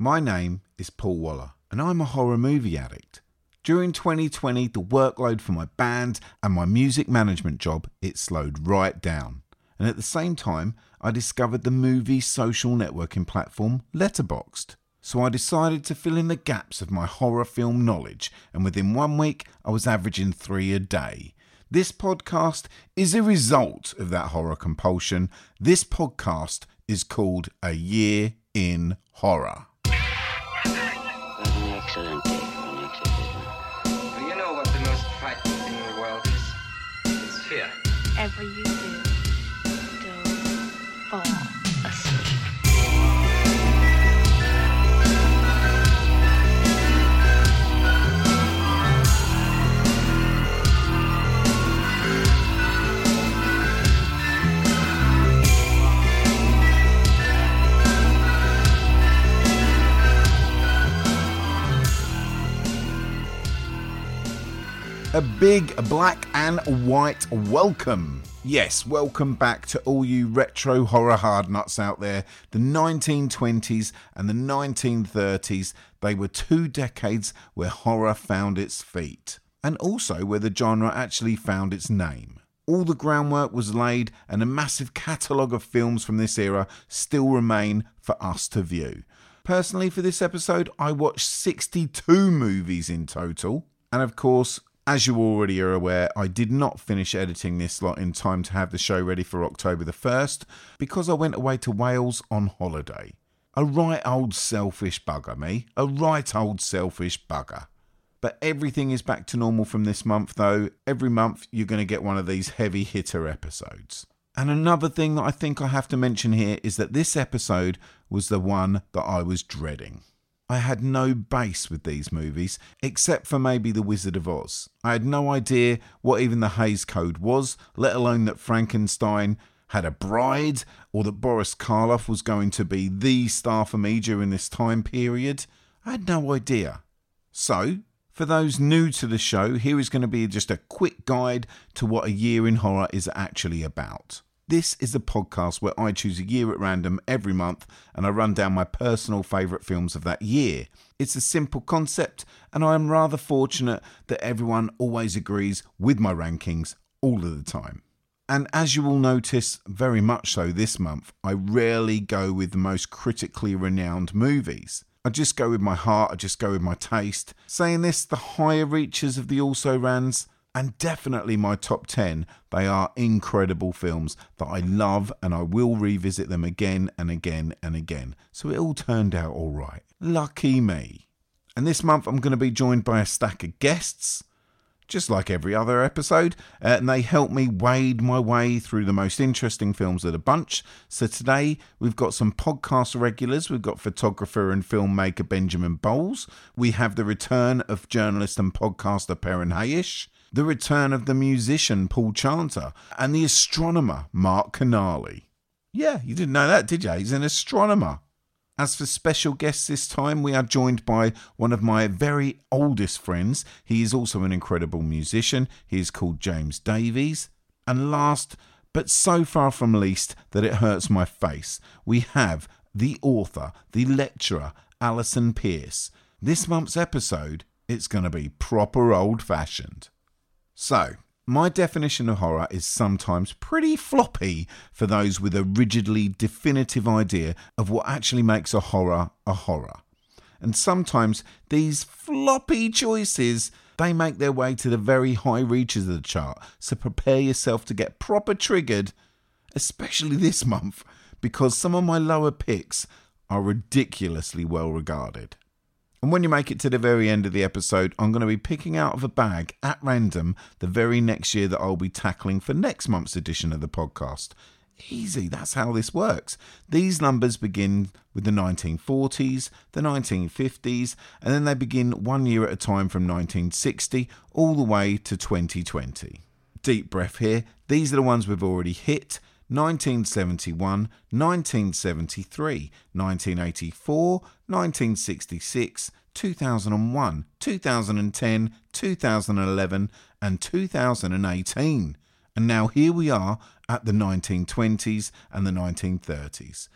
My name is Paul Waller, and I'm a horror movie addict. During 2020, the workload for my band and my music management job, it slowed right down. And at the same time, I discovered the movie social networking platform Letterboxd. So I decided to fill in the gaps of my horror film knowledge, and within one week, I was averaging three a day. This podcast is a result of that horror compulsion. This podcast is called A Year in Horror. An exorcism. Do you know what the most frightening thing in the world is? It's fear. Whatever you do, A big black and white welcome. Yes, welcome back to all you retro horror hard nuts out there. The 1920s and the 1930s, they were two decades where horror found its feet, and also where the genre actually found its name. All the groundwork was laid, and a massive catalogue of films from this era still remain for us to view. Personally, for this episode, I watched 62 movies in total, and of course, as you already are aware, I did not finish editing this lot in time to have the show ready for October the 1st because I went away to Wales on holiday. A right old selfish bugger, me. A right old selfish bugger. But everything is back to normal from this month, though. Every month, you're going to get one of these heavy hitter episodes. And another thing that I think I have to mention here is that this episode was the one that I was dreading. I had no base with these movies, except for maybe The Wizard of Oz. I had no idea what even the Hays Code was, let alone that Frankenstein had a bride, or that Boris Karloff was going to be the star for me during this time period. I had no idea. So, for those new to the show, here is going to be just a quick guide to what a year in horror is actually about. This is a podcast where I choose a year at random every month and I run down my personal favourite films of that year. It's a simple concept, and I am rather fortunate that everyone always agrees with my rankings all of the time. And as you will notice, very much so this month, I rarely go with the most critically renowned movies. I just go with my heart, I just go with my taste. Saying this, the higher reaches of the also rans and definitely my top 10. They are incredible films that I love and I will revisit them again and again and again. So it all turned out all right. Lucky me. And this month I'm going to be joined by a stack of guests. Just like every other episode, uh, and they help me wade my way through the most interesting films of the bunch. So today we've got some podcast regulars. We've got photographer and filmmaker Benjamin Bowles. We have the return of journalist and podcaster Perrin Hayish the return of the musician Paul Chanter, and the astronomer Marc Canale. Yeah, you didn't know that, did you? He's an astronomer. As for special guests this time, we are joined by one of my very oldest friends. He is also an incredible musician. He is called James Davies. And last, but so far from least that it hurts my face, we have the author, the lecturer, Alison Peirse. This month's episode, it's going to be proper old fashioned. So, my definition of horror is sometimes pretty floppy for those with a rigidly definitive idea of what actually makes a horror a horror. And sometimes these floppy choices they make their way to the very high reaches of the chart. So prepare yourself to get proper triggered, especially this month, because some of my lower picks are ridiculously well regarded. And when you make it to the very end of the episode, I'm going to be picking out of a bag at random the very next year that I'll be tackling for next month's edition of the podcast. Easy, that's how this works. These numbers begin with the 1940s, the 1950s, and then they begin one year at a time from 1960 all the way to 2020. Deep breath here. These are the ones we've already hit. 1971, 1973, 1984, 1966, 2001, 2010, 2011, and 2018. And now here we are at the 1920s and the 1930s.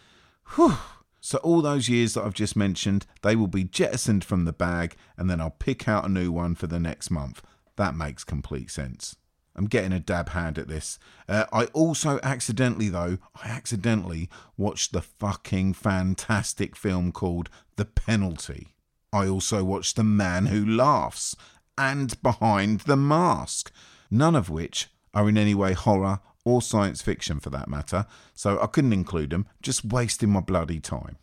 Whew, So, all those years that I've just mentioned, they will be jettisoned from the bag, and then I'll pick out a new one for the next month. That makes complete sense. I'm getting a dab hand at this. Uh, I also accidentally, though, I accidentally watched the fucking fantastic film called The Penalty. I also watched The Man Who Laughs and Behind the Mask, none of which are in any way horror or science fiction for that matter, so I couldn't include them, just wasting my bloody time.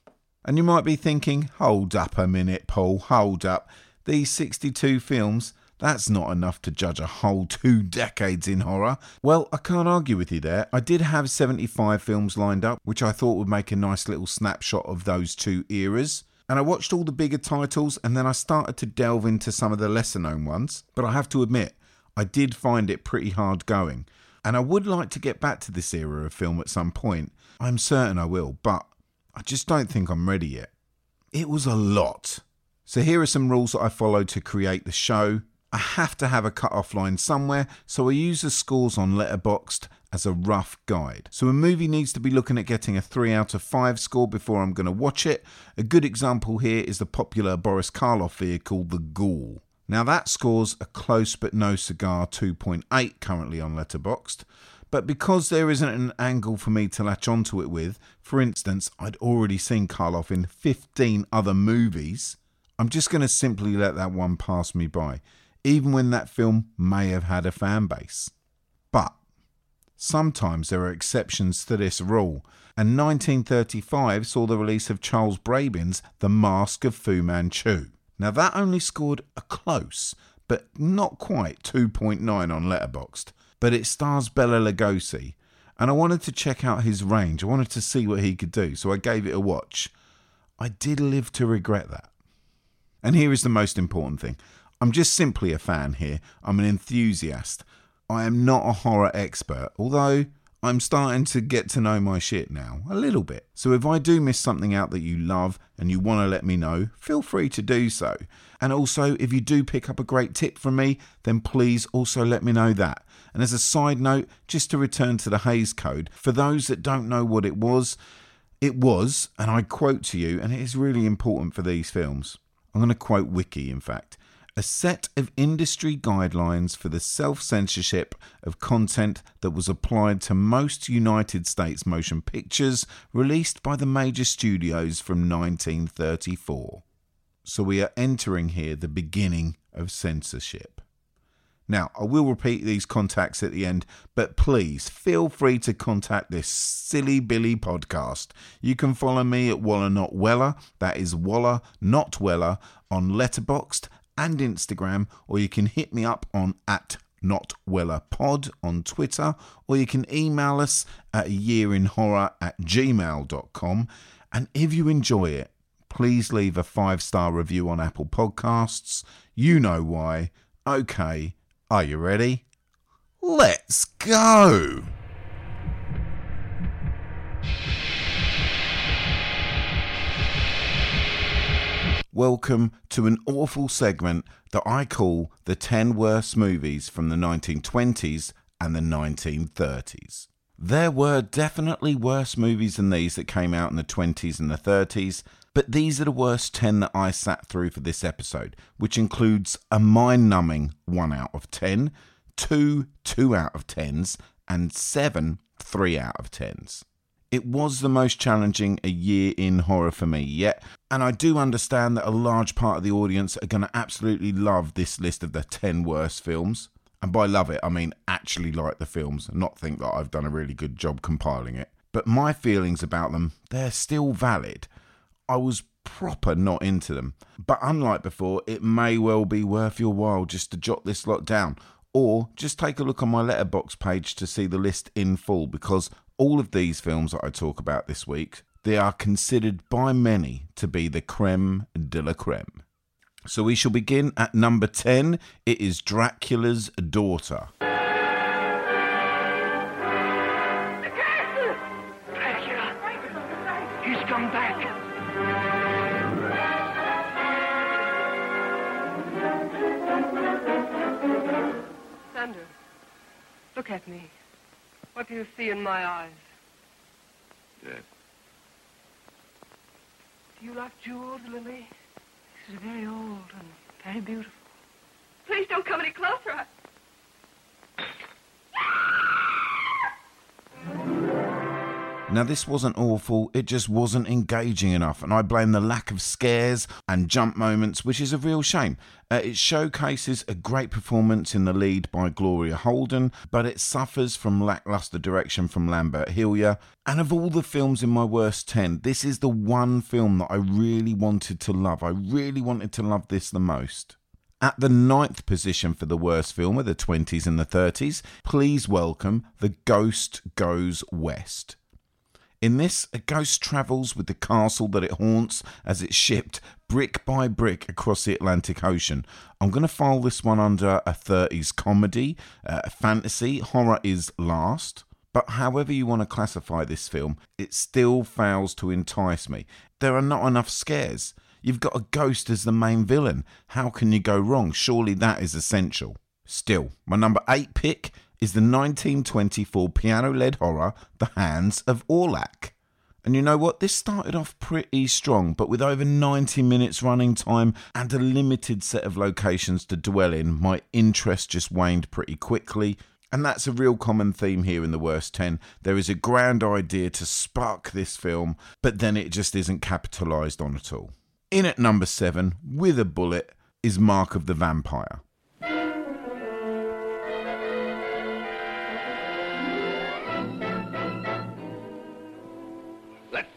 And you might be thinking, hold up a minute, Paul, hold up. These 62 films, that's not enough to judge a whole two decades in horror. Well, I can't argue with you there. I did have 75 films lined up, which I thought would make a nice little snapshot of those two eras. And I watched all the bigger titles and then I started to delve into some of the lesser known ones. But I have to admit, I did find it pretty hard going. And I would like to get back to this era of film at some point. I'm certain I will, but I just don't think I'm ready yet. It was a lot. So here are some rules that I followed to create the show. I have to have a cut-off line somewhere, so I use the scores on Letterboxd as a rough guide. So a movie needs to be looking at getting a 3 out of 5 score before I'm going to watch it. A good example here is the popular Boris Karloff vehicle The Ghoul. Now that scores a close but no cigar 2.8 currently on Letterboxd. But because there isn't an angle for me to latch onto it with, for instance, I'd already seen Karloff in 15 other movies, I'm just going to simply let that one pass me by, even when that film may have had a fan base. But sometimes there are exceptions to this rule, and 1935 saw the release of Charles Brabin's The Mask of Fu Manchu. Now that only scored a close, but not quite 2.9 on Letterboxd, but it stars Bela Lugosi, and I wanted to check out his range. I wanted to see what he could do, so I gave it a watch. I did live to regret that. And here is the most important thing. I'm just simply a fan here. I'm an enthusiast. I am not a horror expert, although I'm starting to get to know my shit now, a little bit. So if I do miss something out that you love and you want to let me know, feel free to do so. And also, if you do pick up a great tip from me, then please also let me know that. And as a side note, just to return to the Hays Code, for those that don't know what it was, it was, and I quote to you, and it is really important for these films. I'm going to quote Wiki, in fact a set of industry guidelines for the self censorship of content that was applied to most United States motion pictures released by the major studios from 1934. So we are entering here the beginning of censorship. Now, I will repeat these contacts at the end, but please feel free to contact this silly Billy podcast. You can follow me at Waller Not Weller, that is Waller Not Weller, on Letterboxd and Instagram, or you can hit me up on at notwellerpod on Twitter, or you can email us at yearinhorror at gmail.com. And if you enjoy it, please leave a five star review on Apple Podcasts. You know why. Okay, are you ready? Let's go! Welcome to an awful segment that I call the 10 worst movies from the 1920s and the 1930s. There were definitely worse movies than these that came out in the 20s and the 30s, but these are the worst 10 that I sat through for this episode, which includes a mind numbing 1 out of 10, 2 2 out of 10s, and 7 3 out of 10s. It was the most challenging a year in horror for me yet, and I do understand that a large part of the audience are going to absolutely love this list of the 10 worst films. And by love it, I mean actually like the films, and not think that I've done a really good job compiling it. But my feelings about them, they're still valid. I was proper not into them. But unlike before, it may well be worth your while just to jot this lot down. Or just take a look on my Letterboxd page to see the list in full because all of these films that I talk about this week, they are considered by many to be the creme de la creme. So we shall begin at number 10. It is Dracula's Daughter. Dracula! He's come back! Sandor, look at me. What do you see in my eyes? Death. Do you like jewels, Lily? This is very old and very beautiful. Please don't come any closer. I... Now, this wasn't awful, it just wasn't engaging enough, and I blame the lack of scares and jump moments, which is a real shame. Uh, it showcases a great performance in the lead by Gloria Holden, but it suffers from lackluster direction from Lambert Hillyer. And of all the films in my worst 10, this is the one film that I really wanted to love. I really wanted to love this the most. At the ninth position for the worst film of the 20s and the 30s, please welcome The Ghost Goes West. In this, a ghost travels with the castle that it haunts as it's shipped brick by brick across the Atlantic Ocean. I'm going to file this one under a 30s comedy, uh, fantasy, horror is last. But however you want to classify this film, it still fails to entice me. There are not enough scares. You've got a ghost as the main villain. How can you go wrong? Surely that is essential. Still, my number eight pick is the 1924 piano led horror The Hands of Orlac. And you know what? This started off pretty strong, but with over 90 minutes running time and a limited set of locations to dwell in, my interest just waned pretty quickly. And that's a real common theme here in the worst 10. There is a grand idea to spark this film, but then it just isn't capitalised on at all. In at number 7, with a bullet, is Mark of the Vampire.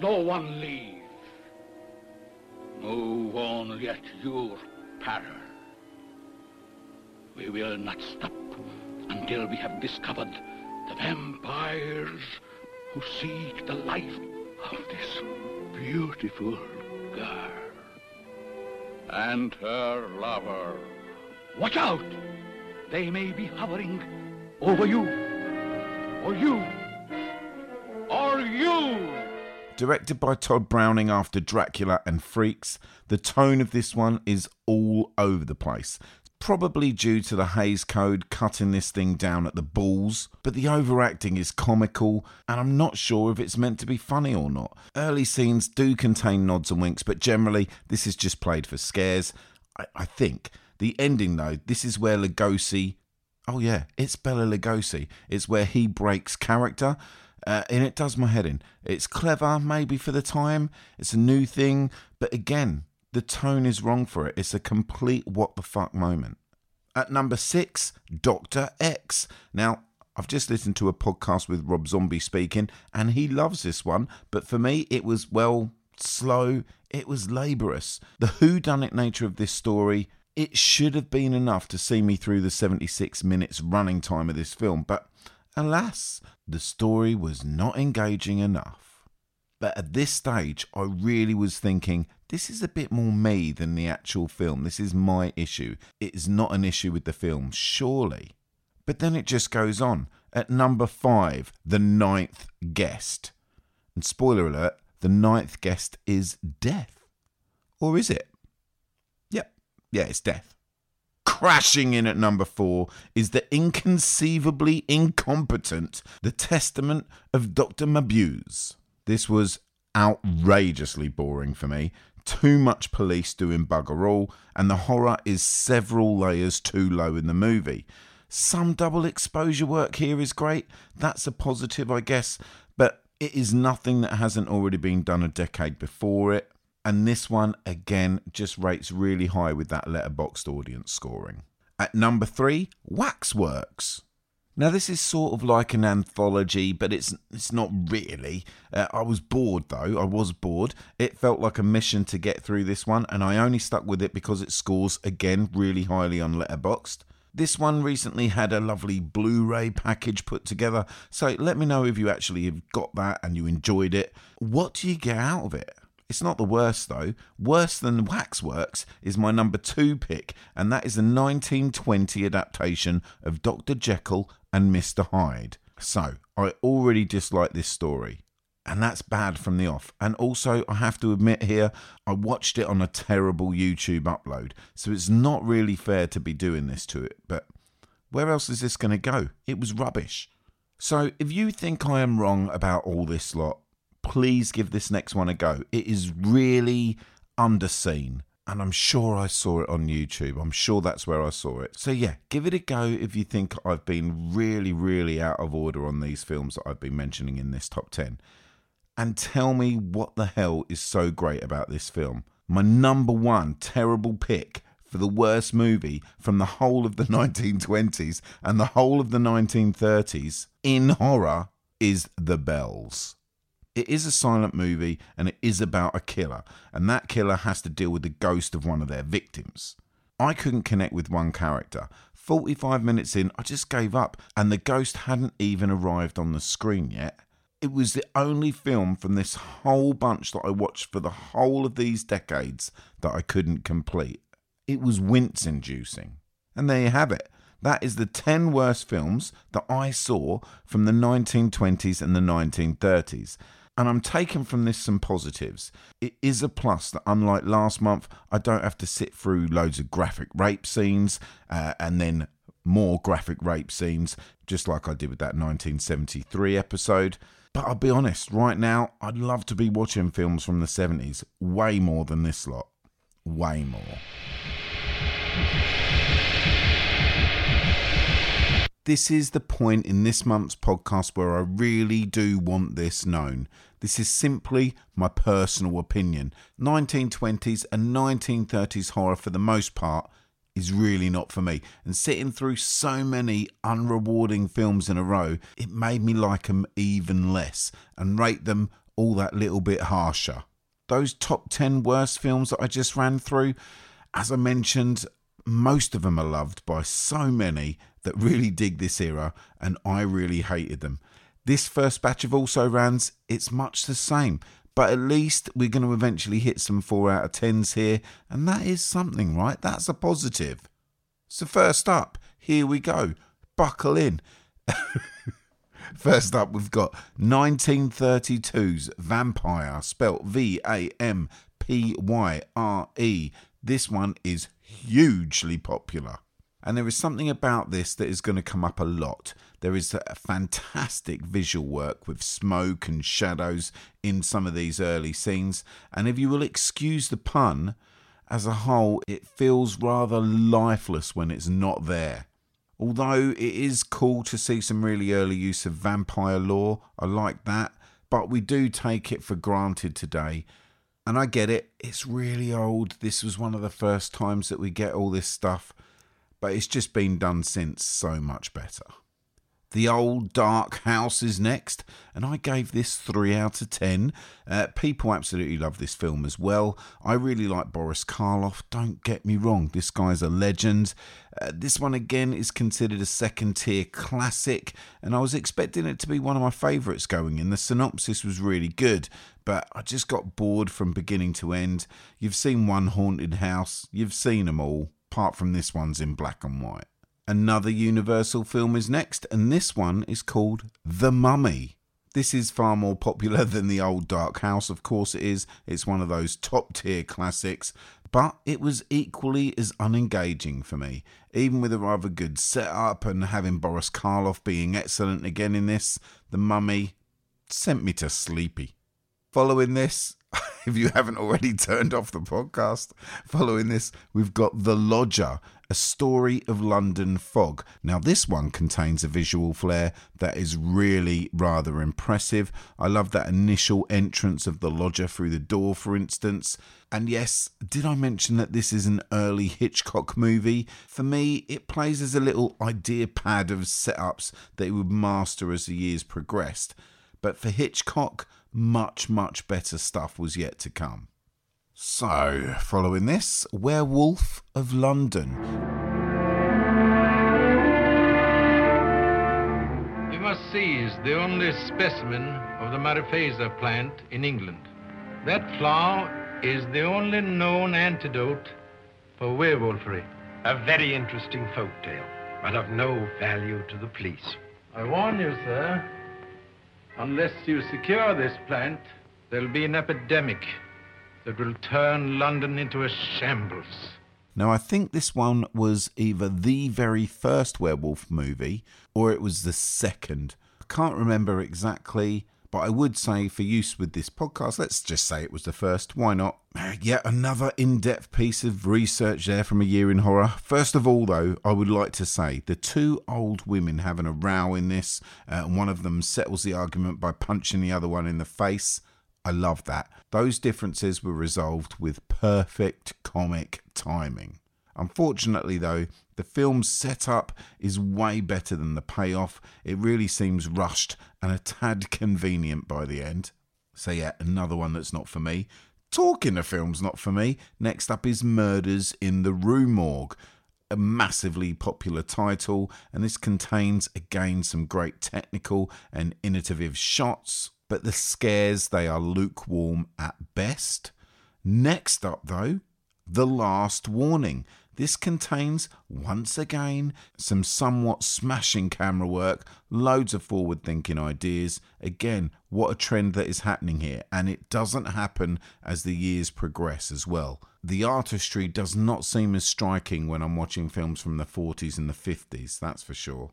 No one leave. Move only at your peril. We will not stop until we have discovered the vampires who seek the life of this beautiful girl and her lover. Watch out! They may be hovering over you, or you, or you! Directed by Tod Browning after Dracula and Freaks, the tone of this one is all over the place. Probably due to the Hays Code cutting this thing down at the balls, but the overacting is comical, and I'm not sure if it's meant to be funny or not. Early scenes do contain nods and winks, but generally, this is just played for scares. I, I think. The ending, though, this is where Lugosi. Oh, yeah, it's Bela Lugosi. It's where he breaks character. Uh, and it does my head in. It's clever, maybe for the time. It's a new thing, but again, the tone is wrong for it. It's a complete what the fuck moment. At number six, Doctor X. Now, I've just listened to a podcast with Rob Zombie speaking, and he loves this one, but for me, it was, well, slow. It was laborious. The who-done-it nature of this story, it should have been enough to see me through the 76 minutes running time of this film, but alas, the story was not engaging enough. But at this stage, I really was thinking, this is a bit more me than the actual film. This is my issue. It is not an issue with the film, surely. But then it just goes on. At number five, the ninth guest. And spoiler alert, the ninth guest is death. Or is it? Yep, yeah, it's death. Crashing in at number four is the inconceivably incompetent The Testament of Dr. Mabuse. This was outrageously boring for me. Too much police doing bugger all, and the horror is several layers too low in the movie. Some double exposure work here is great. That's a positive, I guess, but it is nothing that hasn't already been done a decade before it. And this one, again, just rates really high with that Letterboxd audience scoring. At number three, Waxworks. Now this is sort of like an anthology, but it's it's not really. Uh, I was bored though. I was bored. It felt like a mission to get through this one, and I only stuck with it because it scores again really highly on Letterboxd. This one recently had a lovely Blu-ray package put together, so let me know if you actually have got that and you enjoyed it. What do you get out of it? It's not the worst though. Worse than Waxworks is my number two pick, and that is the 1920 adaptation of Dr. Jekyll and Mr. Hyde. So, I already dislike this story. And that's bad from the off. And also, I have to admit here, I watched it on a terrible YouTube upload. So it's not really fair to be doing this to it. But where else is this going to go? It was rubbish. So if you think I am wrong about all this lot, please give this next one a go. It is really underseen. And I'm sure I saw it on YouTube. I'm sure that's where I saw it. So, yeah, give it a go if you think I've been really, really out of order on these films that I've been mentioning in this top 10. And tell me what the hell is so great about this film. My number one terrible pick for the worst movie from the whole of the 1920s and the whole of the 1930s in horror is The Bells. It is a silent movie and it is about a killer, and that killer has to deal with the ghost of one of their victims. I couldn't connect with one character. 45 minutes in, I just gave up, and the ghost hadn't even arrived on the screen yet. It was the only film from this whole bunch that I watched for the whole of these decades that I couldn't complete. It was wince inducing. And there you have it. That is the 10 worst films that I saw from the 1920s and the 1930s. And I'm taking from this some positives. It is a plus that, unlike last month, I don't have to sit through loads of graphic rape scenes uh, and then more graphic rape scenes, just like I did with that 1973 episode. But I'll be honest, right now, I'd love to be watching films from the 70s way more than this lot. Way more. This is the point in this month's podcast where I really do want this known. This is simply my personal opinion. 1920s and 1930s horror, for the most part, is really not for me. And sitting through so many unrewarding films in a row, it made me like them even less and rate them all that little bit harsher. Those top 10 worst films that I just ran through, as I mentioned, most of them are loved by so many that really dig this era, and I really hated them. This first batch of also rans, it's much the same, but at least we're going to eventually hit some 4 out of 10s here, and that is something, right? That's a positive. So, first up, here we go. Buckle in. First up, we've got 1932's Vampire, spelt V A M P Y R E. This one is hugely popular. And there is something about this that is going to come up a lot. There is a fantastic visual work with smoke and shadows in some of these early scenes. And if you will excuse the pun, as a whole, it feels rather lifeless when it's not there. Although it is cool to see some really early use of vampire lore, I like that, but we do take it for granted today. And I get it, it's really old. This was one of the first times that we get all this stuff but it's just been done since so much better. The Old Dark House is next, and I gave this 3 out of 10. Uh, people absolutely love this film as well. I really like Boris Karloff, don't get me wrong, this guy's a legend. Uh, this one again is considered a second tier classic, and I was expecting it to be one of my favourites going in. The synopsis was really good, but I just got bored from beginning to end. You've seen one haunted house, you've seen them all apart from this one's in black and white. Another Universal film is next, and this one is called The Mummy. This is far more popular than The Old Dark House, of course it is. It's one of those top tier classics, but it was equally as unengaging for me. Even with a rather good setup and having Boris Karloff being excellent again in this, The Mummy sent me to sleepy. Following this, if you haven't already turned off the podcast, following this, we've got The Lodger, a story of London fog. Now, this one contains a visual flair that is really rather impressive. I love that initial entrance of the lodger through the door, for instance. And yes, did I mention that this is an early Hitchcock movie? For me, it plays as a little idea pad of setups that he would master as the years progressed. But for Hitchcock, much, much better stuff was yet to come. So, following this, Werewolf of London. We must seize the only specimen of the Mariphasa plant in England. That flower is the only known antidote for werewolfery. A very interesting folk tale, but of no value to the police. I warn you, sir, unless you secure this plant, there'll be an epidemic that will turn London into a shambles. Now, I think this one was either the very first werewolf movie or it was the second. I can't remember exactly, but I would say for use with this podcast, let's just say it was the first. Why not? Yet another in depth piece of research there from a year in horror. First of all, though, I would like to say the two old women having a row in this, uh, and one of them settles the argument by punching the other one in the face. I love that. Those differences were resolved with perfect comic timing. Unfortunately, though, the film's setup is way better than the payoff. It really seems rushed and a tad convenient by the end. So, yeah, another one that's not for me. Talking of films not for me, next up is Murders in the Rue Morgue. A massively popular title, and this contains again some great technical and innovative shots, but the scares they are lukewarm at best. Next up, though, The Last Warning. This contains, once again, some somewhat smashing camera work, loads of forward thinking ideas. Again, what a trend that is happening here, and it doesn't happen as the years progress as well. The artistry does not seem as striking when I'm watching films from the 40s and the 50s, that's for sure.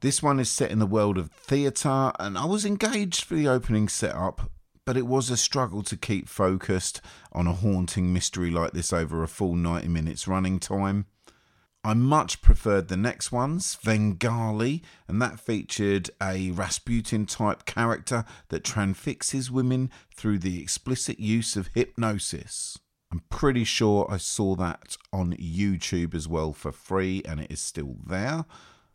This one is set in the world of theatre, and I was engaged for the opening setup, but it was a struggle to keep focused on a haunting mystery like this over a full 90 minutes running time. I much preferred the next ones, Svengali, and that featured a Rasputin type character that transfixes women through the explicit use of hypnosis. I'm pretty sure I saw that on YouTube as well for free, and it is still there.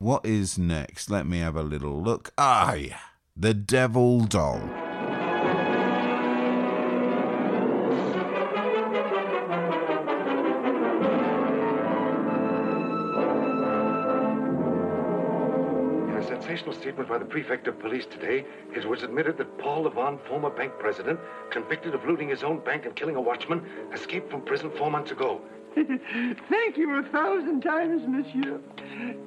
What is next? Let me have a little look. Ah, yeah. The Devil Doll. In a sensational statement by the prefect of police today, it was admitted that Paul Lavond, former bank president, convicted of looting his own bank and killing a watchman, escaped from prison four months ago. Thank you a thousand times, monsieur.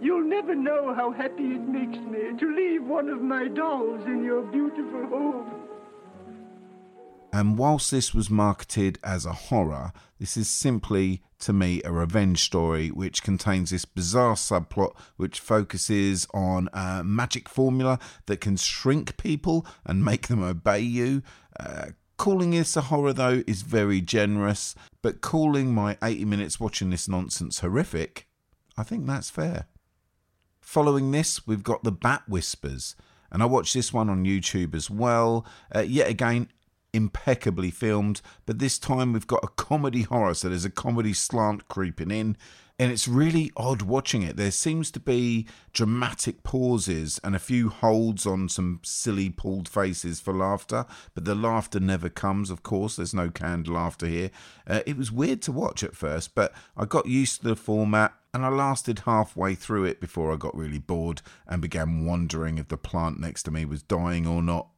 You'll never know how happy it makes me to leave one of my dolls in your beautiful home. And whilst this was marketed as a horror, this is simply, to me, a revenge story which contains this bizarre subplot which focuses on a magic formula that can shrink people and make them obey you. Uh, calling this a horror, though, is very generous, but calling my 80 minutes watching this nonsense horrific, I think that's fair. Following this, we've got The Bat Whispers, and I watched this one on YouTube as well. Uh, yet again, impeccably filmed, but this time we've got a comedy horror, so there's a comedy slant creeping in, and it's really odd watching it. There seems to be dramatic pauses and a few holds on some silly pulled faces for laughter, but the laughter never comes, of course. There's no canned laughter here. Uh, it was weird to watch at first, but I got used to the format and I lasted halfway through it before I got really bored and began wondering if the plant next to me was dying or not.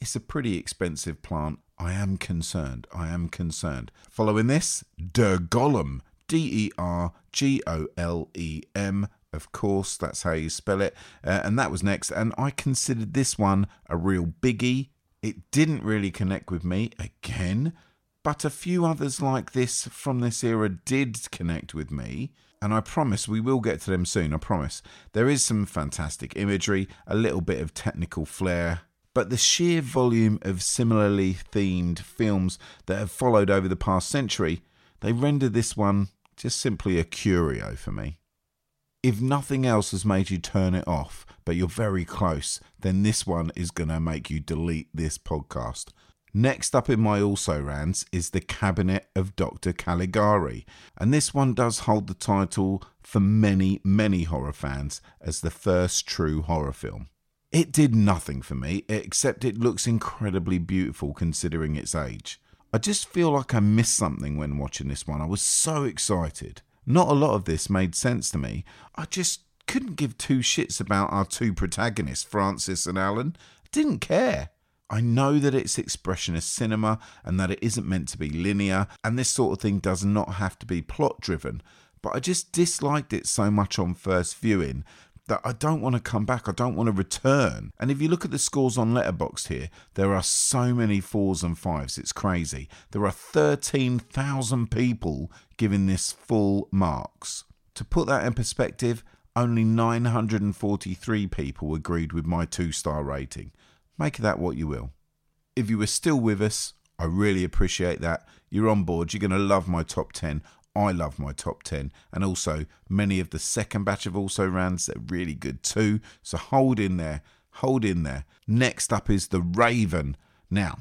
It's a pretty expensive plant. I am concerned. I am concerned. Following this, Der Golem. D E R G O L E M. Of course, that's how you spell it. Uh, and that was next. And I considered this one a real biggie. It didn't really connect with me again, but a few others like this from this era did connect with me. And I promise we will get to them soon. I promise. There is some fantastic imagery, a little bit of technical flair, but the sheer volume of similarly themed films that have followed over the past century, they render this one just simply a curio for me. If nothing else has made you turn it off, but you're very close, then this one is going to make you delete this podcast. Next up in my also rants is The Cabinet of Dr. Caligari, and this one does hold the title for many, many horror fans as the first true horror film. It did nothing for me, except it looks incredibly beautiful considering its age. I just feel like I missed something when watching this one. I was so excited. Not a lot of this made sense to me. I just couldn't give two shits about our two protagonists, Francis and Alan. I didn't care. I know that it's expressionist cinema and that it isn't meant to be linear, and this sort of thing does not have to be plot driven, but I just disliked it so much on first viewing that I don't want to come back. I don't want to return. And if you look at the scores on Letterboxd here, there are so many fours and fives. It's crazy. There are 13,000 people giving this full marks. To put that in perspective, only 943 people agreed with my two star rating. Make that what you will. If you were still with us, I really appreciate that. You're on board. You're going to love my top 10. I love my top 10. And also, many of the second batch of also rans, they're really good too. So hold in there. Hold in there. Next up is The Raven. Now,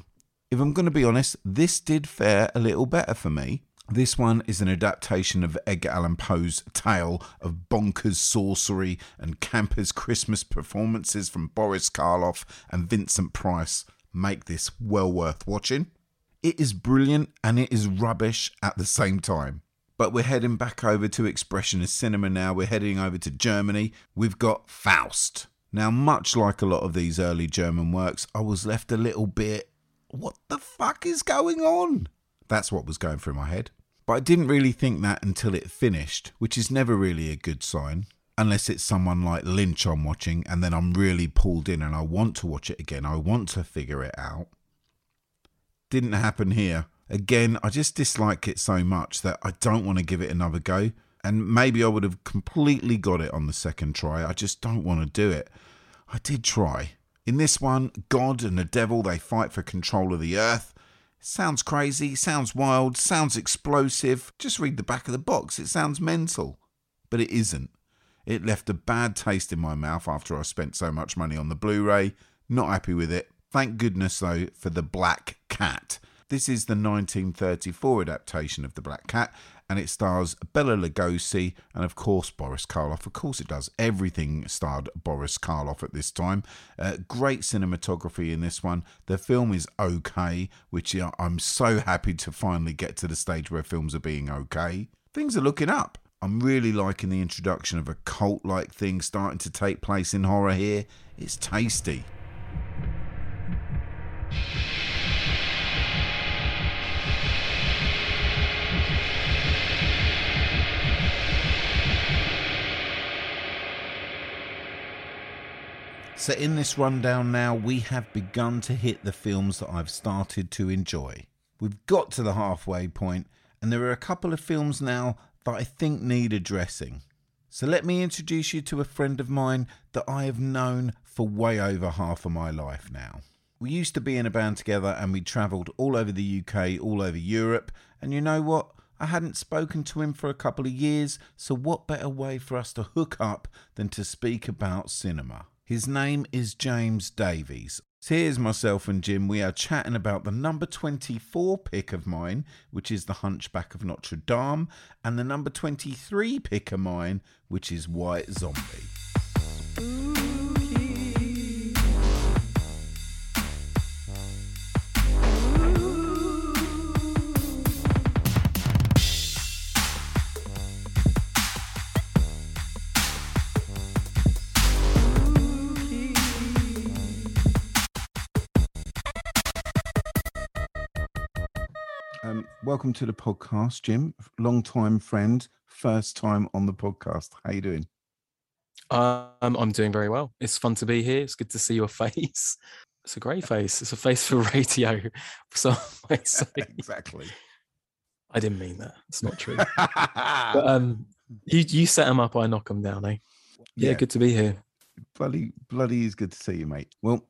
if I'm going to be honest, this did fare a little better for me. This one is an adaptation of Edgar Allan Poe's tale of bonkers sorcery and campers Christmas performances from Boris Karloff and Vincent Price make this well worth watching. It is brilliant and it is rubbish at the same time. But we're heading back over to Expressionist cinema now. We're heading over to Germany. We've got Faust. Now, much like a lot of these early German works, I was left a little bit, what the fuck is going on? That's what was going through my head. But I didn't really think that until it finished, which is never really a good sign. Unless it's someone like Lynch I'm watching and then I'm really pulled in and I want to watch it again. I want to figure it out. Didn't happen here. Again, I just dislike it so much that I don't want to give it another go. And maybe I would have completely got it on the second try. I just don't want to do it. I did try. In this one, God and the devil they fight for control of the earth. Sounds crazy, sounds wild, sounds explosive. Just read the back of the box. It sounds mental. But it isn't. It left a bad taste in my mouth after I spent so much money on the Blu ray. Not happy with it. Thank goodness, though, for The Black Cat. This is the 1934 adaptation of The Black Cat, and it stars Bela Lugosi and, of course, Boris Karloff. Of course, it does. Everything starred Boris Karloff at this time. Uh, great cinematography in this one. The film is okay, which I'm so happy to finally get to the stage where films are being okay. Things are looking up. I'm really liking the introduction of a cult like thing starting to take place in horror here. It's tasty. So, in this rundown now, we have begun to hit the films that I've started to enjoy. We've got to the halfway point, and there are a couple of films now that I think need addressing. So, let me introduce you to a friend of mine that I have known for way over half of my life now. We used to be in a band together and we travelled all over the UK, all over Europe, and you know what? I hadn't spoken to him for a couple of years, so what better way for us to hook up than to speak about cinema? His name is James Davies. Here's myself and Jim. We are chatting about the number 24 pick of mine, which is The Hunchback of Notre Dame, and the number 23 pick of mine, which is White Zombie. Um, welcome to the podcast, Jim. Long time friend, first time on the podcast. How you doing? Um, I'm doing very well. It's fun to be here. It's good to see your face. It's a great face. It's a face for radio. So exactly. I didn't mean that. It's not true. but um, you you set them up, I knock them down, eh? Yeah, Yeah. good to be here. Bloody, bloody is good to see you, mate. Well,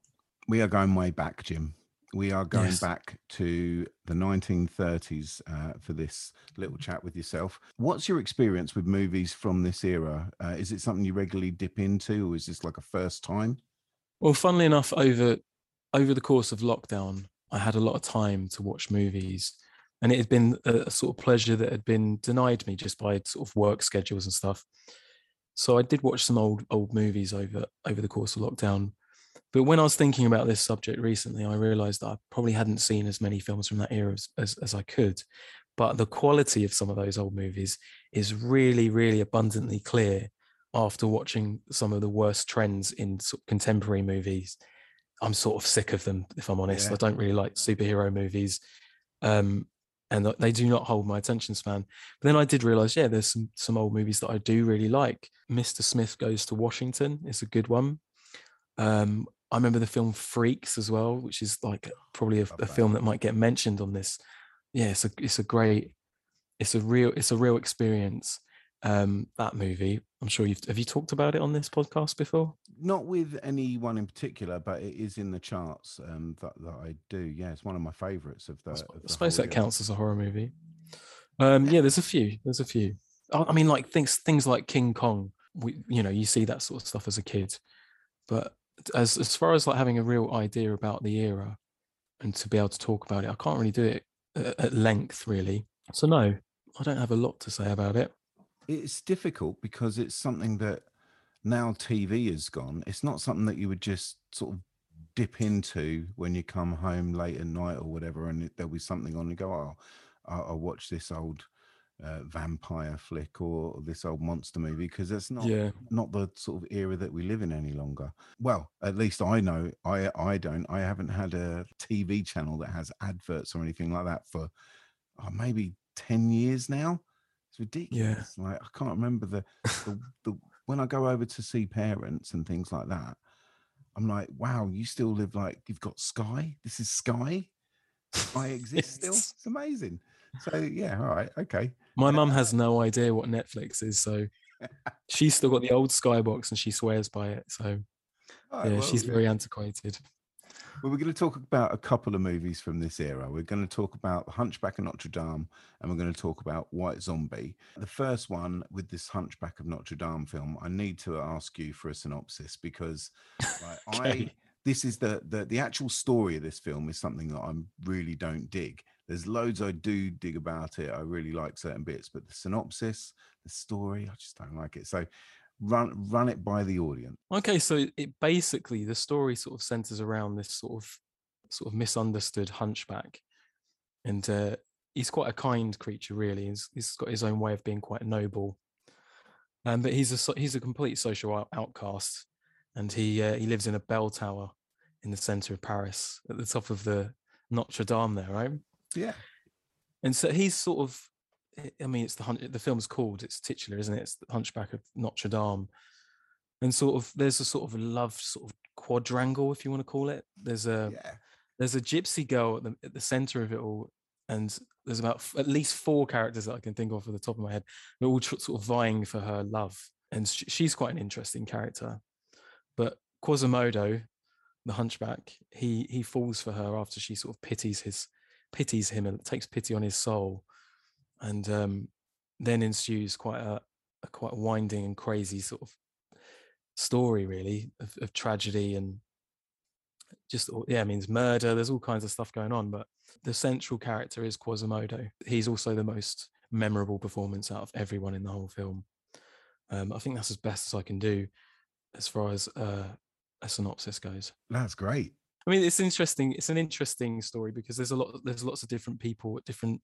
we are going way back, Jim. We are going Yes. back to the 1930s uh, for this little chat with yourself. What's your experience with movies from this era? Uh, is it something you regularly dip into, or is this like a first time? Well, funnily enough, over over the course of lockdown, I had a lot of time to watch movies, and it had been a, a sort of pleasure that had been denied me just by sort of work schedules and stuff. So I did watch some old old movies over over the course of lockdown. But when I was thinking about this subject recently, I realized that I probably hadn't seen as many films from that era as, as, as I could. But the quality of some of those old movies is really, really abundantly clear after watching some of the worst trends in sort of contemporary movies. I'm sort of sick of them, if I'm honest. Yeah. I don't really like superhero movies. Um, and they do not hold my attention span. But then I did realize, yeah, there's some some old movies that I do really like. Mr. Smith Goes to Washington is a good one. Um, I remember the film Freaks as well, which is like probably a, a film that might get mentioned on this. Yeah, it's a it's a great, it's a real it's a real experience. Um, that movie, I'm sure you've have you talked about it on this podcast before? Not with anyone in particular, but it is in the charts um, that, that I do. Yeah, it's one of my favourites of the. I the suppose that year. counts as a horror movie. Um, yeah, there's a few. There's a few. I I mean, like things things like King Kong. We, you know, you see that sort of stuff as a kid, but as as far as like having a real idea about the era and to be able to talk about it, I can't really do it at, length, really. So no, I don't have a lot to say about it. It's difficult because it's something that now TV is gone. It's not something that you would just sort of dip into when you come home late at night or whatever, and there'll be something on and go, oh, I'll, I'll watch this old uh, vampire flick or this old monster movie because it's not Yeah. not the sort of era that we live in any longer. Well, at least I know I I don't. I haven't had a TV channel that has adverts or anything like that for oh, maybe ten years now. It's ridiculous. Like I can't remember the, the the when I go over to see parents and things like that. I'm like, wow, you still live like you've got Sky. This is Sky. Sky exists still. It's amazing. So yeah, all right, okay. My mum has no idea what Netflix is, so she's still got the old Skybox and she swears by it. So right, yeah, well, she's very antiquated. Well, we're going to talk about a couple of movies from this era. We're going to talk about Hunchback of Notre Dame and we're going to talk about White Zombie. The first one with this Hunchback of Notre Dame film, I need to ask you for a synopsis because like, I this is the, the the actual story of this film is something that I really don't dig. There's loads I do dig about it. I really like certain bits, but the synopsis, the story, I just don't like it. So run run it by the audience. Okay, so it basically the story sort of centers around this sort of sort of misunderstood hunchback, and uh, he's quite a kind creature, really. He's, he's got his own way of being quite noble, um, but he's a he's a complete social outcast, and he uh, he lives in a bell tower in the center of Paris, at the top of the Notre Dame, there, right? Yeah. And so he's sort of, I- mean, it's the the film's called, it's titular, isn't it? It's the Hunchback of Notre Dame, and sort of there's a sort of love sort of quadrangle, if you want to call it. There's a there's a gypsy girl at the at the center of it all, and there's about f- at least four characters that I can think of at the top of my head. They're all tr- sort of vying for her love, and sh- she's quite an interesting character. But Quasimodo, the hunchback, he he falls for her after she sort of pities his pities him and takes pity on his soul, and um, then ensues quite a, a quite winding and crazy sort of story, really, of, of tragedy and just yeah, it means murder. There's all kinds of stuff going on, but the central character is Quasimodo. He's also the most memorable performance out of everyone in the whole film. Um, I think that's as best as I can do as far as uh, a synopsis goes. That's great. I mean, it's interesting. It's an interesting story because there's a lot. There's lots of different people at different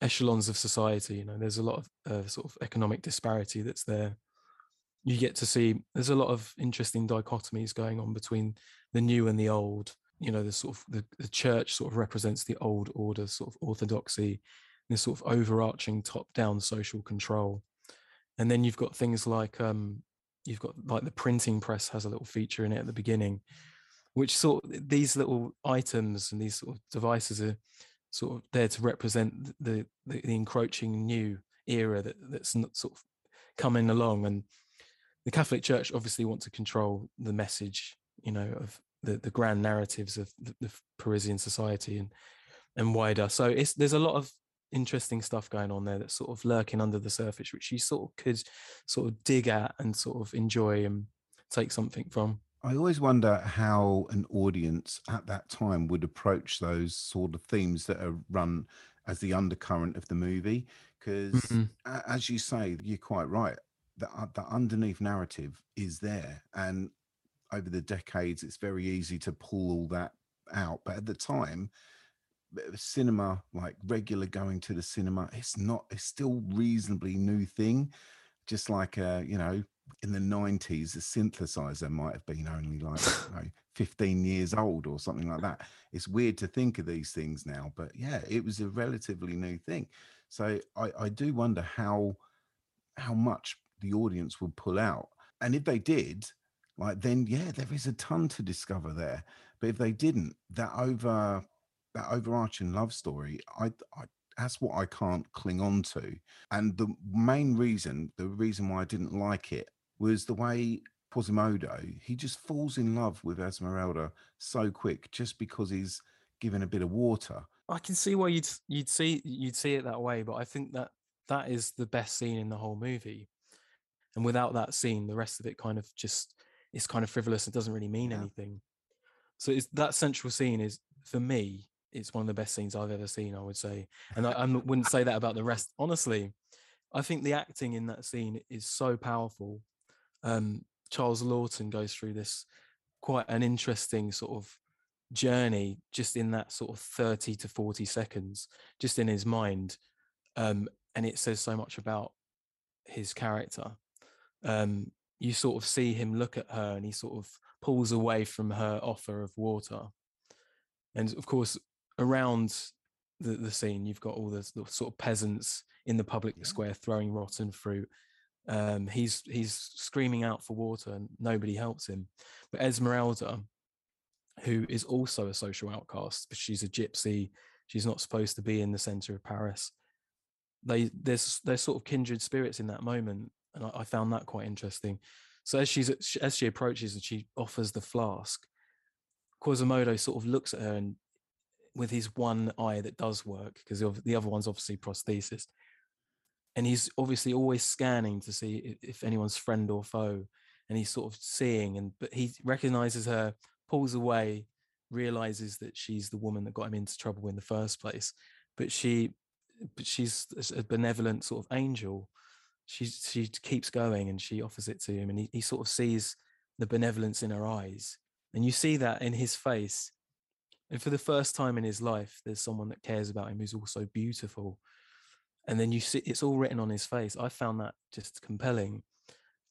echelons of society. You know, there's a lot of uh, sort of economic disparity that's there. You get to see. There's a lot of interesting dichotomies going on between the new and the old. You know, the sort of the, the church sort of represents the old order, sort of orthodoxy, this sort of overarching top-down social control, and then you've got things like um, you've got like the printing press has a little feature in it at the beginning which sort of these little items and these sort of devices are sort of there to represent the the, the encroaching new era that that's not sort of coming along. And the catholic church obviously want to control the message you know of the the grand narratives of the, the parisian society and and wider. So it's there's a lot of interesting stuff going on there that's sort of lurking under the surface which you sort of could sort of dig at and sort of enjoy and take something from I always wonder how an audience at that time would approach those sort of themes that are run as the undercurrent of the movie. Because, Mhm. as you say, you're quite right. The, uh, the underneath narrative is there. And over the decades, it's very easy to pull all that out. But at the time, cinema, like regular going to the cinema, it's not, it's still reasonably new thing. Just like, uh, you know, in the 90s, the synthesizer might have been only like you know, 15 years old or something like that. It's weird to think of these things now, but yeah, it was a relatively new thing. So I, I do wonder how how much the audience would pull out. And if they did, like then yeah, there is a ton to discover there. But if they didn't, that over that overarching love story, I I that's what I can't cling on to. And the main reason, the reason why I didn't like it was the way Quasimodo, he just falls in love with Esmeralda so quick just because he's given a bit of water. I can see why you'd you'd see you'd see it that way, but I think that that is the best scene in the whole movie. And without that scene, the rest of it kind of just it's kind of frivolous. It doesn't really mean Yeah. anything. So it's that central scene is for me, it's one of the best scenes I've ever seen. I would say, and I, I wouldn't say that about the rest. Honestly, I think the acting in that scene is so powerful. Um, Charles Laughton goes through this quite an interesting sort of journey just in that sort of 30 to 40 seconds just in his mind um and it says so much about his character um you sort of see him look at her and he sort of pulls away from her offer of water and of course around the, the scene you've got all the, the sort of peasants in the public square throwing rotten fruit. Um he's he's screaming out for water and nobody helps him. But esmeralda who is also a social outcast but she's a gypsy she's not supposed to be in the center of paris. They there's there's sort of kindred spirits in that moment and I, I found that quite interesting. So as she's as she approaches and she offers the flask quasimodo sort of looks at her and with his one eye that does work because the other one's obviously prosthesis. And he's obviously always scanning to see if anyone's friend or foe and he's sort of seeing and but he recognizes her pulls away realizes that she's the woman that got him into trouble in the first place but she but she's a benevolent sort of angel. She she keeps going and she offers it to him and he, he sort of sees the benevolence in her eyes. And you see that in his face and for the first time in his life there's someone that cares about him who's also beautiful. And then you see it's all written on his face. I found that just compelling.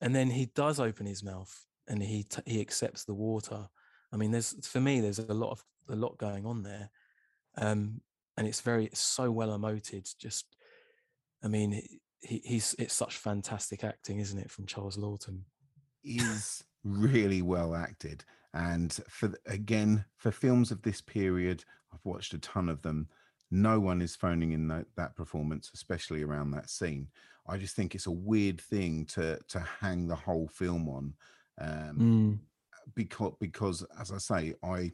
And then he does open his mouth and he t- he accepts the water. I mean there's for me there's a lot of a lot going on there. Um and it's very it's so well emoted just i mean he, he's it's such fantastic acting isn't it from charles laughton? Is really well acted and for again for films of this period i've watched a ton of them. No one is phoning in that, that performance especially around that scene. I just think it's a weird thing to to hang the whole film on um Mm. because because as i say i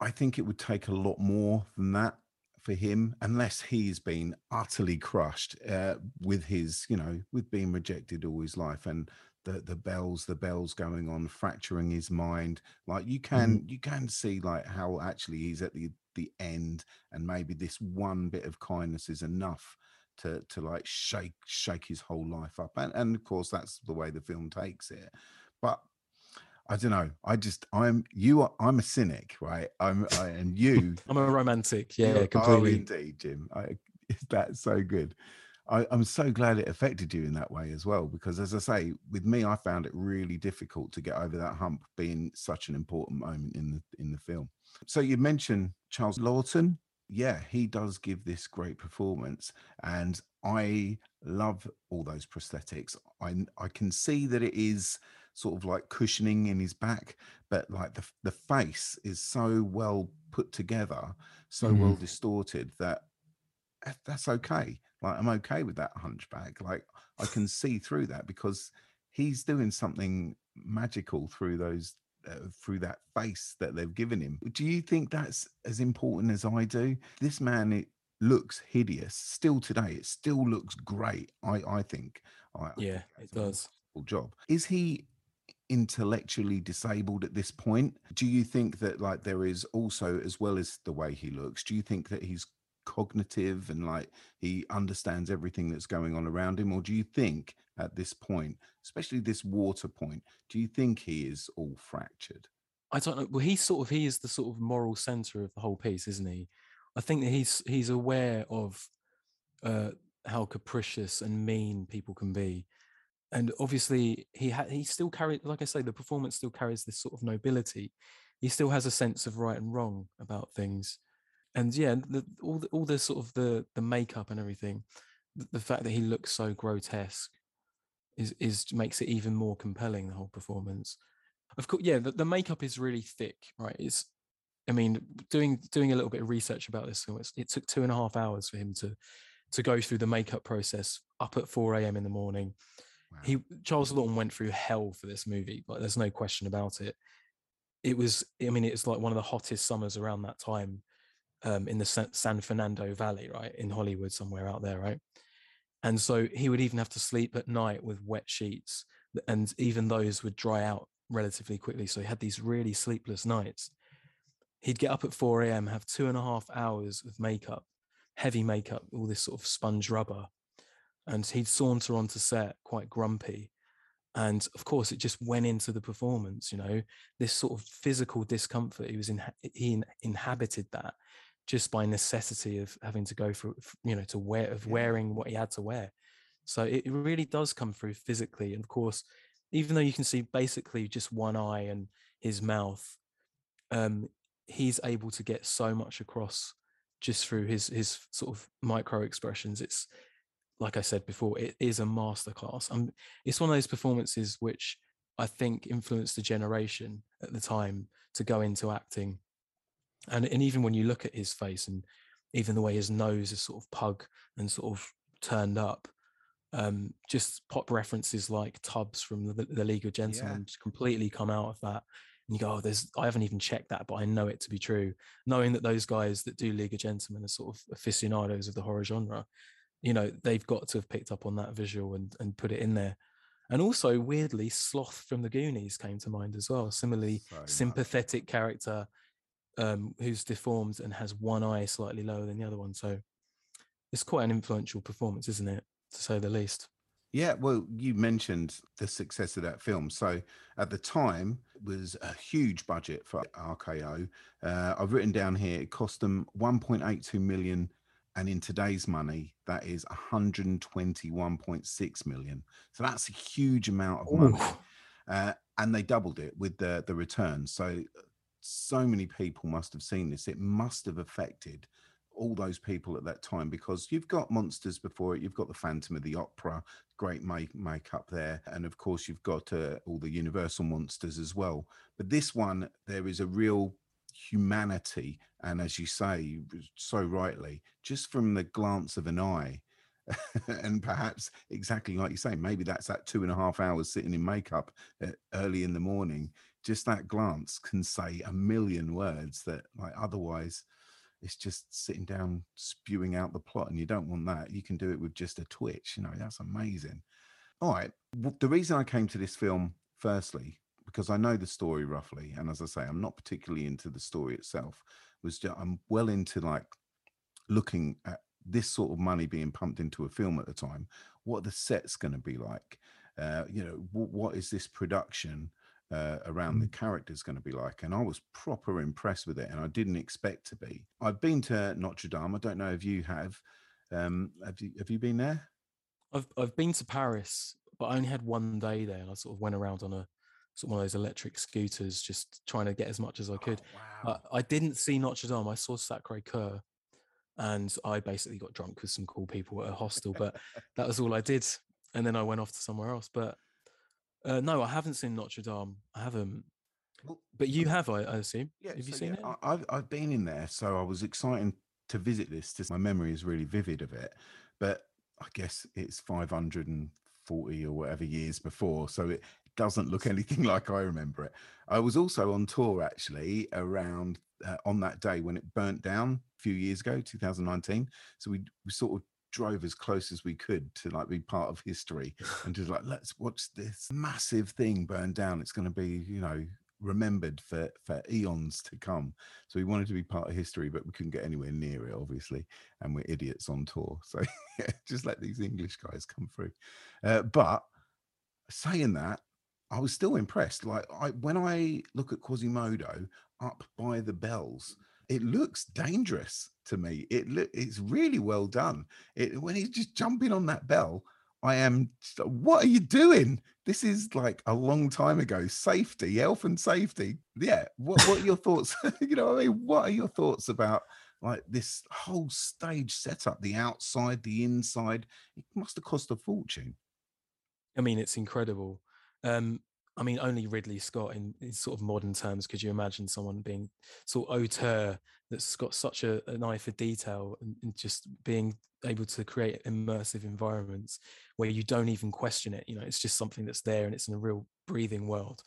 i think it would take a lot more than that for him unless he's been utterly crushed uh, with his you know with being rejected all his life. And the the bells the bells going on fracturing his mind like you can mm-hmm. you can see like how actually he's at the the end and maybe this one bit of kindness is enough to to like shake shake his whole life up and and of course that's the way the film takes it but I don't know. I just I'm you are I'm a cynic, right? I'm I, and you i'm a romantic yeah are- Oh, completely indeed, Jim. I, that's so good. I, I'm so glad it affected you in that way as well, because as I say, with me, I found it really difficult to get over that hump being such an important moment in the in the film. So you mentioned Charles Laughton. Yeah, he does give this great performance, and I love all those prosthetics. I I can see that it is sort of like cushioning in his back, but like the the face is so well put together, so mm-hmm. well distorted that that- that's okay. Like I'm okay with that hunchback. Like I can see through that because he's doing something magical through those uh, through that face that they've given him. Do you think that's as important as I do? This man it looks hideous still today. It still looks great. I I think. I, I yeah think it does job. Is he intellectually disabled at this point? Do you think that like there is also as well as the way he looks, do you think that he's cognitive and like he understands everything that's going on around him or do you think at this point, especially this water point, do you think he is all fractured? I don't know. Well, he's sort of he is the sort of moral center of the whole piece, isn't he? I think that he's he's aware of uh, how capricious and mean people can be, and obviously he ha- he still carries, like I say, the performance still carries this sort of nobility. He still has a sense of right and wrong about things, and yeah, the, all the, all the sort of the the makeup and everything, the, the fact that he looks so grotesque is is makes it even more compelling. The whole performance of course, yeah, the, the makeup is really thick, right? It's I mean, doing doing a little bit of research about this film, it took two and a half hours for him to to go through the makeup process up at 4 a.m. in the morning. Wow. He Charles Laughton went through hell for this movie, but there's no question about it. It was, I mean, it's like one of the hottest summers around that time um, in the San Fernando Valley, right in Hollywood, somewhere out there, right. And so he would even have to sleep at night with wet sheets, and even those would dry out relatively quickly. So he had these really sleepless nights. He'd get up at 4 a.m., have two and a half hours of makeup, heavy makeup, all this sort of sponge rubber. And he'd saunter onto set quite grumpy. And of course, it just went into the performance, you know, this sort of physical discomfort. He was in, he inhabited that just by necessity of having to go for, you know, to wear, of wearing what he had to wear. So it really does come through physically. And of course, even though you can see basically just one eye and his mouth, um, he's able to get so much across just through his his sort of micro expressions. It's like I said before, it is a masterclass. Um, it's one of those performances which I think influenced the generation at the time to go into acting. And and even when you look at his face and even the way his nose is sort of pug and sort of turned up, um, just pop references like Tubbs from the, the League of Gentlemen yeah. completely come out of that and you go, oh, there's, I haven't even checked that, but I know it to be true. Knowing that those guys that do League of Gentlemen are sort of aficionados of the horror genre, you know, they've got to have picked up on that visual and, and put it in there. And also, weirdly, Sloth from the Goonies came to mind as well. Similarly, so sympathetic character um, who's deformed and has one eye slightly lower than the other one. So it's quite an influential performance, isn't it, to say the least? Yeah, well, you mentioned the success of that film. So at the time, it was a huge budget for RKO. Uh, I've written down here it cost them 1.82 million, and in today's money, that is 121.6 million. So that's a huge amount of money, uh, and they doubled it with the the return. So so many people must have seen this. It must have affected all those people at that time because you've got monsters before it. You've got the phantom of the opera great make makeup there. And of course you've got uh, all the universal monsters as well. But this one there is a real humanity. And as you say so rightly just from the glance of an eye and perhaps exactly like you say maybe that's that two and a half hours sitting in makeup uh, early in the morning just that glance can say a million words that like otherwise it's just sitting down spewing out the plot and you don't want that you can do it with just a twitch you know that's amazing. All right the reason i came to this film firstly because i know the story roughly and as i say i'm not particularly into the story itself was just, i'm well into like looking at this sort of money being pumped into a film at the time what the set's going to be like uh, you know w- what is this production uh, around mm. the characters going to be like. And I was proper impressed with it, and I didn't expect to be. I've been to Notre Dame. I don't know if you have. Um, have you have you been there? I've I've been to Paris, but I only had one day there, and I sort of went around on a sort of one of those electric scooters, just trying to get as much as I could. Oh, wow. I didn't see Notre Dame. I saw Sacre Coeur, and I basically got drunk with some cool people at a hostel, but that was all I did. And then I went off to somewhere else. But uh, no, I haven't seen Notre Dame. I haven't. Well, but you have, I, I assume. Yeah, have you so seen yeah, it? I've I've been in there, so I was excited to visit this. Just my memory is really vivid of it, but I guess it's 540 or whatever years before, so it doesn't look anything like I remember it. I was also on tour actually around uh, on that day when it burnt down a few years ago, 2019. So we, we sort of drove as close as we could to like be part of history and just like let's watch this massive thing burn down. It's going to be you know remembered for for eons to come. So we wanted to be part of history but we couldn't get anywhere near it obviously and we're idiots on tour. So yeah, just let these english guys come through. Uh, but saying that i was still impressed. Like i when i look at quasimodo up by the bells it looks dangerous to me. It look it's really well done. It when he's just jumping on that bell, I am. What are you doing? This is like a long time ago. Safety, health, and safety. Yeah. What What are your thoughts? you know, I mean, what are your thoughts about like this whole stage setup? The outside, the inside. It must have cost a fortune. I mean, it's incredible. Um, I mean, only Ridley Scott in, in sort of modern terms could you imagine someone being sort of auteur that's got such a, an eye for detail and, and just being able to create immersive environments where you don't even question it. You know, it's just something that's there and it's in a real breathing world.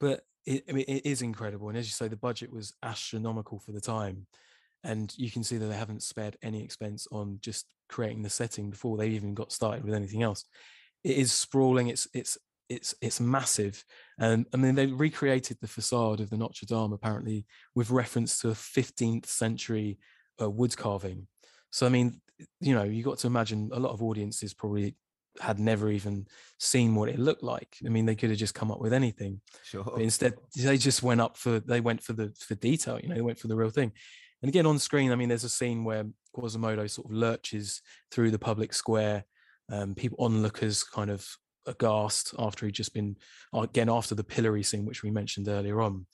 But it, I mean, it is incredible. And as you say, the budget was astronomical for the time. And you can see that they haven't spared any expense on just creating the setting before they even got started with anything else. It is sprawling. It's it's it's it's massive and i mean they recreated the facade of the notre dame apparently with reference to a 15th century uh, wood carving. So i mean you know you got to imagine a lot of audiences probably had never even seen what it looked like. I mean they could have just come up with anything sure. but instead they just went up for they went for the for detail you know they went for the real thing. And again on screen i mean there's a scene where quasimodo sort of lurches through the public square um, people onlookers kind of aghast after he'd just been again after the pillory scene which we mentioned earlier on.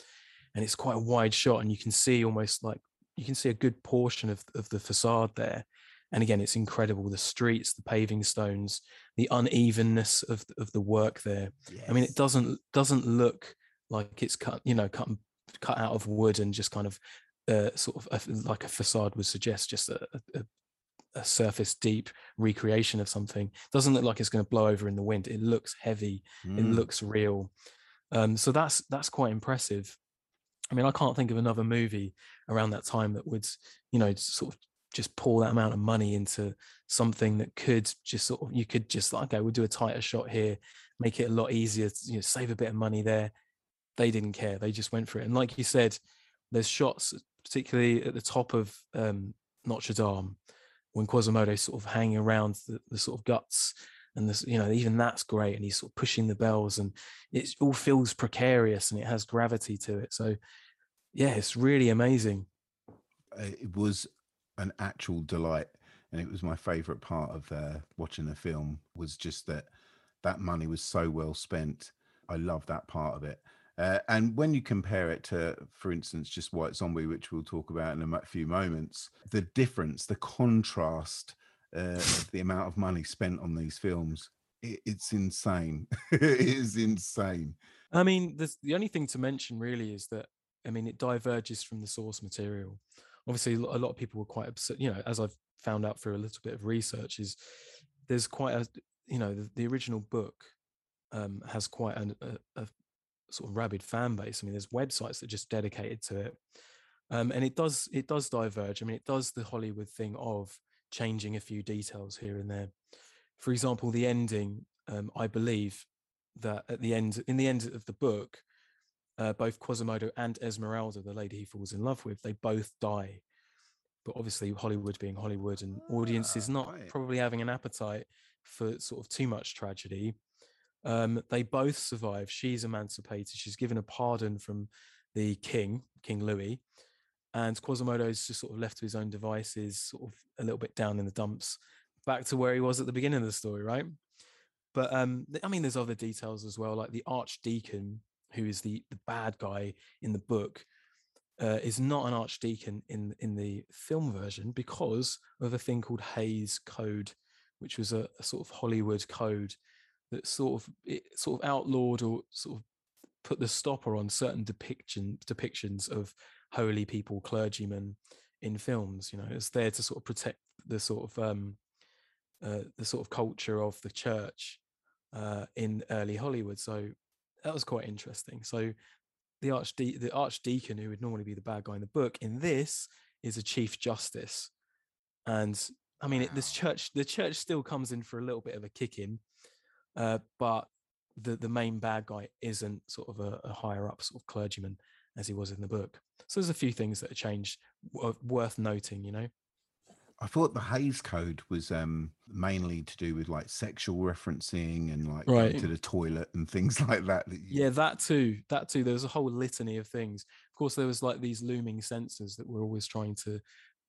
And it's quite a wide shot and you can see almost like you can see a good portion of, of the facade there. And again it's incredible the streets the paving stones the unevenness of, of the work there. Yes. i mean it doesn't doesn't look like it's cut you know cut cut out of wood and just kind of uh, sort of a, like a facade would suggest just a, a, a surface deep recreation of something. It doesn't look like it's going to blow over in the wind. It looks heavy. Mm. It looks real. Um, so that's that's quite impressive. I mean, I can't think of another movie around that time that would, you know, sort of just pour that amount of money into something that could just sort of you could just like okay, we'll do a tighter shot here, make it a lot easier, to, you know, save a bit of money there. They didn't care. They just went for it. And like you said, there's shots, particularly at the top of um, Notre Dame, when Quasimodo sort of hanging around the, the sort of guts and this, you know, even that's great. And he's sort of pushing the bells and it all feels precarious and it has gravity to it. So yeah, it's really amazing. It was an actual delight. And it was my favorite part of uh, watching the film was just that that money was so well spent. I love that part of it. Uh, and when you compare it to, for instance, just White Zombie, which we'll talk about in a few moments, the difference, the contrast uh, of the amount of money spent on these films, it, it's insane. it is insane. I mean, the only thing to mention really is that, I mean, it diverges from the source material. Obviously, a lot of people were quite upset, you know, as I've found out through a little bit of research, is there's quite a, you know, the, the original book um, has quite an, a, a sort of rabid fan base. I mean, there's websites that are just dedicated to it, um, and it does it does diverge. I mean, it does the Hollywood thing of changing a few details here and there. For example, the ending. Um, I believe that at the end, in the end of the book, uh, both Quasimodo and Esmeralda, the lady he falls in love with, they both die. But obviously, Hollywood being Hollywood, and audiences not right. probably having an appetite for sort of too much tragedy, um, they both survive. She's emancipated. She's given a pardon from the king, King Louis, and Quasimodo's just sort of left to his own devices, sort of a little bit down in the dumps, back to where he was at the beginning of the story, right? But um, I mean, there's other details as well, like the archdeacon, who is the the bad guy in the book, uh, is not an archdeacon in in the film version because of a thing called Hays Code, which was a, a sort of Hollywood code that sort of it sort of outlawed or sort of put the stopper on certain depiction depictions of holy people, clergymen in films. You know, it's there to sort of protect the sort of um, uh, the sort of culture of the church uh, in early Hollywood. So that was quite interesting. So the archde- the archdeacon, who would normally be the bad guy in the book, in this is a chief justice, and I mean, wow. it, this church the church still comes in for a little bit of a kick in uh, but the the main bad guy isn't sort of a, a, higher up sort of clergyman as he was in the book. So there's a few things that have changed worth noting, you know. I thought the Hays Code was um, mainly to do with like sexual referencing and like right. going to the toilet and things like that. that you... Yeah, that too. That too. There was a whole litany of things. Of course, there was like these looming censors that were always trying to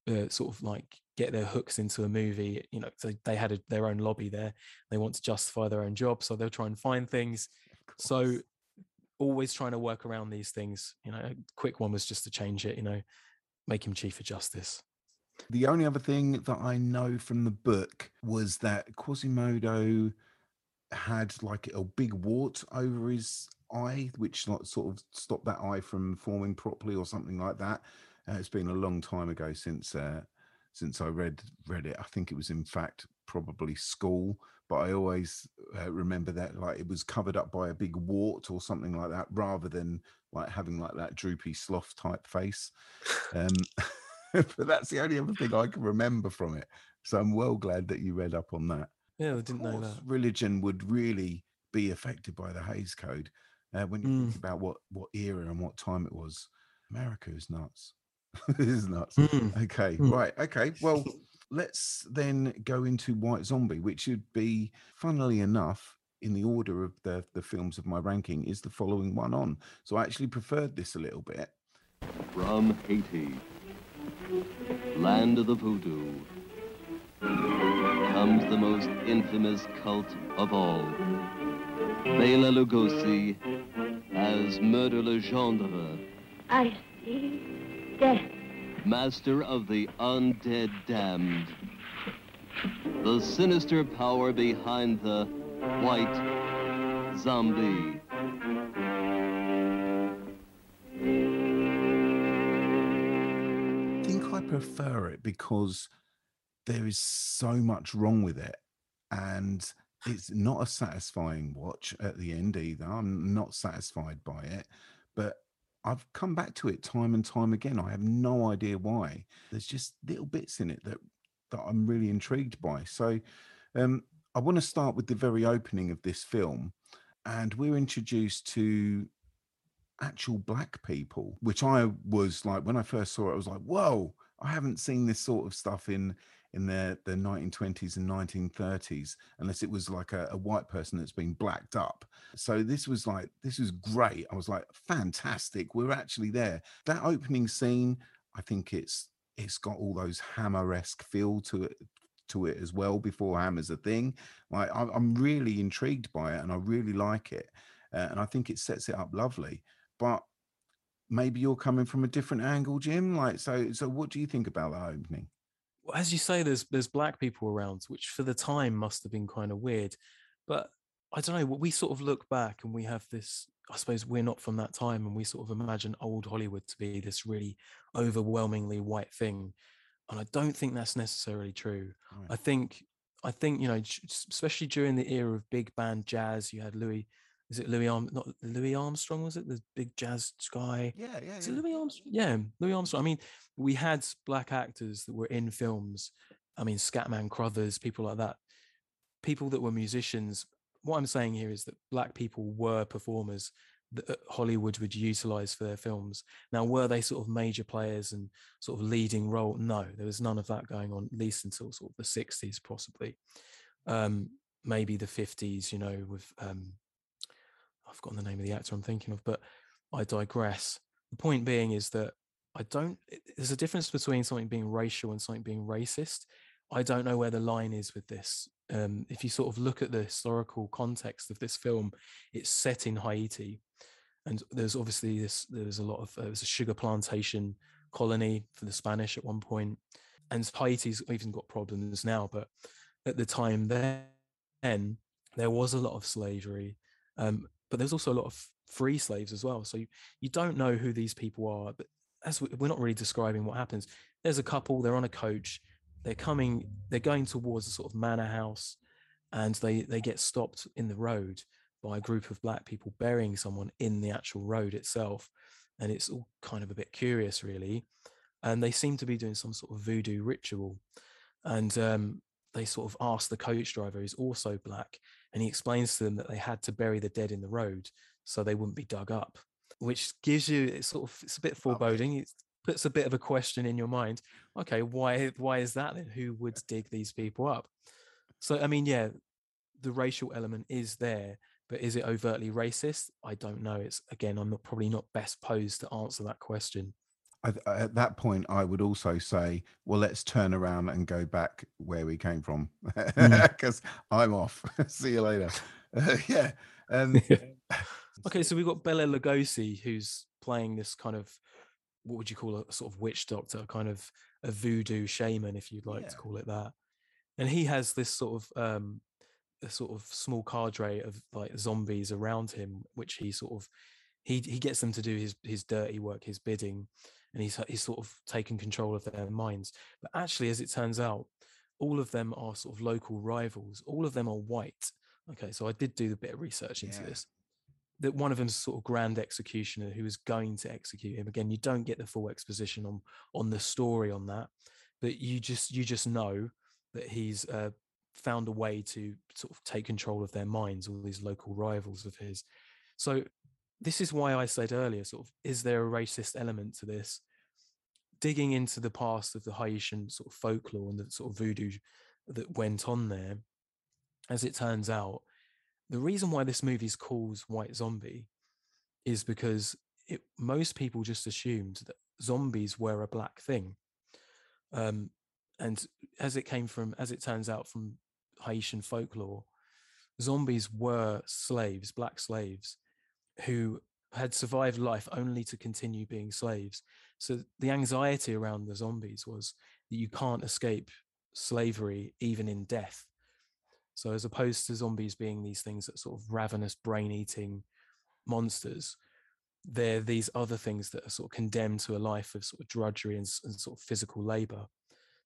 uh, sort of like get their hooks into a movie. You know, so they had a, their own lobby there. They want to justify their own job, so they'll try and find things. So always trying to work around these things. You know, a quick one was just to change it. You know, make him chief of justice. The only other thing that I know from the book was that Quasimodo had like a big wart over his eye, which like sort of stopped that eye from forming properly or something like that. Uh, it's been a long time ago since uh, since I read read it. I think it was in fact probably school, but I always uh, remember that like it was covered up by a big wart or something like that, rather than like having like that droopy sloth type face. Um, but that's the only other thing I can remember from it. So I'm well glad that you read up on that. Yeah, I didn't know that. Religion would really be affected by the Hays Code. Uh, when you Mm. think about what what era and what time it was, America is nuts. it is nuts. Mm. Okay, Mm. right. Okay, well, let's then go into White Zombie, which would be, funnily enough, in the order of the the films of my ranking, is the following one on. So I actually preferred this a little bit. From Haiti, land of the voodoo, comes the most infamous cult of all. Bela Lugosi as Murder Legendre, I see death. master of the undead damned. The sinister power behind the white zombie. I think I prefer it because there is so much wrong with it and it's not a satisfying watch at the end either. I'm not satisfied by it, but I've come back to it time and time again. I have no idea why. There's just little bits in it that that I'm really intrigued by. So um, I want to start with the very opening of this film, and we're introduced to actual black people, which I was like when I first saw it, I was like, whoa, I haven't seen this sort of stuff in in the the 1920s and 1930s, unless it was like a, a white person that's been blacked up. So this was like this was great. I was like, fantastic, we're actually there. That opening scene, I think it's it's got all those hammer-esque feel to it to it as well before hammer's a thing like I'm, really intrigued by it and i really like it uh, and i think it sets it up lovely but maybe you're coming from a different angle jim like so so what do you think about that opening as you say, there's there's black people around, which for the time must have been kind of weird. But I don't know. We sort of look back and we have this. I suppose we're not from that time, and we sort of imagine old Hollywood to be this really overwhelmingly white thing, and I don't think that's necessarily true. I think I think you know, especially during the era of big band jazz, you had Louis. Is it Louis Arm? Not Louis Armstrong? Was it the big jazz guy? yeah yeah, Is it Louis Armstrong? Yeah, Louis Armstrong. I mean, we had black actors that were in films. I mean, Scatman Crothers, people like that, people that were musicians. What I'm saying here is that black people were performers that uh, Hollywood would utilize for their films. Now, were they sort of major players and sort of leading role? No, there was none of that going on, at least until sort of the 60s, possibly. Um, maybe the 50s, you know, with um, I've forgotten the name of the actor I'm thinking of, but I digress. The point being is that I don't, there's a difference between something being racial and something being racist. I don't know where the line is with this. Um, if you sort of look at the historical context of this film, it's set in Haiti. And there's obviously this, there's a lot of, uh, was a sugar plantation colony for the Spanish at one point. And Haiti's even got problems now, but at the time then, there was a lot of slavery. Um, but there's also a lot of free slaves as well. So you, you don't know who these people are. But as we, we're not really describing what happens, there's a couple. They're on a coach. They're coming. They're going towards a sort of manor house, and they they get stopped in the road by a group of black people burying someone in the actual road itself, and it's all kind of a bit curious, really. And they seem to be doing some sort of voodoo ritual, and um, they sort of ask the coach driver, who's also black, and he explains to them that they had to bury the dead in the road so they wouldn't be dug up, which gives you it's sort of it's a bit foreboding. It puts a bit of a question in your mind. Okay, why why is that then? Who would dig these people up? So I mean, yeah, the racial element is there, but is it overtly racist? I don't know. It's again, I'm not probably not best posed to answer that question. I, th- at that point, I would also say, well, let's turn around and go back where we came from because I'm off. See you later. yeah. Um, Okay, so we've got Bela Lugosi who's playing this kind of what would you call a sort of witch doctor, kind of a voodoo shaman, if you'd like to call it that. And he has this sort of um a sort of small cadre of like zombies around him, which he sort of he he gets them to do his his dirty work, his bidding, and he's he's sort of taken control of their minds. But actually, as it turns out, all of them are sort of local rivals. All of them are white. Okay, so I did do a bit of research into Yeah. this. That one of them's sort of grand executioner who is going to execute him. Again, you don't get the full exposition on on the story on that, but you just you just know that he's uh, found a way to sort of take control of their minds, all these local rivals of his. So this is why I said earlier, sort of, is there a racist element to this? Digging into the past of the Haitian sort of folklore and the sort of voodoo that went on there, as it turns out, the reason why this movie is called White Zombie is because it, most people just assumed that zombies were a black thing. Um, and as it came from, as it turns out, from Haitian folklore, zombies were slaves, black slaves, who had survived life only to continue being slaves. So the anxiety around the zombies was that you can't escape slavery even in death. So as opposed to zombies being these things that sort of ravenous brain-eating monsters, they're these other things that are sort of condemned to a life of sort of drudgery and, and sort of physical labor.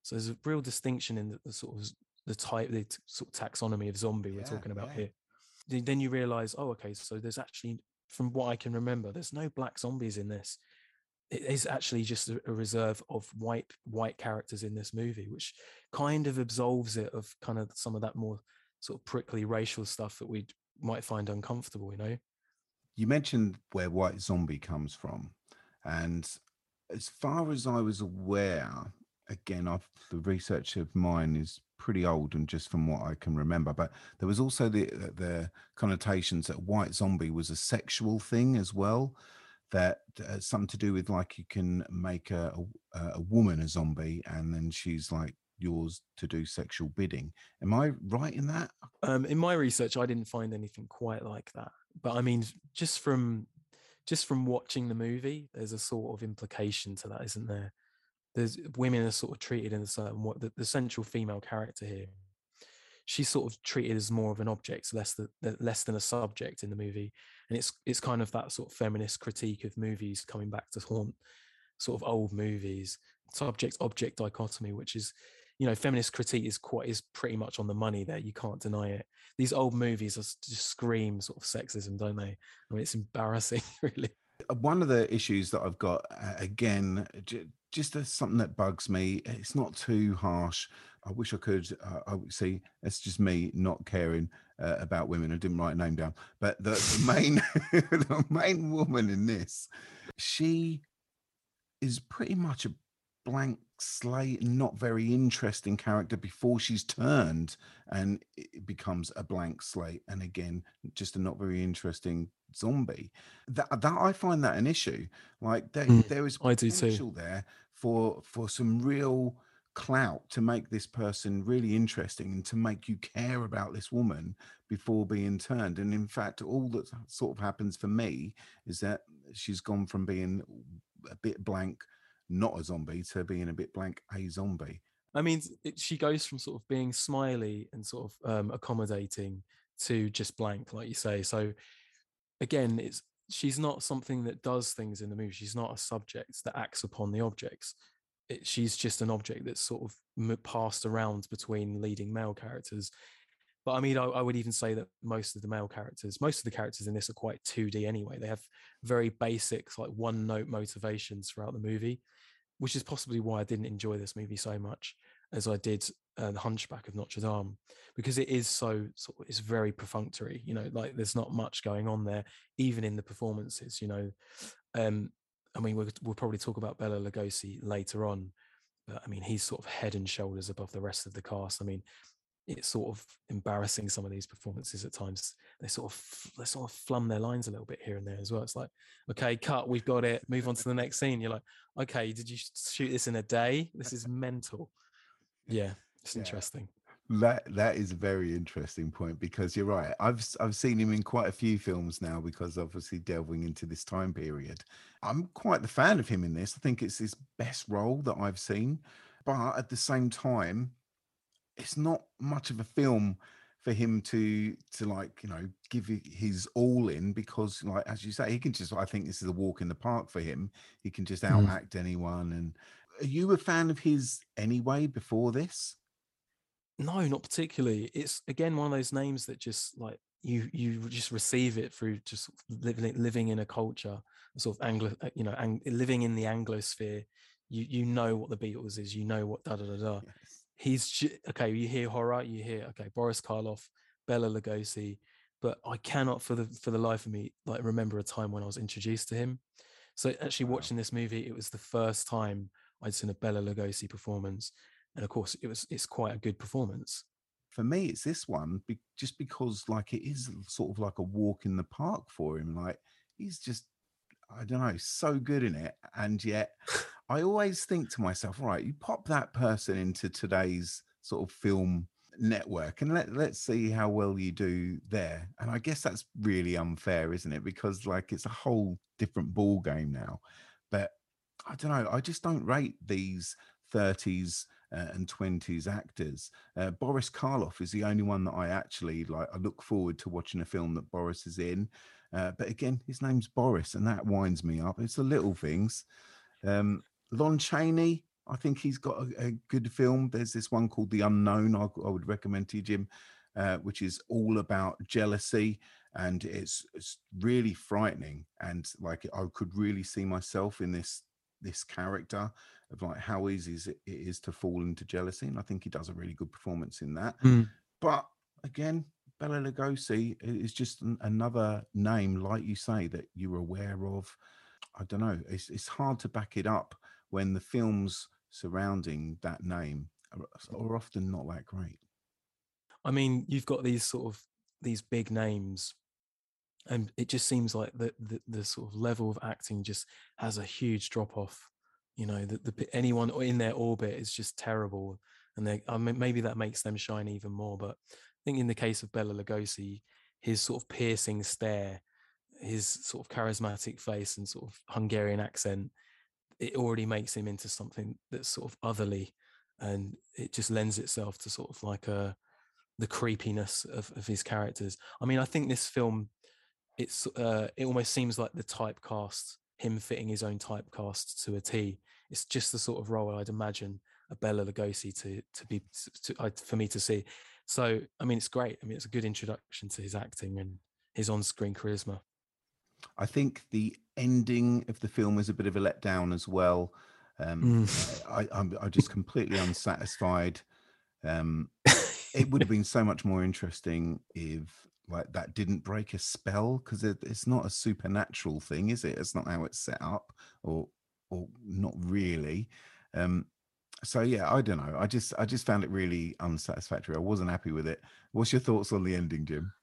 So there's a real distinction in the, the sort of the type, the t- sort of taxonomy of zombie we're talking about yeah. here. Then you realize, oh, okay, so there's actually, from what I can remember, there's no black zombies in this. It is actually just a, reserve of white white characters in this movie, which kind of absolves it of kind of some of that more sort of prickly racial stuff that we might find uncomfortable. You know. You mentioned where White Zombie comes from, and as far as I was aware, again, I've the research of mine is pretty old and just from what I can remember, but there was also the the connotations that White Zombie was a sexual thing as well. That uh, something to do with like you can make a, a a woman a zombie and then she's like yours to do sexual bidding. Am I right in that? Um, in my research, I didn't find anything quite like that. But I mean, just from just from watching the movie, there's a sort of implication to that, isn't there? There's women are sort of treated in a certain the, the central female character here. She's sort of treated as more of an object, less than less than a subject in the movie, and it's it's kind of that sort of feminist critique of movies coming back to haunt sort of old movies, subject object dichotomy, which is you know feminist critique is quite is pretty much on the money there you can't deny it. These old movies just scream sort of sexism don't they? I mean it's embarrassing really. Uh, one of the issues that I've got uh, again, just as something that bugs me. It's not too harsh. I wish I could. Uh, I would see. It's just me not caring uh, about women. I didn't write a name down, but the, the main the main woman in this, she is pretty much a blank slate, not very interesting character before she's turned and it becomes a blank slate. And again, just a not very interesting zombie. That that I find that an issue. Like there, Mm, there is I do too. potential there for for some real clout to make this person really interesting and to make you care about this woman before being turned and in fact all that sort of happens for me is that she's gone from being a bit blank not a zombie to being a bit blank a zombie. I mean it, she goes from sort of being smiley and sort of um, accommodating to just blank like you say. So again it's she's not something that does things in the movie. She's not a subject that acts upon the objects. It, she's just an object that's sort of passed around between leading male characters. But i mean I, I would even say that most of the male characters most of the characters in this are quite 2d anyway. They have very basic like one note motivations throughout the movie which is possibly why i didn't enjoy this movie so much as i did uh, the hunchback of notre dame because it is so of it's very perfunctory you know like there's not much going on there even in the performances you know. Um i mean we'll, we'll probably talk about bela lugosi later on but i mean he's sort of head and shoulders above the rest of the cast. I mean it's sort of embarrassing some of these performances at times they sort of they sort of flum their lines a little bit here and there as well it's like okay cut we've got it move on to the next scene you're like okay did you shoot this in a day this is mental yeah it's Yeah. interesting That that is a very interesting point because you're right. I've I've seen him in quite a few films now because obviously delving into this time period. I'm quite the fan of him in this. I think it's his best role that I've seen, but at the same time, it's not much of a film for him to to like you know give his all in because like as you say he can just i think this is a walk in the park for him he can just Mm. outact anyone and are you a fan of his anyway before this No, not particularly. It's again one of those names that just like you you just receive it through just living living in a culture, sort of Anglo, uh, you know, ang- living in the Anglosphere. You you know what the Beatles is. You know what da da da da. He's okay. You hear horror. You hear okay. Boris Karloff, Bela Lugosi, but I cannot for the for the life of me like remember a time when I was introduced to him. So actually watching this movie, it was the first time I'd seen a Bela Lugosi performance, and of course it was it's quite a good performance. for me it's this one just because like it is sort of like a walk in the park for him like he's just i don't know so good in it and yet i always think to myself right you pop that person into today's sort of film network and let, let's see how well you do there and i guess that's really unfair isn't it because like it's a whole different ball game now but i don't know i just don't rate these 30s uh, and 20s actors. Uh, Boris Karloff is the only one that I actually like. I look forward to watching a film that Boris is in. Uh, but again, his name's Boris, and that winds me up. It's the little things. Um, Lon Chaney, I think he's got a, a good film. There's this one called The Unknown. I, I would recommend to you, Jim, uh, which is all about jealousy, and it's it's really frightening. And like I could really see myself in this this character of like how easy is it, it is to fall into jealousy and i think he does a really good performance in that Mm. but again bela lugosi is just an, another name like you say that you're aware of i don't know it's, it's hard to back it up when the films surrounding that name are, are often not that great I mean, you've got these sort of these big names, and it just seems like the the, the sort of level of acting just has a huge drop off. You know, the, the anyone in their orbit is just terrible, and they I mean, maybe that makes them shine even more. But think in the case of Bela Lugosi, his sort of piercing stare, his sort of charismatic face, and sort of Hungarian accent, it already makes him into something that's sort of otherly, and it just lends itself to sort of like a the creepiness of, of his characters. I mean, I think this film, it's uh, it almost seems like the typecast, him fitting his own typecast to a T. It's just the sort of role I'd imagine a Bela Lugosi to to be to, I for me to see. So I mean, it's great. I mean, it's a good introduction to his acting and his on-screen charisma. I think the ending of the film is a bit of a letdown as well. Um, I, I'm, I'm just completely unsatisfied. Um, it would have been so much more interesting if like that didn't break a spell because it, it's not a supernatural thing, is it? It's not how it's set up, or or not really. Um, so yeah, I don't know. I just I just found it really unsatisfactory. I wasn't happy with it. What's your thoughts on the ending, Jim?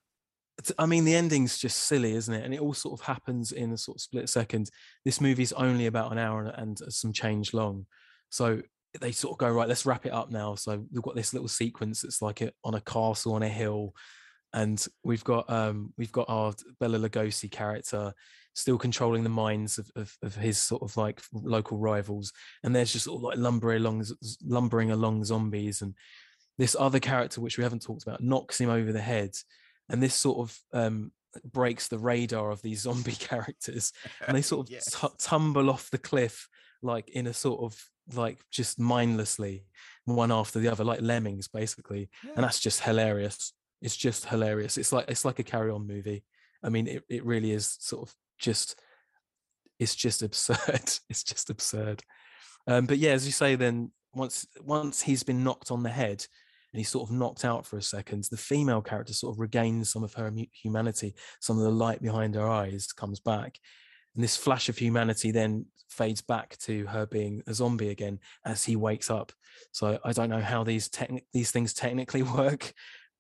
I mean, the ending's just silly, isn't it? And it all sort of happens in a sort of split second. This movie's only about an hour and, some change long. So they sort of go, right, let's wrap it up now. So we've got this little sequence that's like a, on a castle on a hill. And we've got um we've got our Bela Lugosi character still controlling the minds of, of, of his sort of like local rivals. And there's just sort of like lumbering along lumbering along zombies and this other character which we haven't talked about knocks him over the head and this sort of um, breaks the radar of these zombie characters and they sort of tu- tumble off the cliff like in a sort of like just mindlessly one after the other like lemmings basically and that's just hilarious it's just hilarious it's like it's like a carry on movie. I mean it, it really is sort of just it's just absurd it's just absurd. Um, but yeah as you say then once once he's been knocked on the head and he's sort of knocked out for a second the female character sort of regains some of her humanity some of the light behind her eyes comes back and this flash of humanity then fades back to her being a zombie again as he wakes up. So i don't know how these techni- these things technically work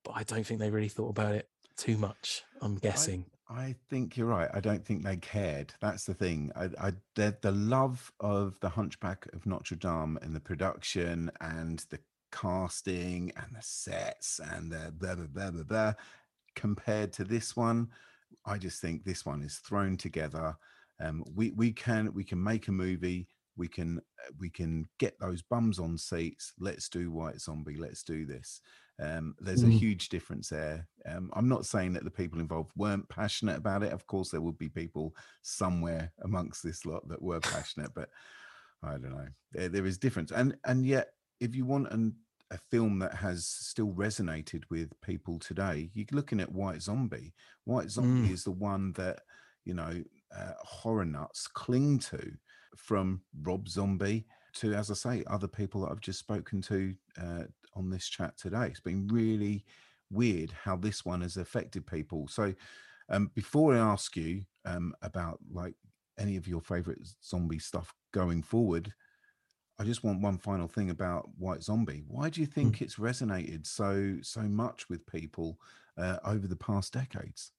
but i don't think they really thought about it too much i'm guessing I think you're right. I don't think they cared. That's the thing. I, I the, the love of the Hunchback of Notre Dame and the production and the casting and the sets and the blah blah blah blah blah compared to this one, I just think this one is thrown together. Um, we we can we can make a movie. We can uh, we can get those bums on seats. Let's do White Zombie. Let's do this. Um, there's a Mm. huge difference there. Um, I'm not saying that the people involved weren't passionate about it. Of course, there would be people somewhere amongst this lot that were passionate, but I don't know. There, there is difference, and and yet, if you want an, a film that has still resonated with people today, you're looking at White Zombie. White Zombie Mm. is the one that you know uh, horror nuts cling to, from Rob Zombie to, as I say, other people that I've just spoken to uh, on this chat today. It's been really weird how this one has affected people. So, um, before I ask you um, about like any of your favorite zombie stuff going forward, I just want one final thing about White Zombie. Why do you think it's resonated so so much with people uh, over the past decades?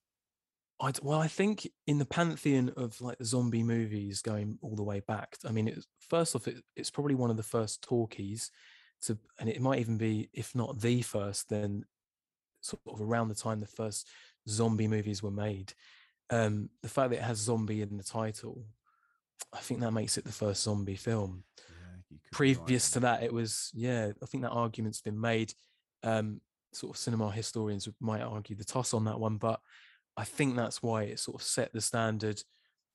I well, I think in the pantheon of like the zombie movies going all the way back. I mean, it's first off, it, it's probably one of the first talkies to, and it might even be, if not the first, then sort of around the time the first zombie movies were made. Um, the fact that it has zombie in the title, I think that makes it the first zombie film. Previous to that, it was yeah. I think that argument's been made. Um, sort of cinema historians might argue the toss on that one, but I think that's why it sort of set the standard.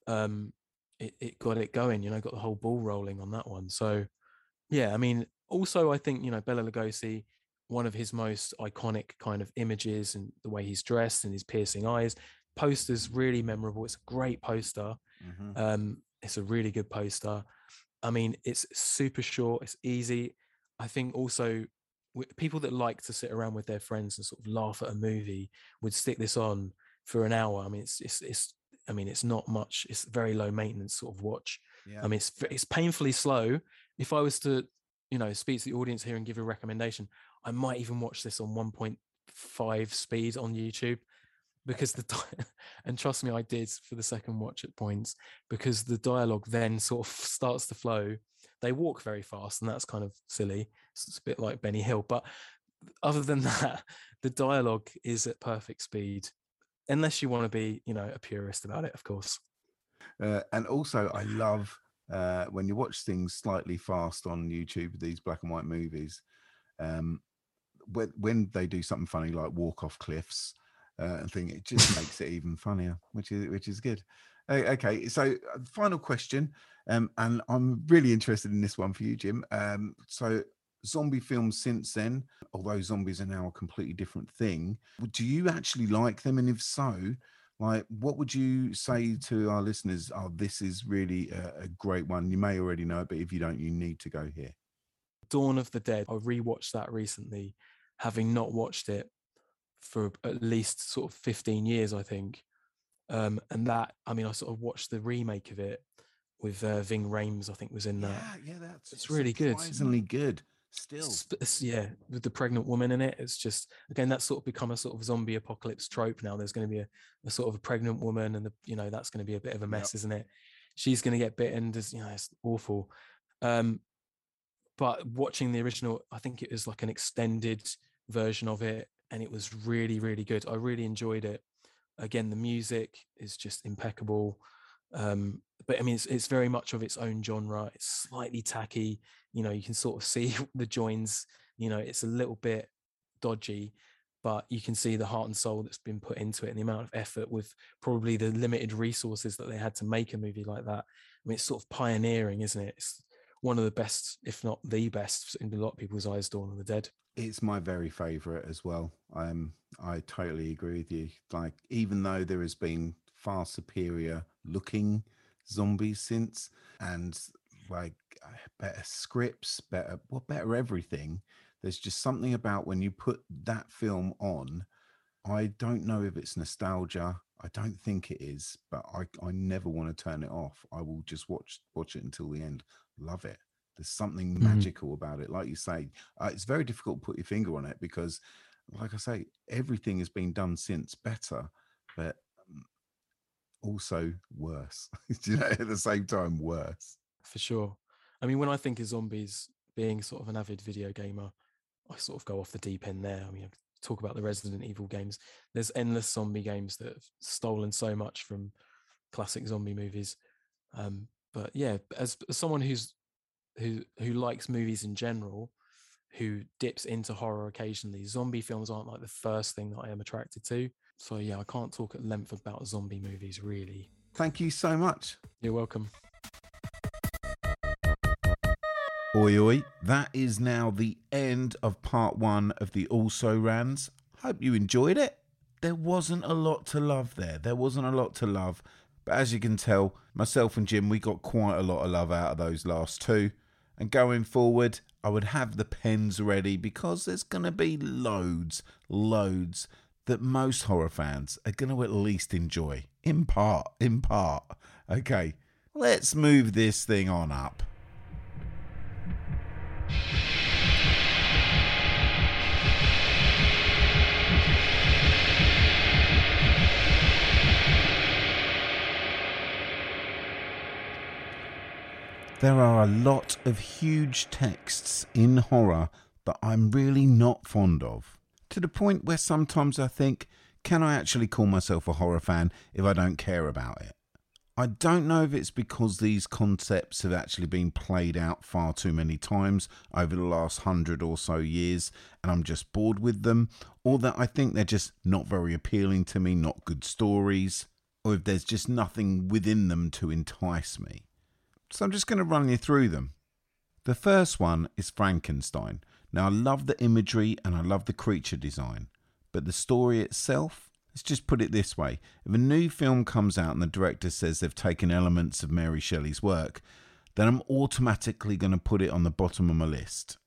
Um, it, it got it going, you know, got the whole ball rolling on that one. So, yeah, I mean, also I think you know Bela Lugosi, one of his most iconic kind of images and the way he's dressed and his piercing eyes. Poster's really memorable. It's a great poster. Mhm. Um, it's a really good poster. I mean, it's super short. It's easy. I think also people that like to sit around with their friends and sort of laugh at a movie would stick this on for an hour. I mean, it's it's it's. I mean, it's not much. It's very low maintenance sort of watch. Yeah. I mean, it's it's painfully slow. If I was to, you know, speak to the audience here and give a recommendation, I might even watch this on 1.5 speed on YouTube because the di- and trust me, I did for the second watch at points because the dialogue then sort of starts to flow. They walk very fast, and that's kind of silly. It's a bit like Benny Hill, but other than that, the dialogue is at perfect speed, unless you want to be, you know, a purist about it, of course. Uh, and also, I love uh, when you watch things slightly fast on YouTube, these black and white movies. Um, when, when they do something funny like walk off cliffs uh, and thing, it just makes it even funnier, which is which is good. Okay, so uh, final question, um, and I'm really interested in this one for you, Jim. Um, so zombie films since then, although zombies are now a completely different thing, do you actually like them? And if so, like what would you say to our listeners oh this is really a, a great one you may already know it but if you don't you need to go here Dawn of the Dead. I rewatched that recently, having not watched it for at least sort of 15 years, I think. Um, and that, I mean, I sort of watched the remake of it with uh, Ving Rhames, I think was in that. yeah that's it's really good. surprisingly good still yeah, with the pregnant woman in it, it's just again that's sort of become a sort of zombie apocalypse trope now. There's going to be a, a sort of a pregnant woman, and the you know that's going to be a bit of a mess, isn't it? She's going to get bitten. There's you know it's awful. Um, but watching the original, I think it was like an extended version of it, and it was really really good. I really enjoyed it. Again, the music is just impeccable. Um, but I mean, it's, it's very much of its own genre. It's slightly tacky. You know, you can sort of see the joins. You know, it's a little bit dodgy, but you can see the heart and soul that's been put into it and the amount of effort with probably the limited resources that they had to make a movie like that. I mean, it's sort of pioneering, isn't it? It's one of the best, if not the best, in a lot of people's eyes. Dawn of the Dead. it's my very favorite as well um i totally agree with you like even though there has been far superior looking zombies since and like uh, better scripts better well better everything. There's just something about when you put that film on i don't know if it's nostalgia i don't think it is but i i never want to turn it off. I will just watch watch it until the end. Love it. There's something Mhm. magical about it. Like you say uh, it's very difficult to put your finger on it because like i say everything has been done since better but um, also worse. You know at the same time worse for sure. I mean, when I think of zombies being sort of an avid video gamer, I sort of go off the deep end there. I mean, I talk about the Resident Evil games. There's endless zombie games that have stolen so much from classic zombie movies. Um, but yeah, as, as someone who's who who likes movies in general, who dips into horror occasionally. Zombie films aren't like the first thing that I am attracted to. So yeah, I can't talk at length about zombie movies really. Thank you so much. You're welcome. Oi, oi. That is now the end of part one of the Also Rans. Hope you enjoyed it. There wasn't a lot to love there. There wasn't a lot to love. But as you can tell, myself and Jim, we got quite a lot of love out of those last two. And going forward, I would have the pens ready because there's going to be loads, loads that most horror fans are going to at least enjoy. In part, in part. Okay, let's move this thing on up. There are a lot of huge texts in horror that I'm really not fond of. To the point where sometimes I think, can I actually call myself a horror fan if I don't care about it? I don't know if it's because these concepts have actually been played out far too many times over the last hundred or so years and I'm just bored with them, or that I think they're just not very appealing to me, not good stories, or if there's just nothing within them to entice me. So I'm just going to run you through them. The first one is Frankenstein. Now, I love the imagery and I love the creature design, but the story itself, let's just put it this way if a new film comes out and the director says they've taken elements of Mary Shelley's work, then I'm automatically going to put it on the bottom of my list.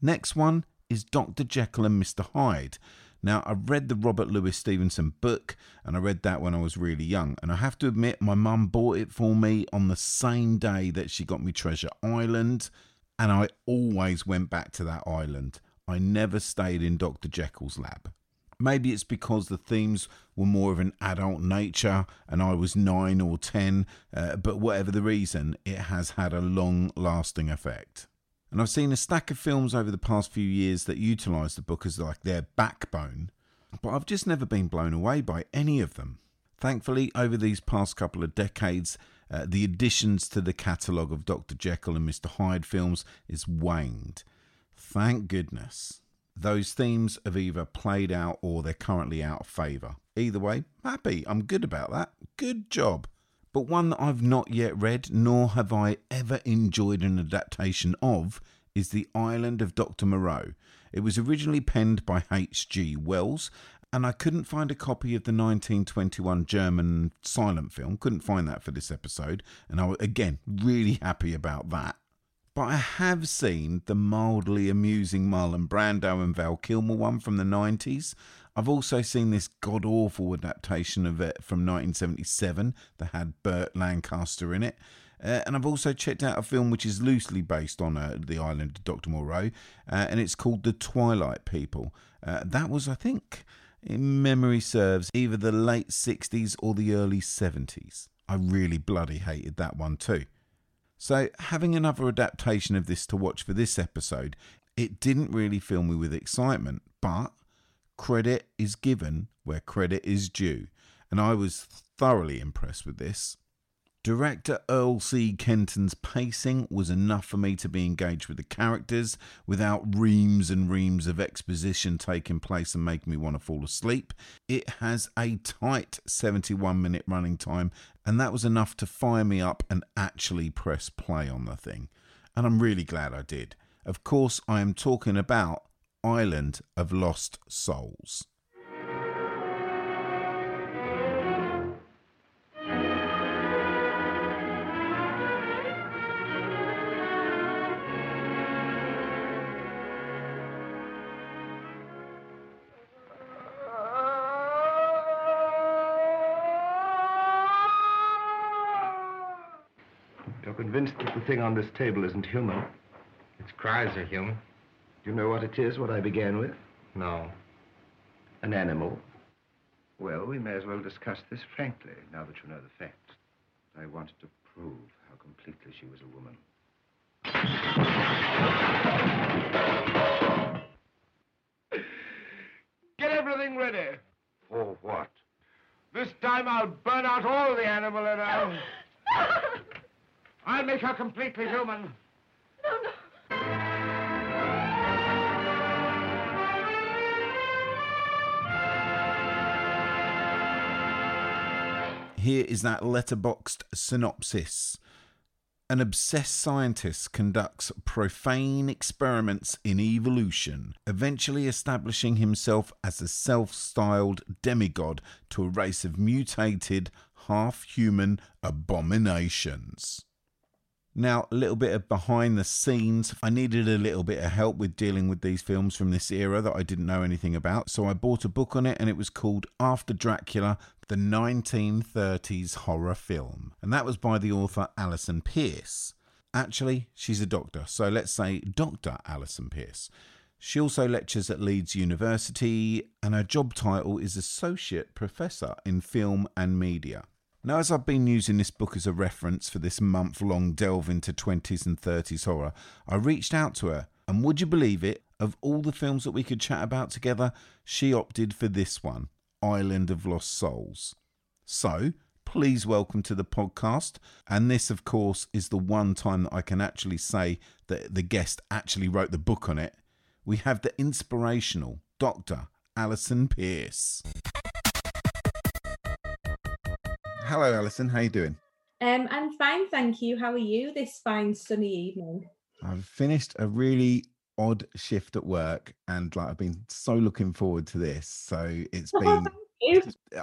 Next one is Dr. Jekyll and Mr. Hyde. Now, I've read the Robert Louis Stevenson book, and I read that when I was really young. And I have to admit, my mum bought it for me on the same day that she got me Treasure Island, and I always went back to that island. I never stayed in Dr. Jekyll's lab. Maybe it's because the themes were more of an adult nature and I was nine or ten, uh, but whatever the reason, it has had a long lasting effect. And I've seen a stack of films over the past few years that utilise the book as like their backbone, but I've just never been blown away by any of them. Thankfully, over these past couple of decades, uh, the additions to the catalogue of Dr. Jekyll and Mr. Hyde films is waned. Thank goodness. Those themes have either played out or they're currently out of favour. Either way, happy. I'm good about that. Good job but one that I've not yet read, nor have I ever enjoyed an adaptation of, is The Island of Dr. Moreau. It was originally penned by H.G. Wells, and I couldn't find a copy of the 1921 German silent film. Couldn't find that for this episode, and I was again really happy about that. But I have seen the mildly amusing Marlon Brando and Val Kilmer one from the 90s, I've also seen this god awful adaptation of it from 1977 that had Burt Lancaster in it. Uh, and I've also checked out a film which is loosely based on uh, the island of Dr. Moreau, uh, and it's called The Twilight People. Uh, that was, I think, in memory serves, either the late 60s or the early 70s. I really bloody hated that one too. So, having another adaptation of this to watch for this episode, it didn't really fill me with excitement, but credit is given where credit is due, and I was thoroughly impressed with this. Director Earl C. Kenton's pacing was enough for me to be engaged with the characters without reams and reams of exposition taking place and making me want to fall asleep. It has a tight 71 minute running time, and that was enough to fire me up and actually press play on the thing. And I'm really glad I did. Of course, I am talking about Island of Lost Souls. You're convinced that the thing on this table isn't human? Its cries are human. Do you know what it is, what I began with? No. An animal. Well, we may as well discuss this frankly, now that you know the facts. I wanted to prove how completely she was a woman. Get everything ready. For what? This time I'll burn out all the animal in her. I'll make her completely human. No, no. Here is that Letterboxd synopsis. An obsessed scientist conducts profane experiments in evolution, eventually establishing himself as a self styled demigod to a race of mutated, half human abominations. Now, a little bit of behind the scenes. I needed a little bit of help with dealing with these films from this era that I didn't know anything about. So I bought a book on it and it was called After Dracula, the 1930s horror film. And that was by the author Alison Peirse. Actually, she's a doctor. So let's say Dr. Alison Peirse. She also lectures at Leeds University and her job title is Associate Professor in Film and Media. Now, as I've been using this book as a reference for this month long delve into 20s and 30s horror, I reached out to her, and would you believe it? Of all the films that we could chat about together, she opted for this one Island of Lost Souls. So, please welcome to the podcast. And this, of course, is the one time that I can actually say that the guest actually wrote the book on it. We have the inspirational Dr. Alison Peirse. Hello, Alison. How are you doing? Um, I'm fine, thank you. How are you this fine sunny evening? I've finished a really odd shift at work, and like I've been so looking forward to this. So it's been.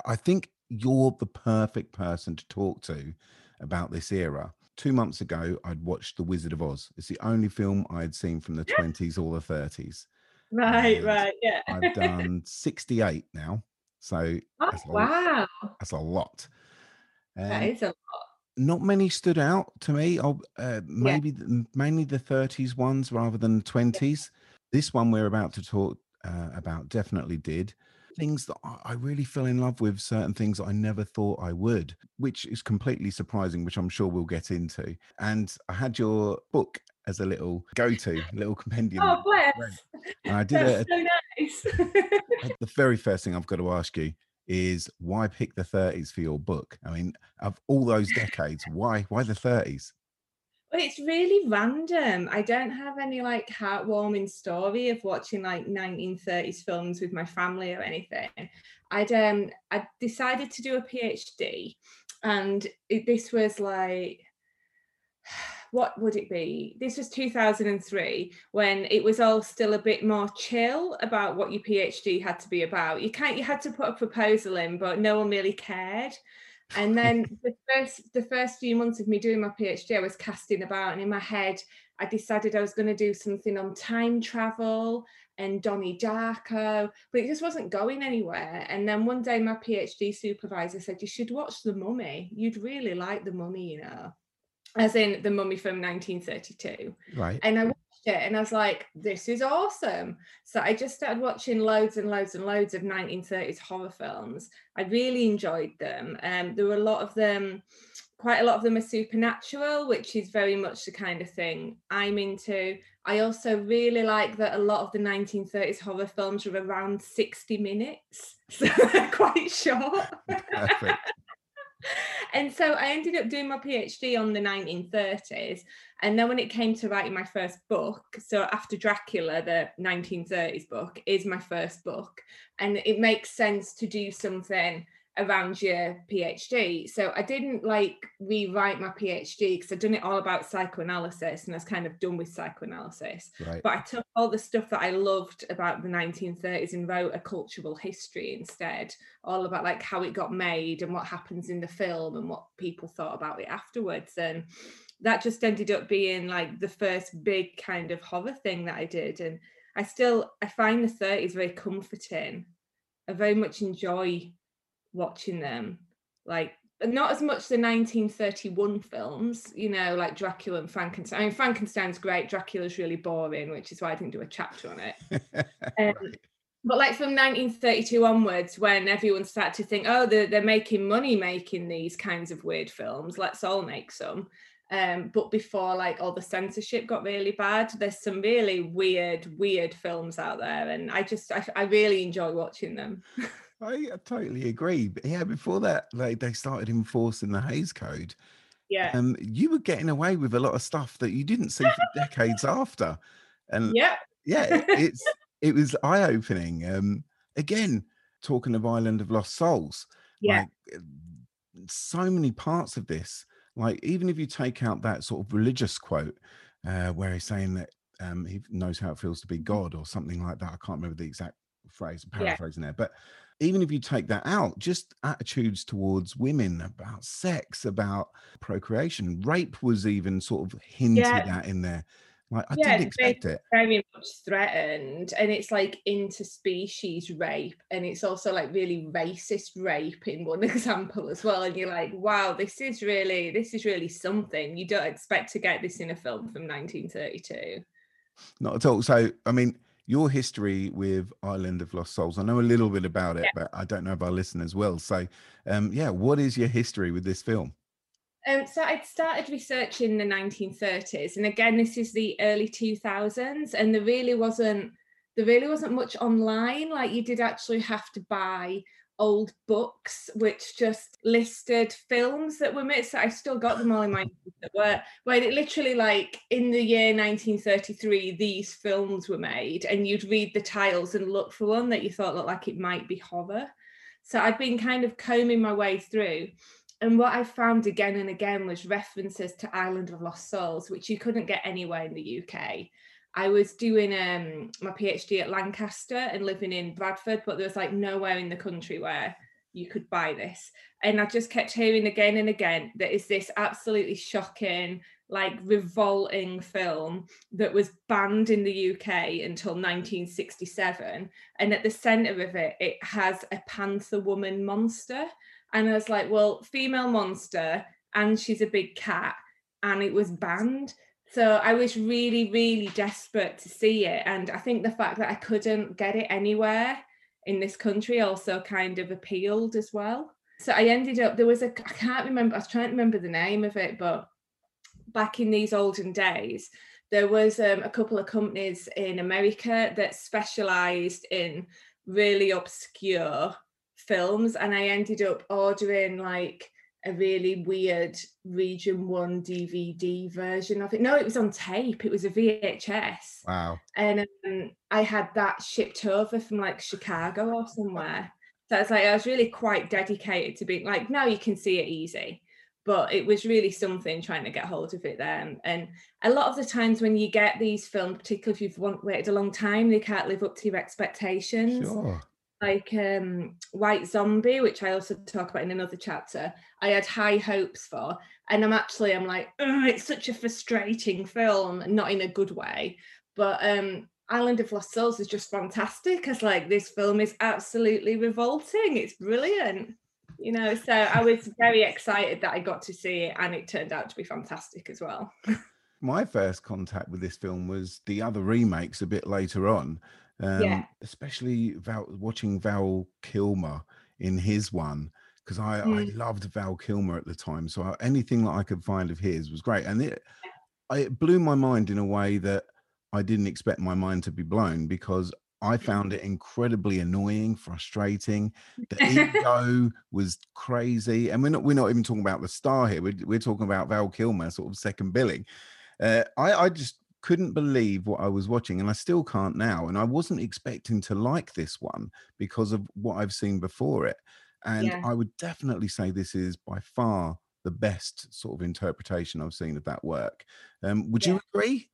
I think you're the perfect person to talk to about this era. Two months ago, I'd watched The Wizard of Oz. It's the only film I had seen from the 20s or the 30s. Right, And right, yeah. I've done 68 now. So Oh, that's, wow, that's a lot. that Um, is a lot. Not many stood out to me. I'll, uh, maybe the, mainly the 30s ones rather than the 20s. This one we're about to talk uh, about definitely did things that I I really fell in love with. Certain things I never thought I would, which is completely surprising, which I'm sure we'll get into. And I had your book as a little go-to, little compendium. Oh, bless. And I did That's a, so nice. the very first thing I've got to ask you is why pick the 30s for your book? I mean, of all those decades, why why the 30s? Well, it's really random. I don't have any like heartwarming story of watching like 1930s films with my family or anything. I'd um I decided to do a PhD, and it, this was like what would it be? This was 2003 when it was all still a bit more chill about what your PhD had to be about. You can't you had to put a proposal in, but no one really cared. And then the first the first few months of me doing my PhD, I was casting about, and in my head, I decided I was going to do something on time travel and Donnie Darko, but it just wasn't going anywhere. And then one day, my PhD supervisor said, "You should watch The Mummy. You'd really like The Mummy, you know." As in the mummy from 1932. Right. And I watched it and I was like, this is awesome. So I just started watching loads and loads and loads of 1930s horror films. I really enjoyed them. Um, there were a lot of them, quite a lot of them are supernatural, which is very much the kind of thing I'm into. I also really like that a lot of the 1930s horror films are around 60 minutes, so they're quite short. And so I ended up doing my PhD on the 1930s. And then when it came to writing my first book, so after Dracula, the 1930s book is my first book. And it makes sense to do something around your PhD. So I didn't like rewrite my PhD because I'd done it all about psychoanalysis and I was kind of done with psychoanalysis. Right. But I took all the stuff that I loved about the 1930s and wrote a cultural history instead, all about like how it got made and what happens in the film and what people thought about it afterwards. And that just ended up being like the first big kind of horror thing that I did. And I still I find the 30s very comforting. I very much enjoy watching them. Like not as much the 1931 films, you know, like Dracula and Frankenstein. I mean, Frankenstein's great. Dracula's really boring, which is why I didn't do a chapter on it. Um, but like from 1932 onwards, when everyone started to think, oh, they're, they're making money making these kinds of weird films, let's all make some. Um, but before like all the censorship got really bad, there's some really weird, weird films out there, and I just I, I really enjoy watching them. I totally agree. But yeah, before that, like they started enforcing the Hays Code. Yeah. Um, you were getting away with a lot of stuff that you didn't see for decades after. And yeah, yeah, it- it's it was eye opening. Um, again, talking of Island of Lost Souls. Yeah. like, uh, so many parts of this. Like even if you take out that sort of religious quote, uh, where he's saying that um, he knows how it feels to be God or something like that. I can't remember the exact phrase, Yeah. paraphrasing there, but even if you take that out, just attitudes towards women, about sex, about procreation, rape was even sort of hinted Yeah. at in there. Like I yeah, didn't expect it. very much threatened, and it's like interspecies rape, and it's also like really racist rape in one example as well. And you're like, wow, this is really this is really something. You don't expect to get this in a film from 1932. Not at all. So, I mean, your history with Island of Lost Souls, I know a little bit about it, but I don't know if our listeners will. So, um, yeah, what is your history with this film? Um, so I'd started researching the 1930s, and again, this is the early 2000s, and there really wasn't there really wasn't much online. Like you did actually have to buy old books which just listed films that were made. So I still got them all in my that were where it literally like in the year 1933 these films were made, and you'd read the titles and look for one that you thought looked like it might be horror. So I'd been kind of combing my way through. And what I found again and again was references to Island of Lost Souls, which you couldn't get anywhere in the UK. I was doing um, my PhD at Lancaster and living in Bradford, but there was like nowhere in the country where you could buy this. And I just kept hearing again and again that is this absolutely shocking, like revolting film that was banned in the UK until 1967. And at the centre of it, it has a panther woman monster. And I was like, well, female monster, and she's a big cat, and it was banned. So I was really, really desperate to see it. And I think the fact that I couldn't get it anywhere in this country also kind of appealed as well. So I ended up, there was a, I can't remember, I was trying to remember the name of it, but back in these olden days, there was um, a couple of companies in America that specialized in really obscure films. And I ended up ordering like a really weird region one DVD version of it. No, it was on tape, it was a VHS. Wow. And um, I had that shipped over from like Chicago or somewhere. So I was like, I was really quite dedicated to being like, now you can see it easy. But it was really something trying to get hold of it then. And a lot of the times when you get these films, particularly if you've waited a long time, they can't live up to your expectations Sure. Like um white zombie which i also talk about in another chapter i had high hopes for. And i'm actually i'm like "Ugh, it's such a frustrating film not in a good way. But um island of lost souls is just fantastic because like this film is absolutely revolting. It's brilliant you know? So i was very excited that i got to see it and it turned out to be fantastic as well. My first contact with this film was the other remakes a bit later on. Um, Yeah. especially Val, watching Val Kilmer in his one because I, I Mm. loved Val Kilmer at the time. So I, anything that I could find of his was great, and it it blew my mind in a way that I didn't expect my mind to be blown because I found it incredibly annoying, frustrating. The ego was crazy, and we're not we're not even talking about the star here. We're, we're talking about Val Kilmer, sort of second billing. Uh, I I just couldn't believe what I was watching, and I still can't now. And I wasn't expecting to like this one because of what I've seen before it. And Yeah. I would definitely say this is by far the best sort of interpretation I've seen of that work. Um, would you agree?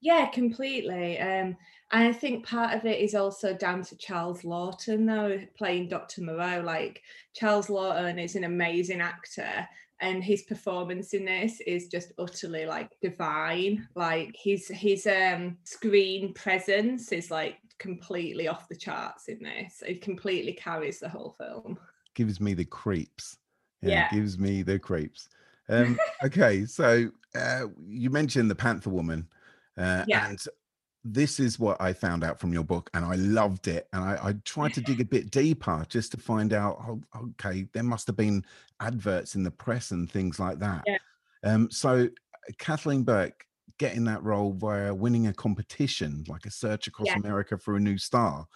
Yeah, completely. Um, and I think part of it is also down to Charles Laughton, though, playing Dr. Moreau. Like, Charles Laughton is an amazing actor, and his performance in this is just utterly like divine. Like, his his um screen presence is like completely off the charts in this. It completely carries the whole film. Gives me the creeps. Yeah. gives me the creeps. Um, okay, so uh, you mentioned the Panther Woman, uh, Yeah. and this is what I found out from your book, and I loved it. And I, I tried to dig a bit deeper just to find out. Oh, okay, there must have been adverts in the press and things like that. Yeah. Um, so Kathleen Burke getting that role via winning a competition, like a search across Yeah. America for a new star.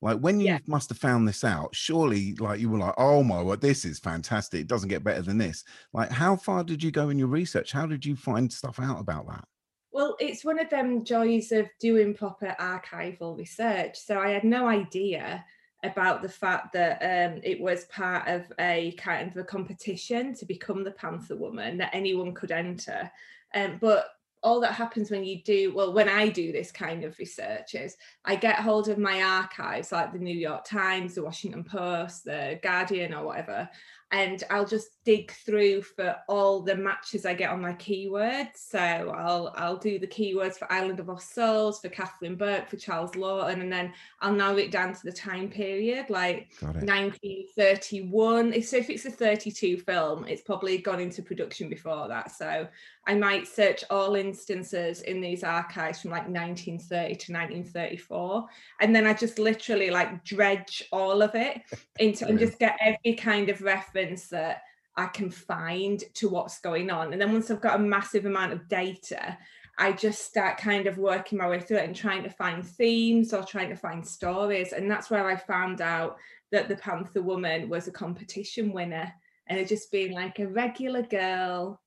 Like when you must have found this out, surely like you were like, oh my word, this is fantastic. It doesn't get better than this. Like, how far did you go in your research? How did you find stuff out about that? Well, it's one of them joys of doing proper archival research. So I had no idea about the fact that um, it was part of a kind of a competition to become the Panther Woman that anyone could enter. Um, but all that happens when you do well when i do this kind of research is i get hold of my archives like the new york times the washington post the guardian or whatever and I'll just dig through for all the matches I get on my keywords. So I'll I'll do the keywords for Island of Lost Souls, for Catherine Burke, for Charles Laughton, and then I'll narrow it down to the time period, like 1931. If so, if it's a 32 film, it's probably gone into production before that. So I might search all instances in these archives from like 1930 to 1934, and then I just literally like dredge all of it into and just get every kind of reference that I can find to what's going on. And then once I've got a massive amount of data, I just start kind of working my way through it and trying to find themes or trying to find stories. And that's where I found out that the Panther Woman was a competition winner and it just being like a regular girl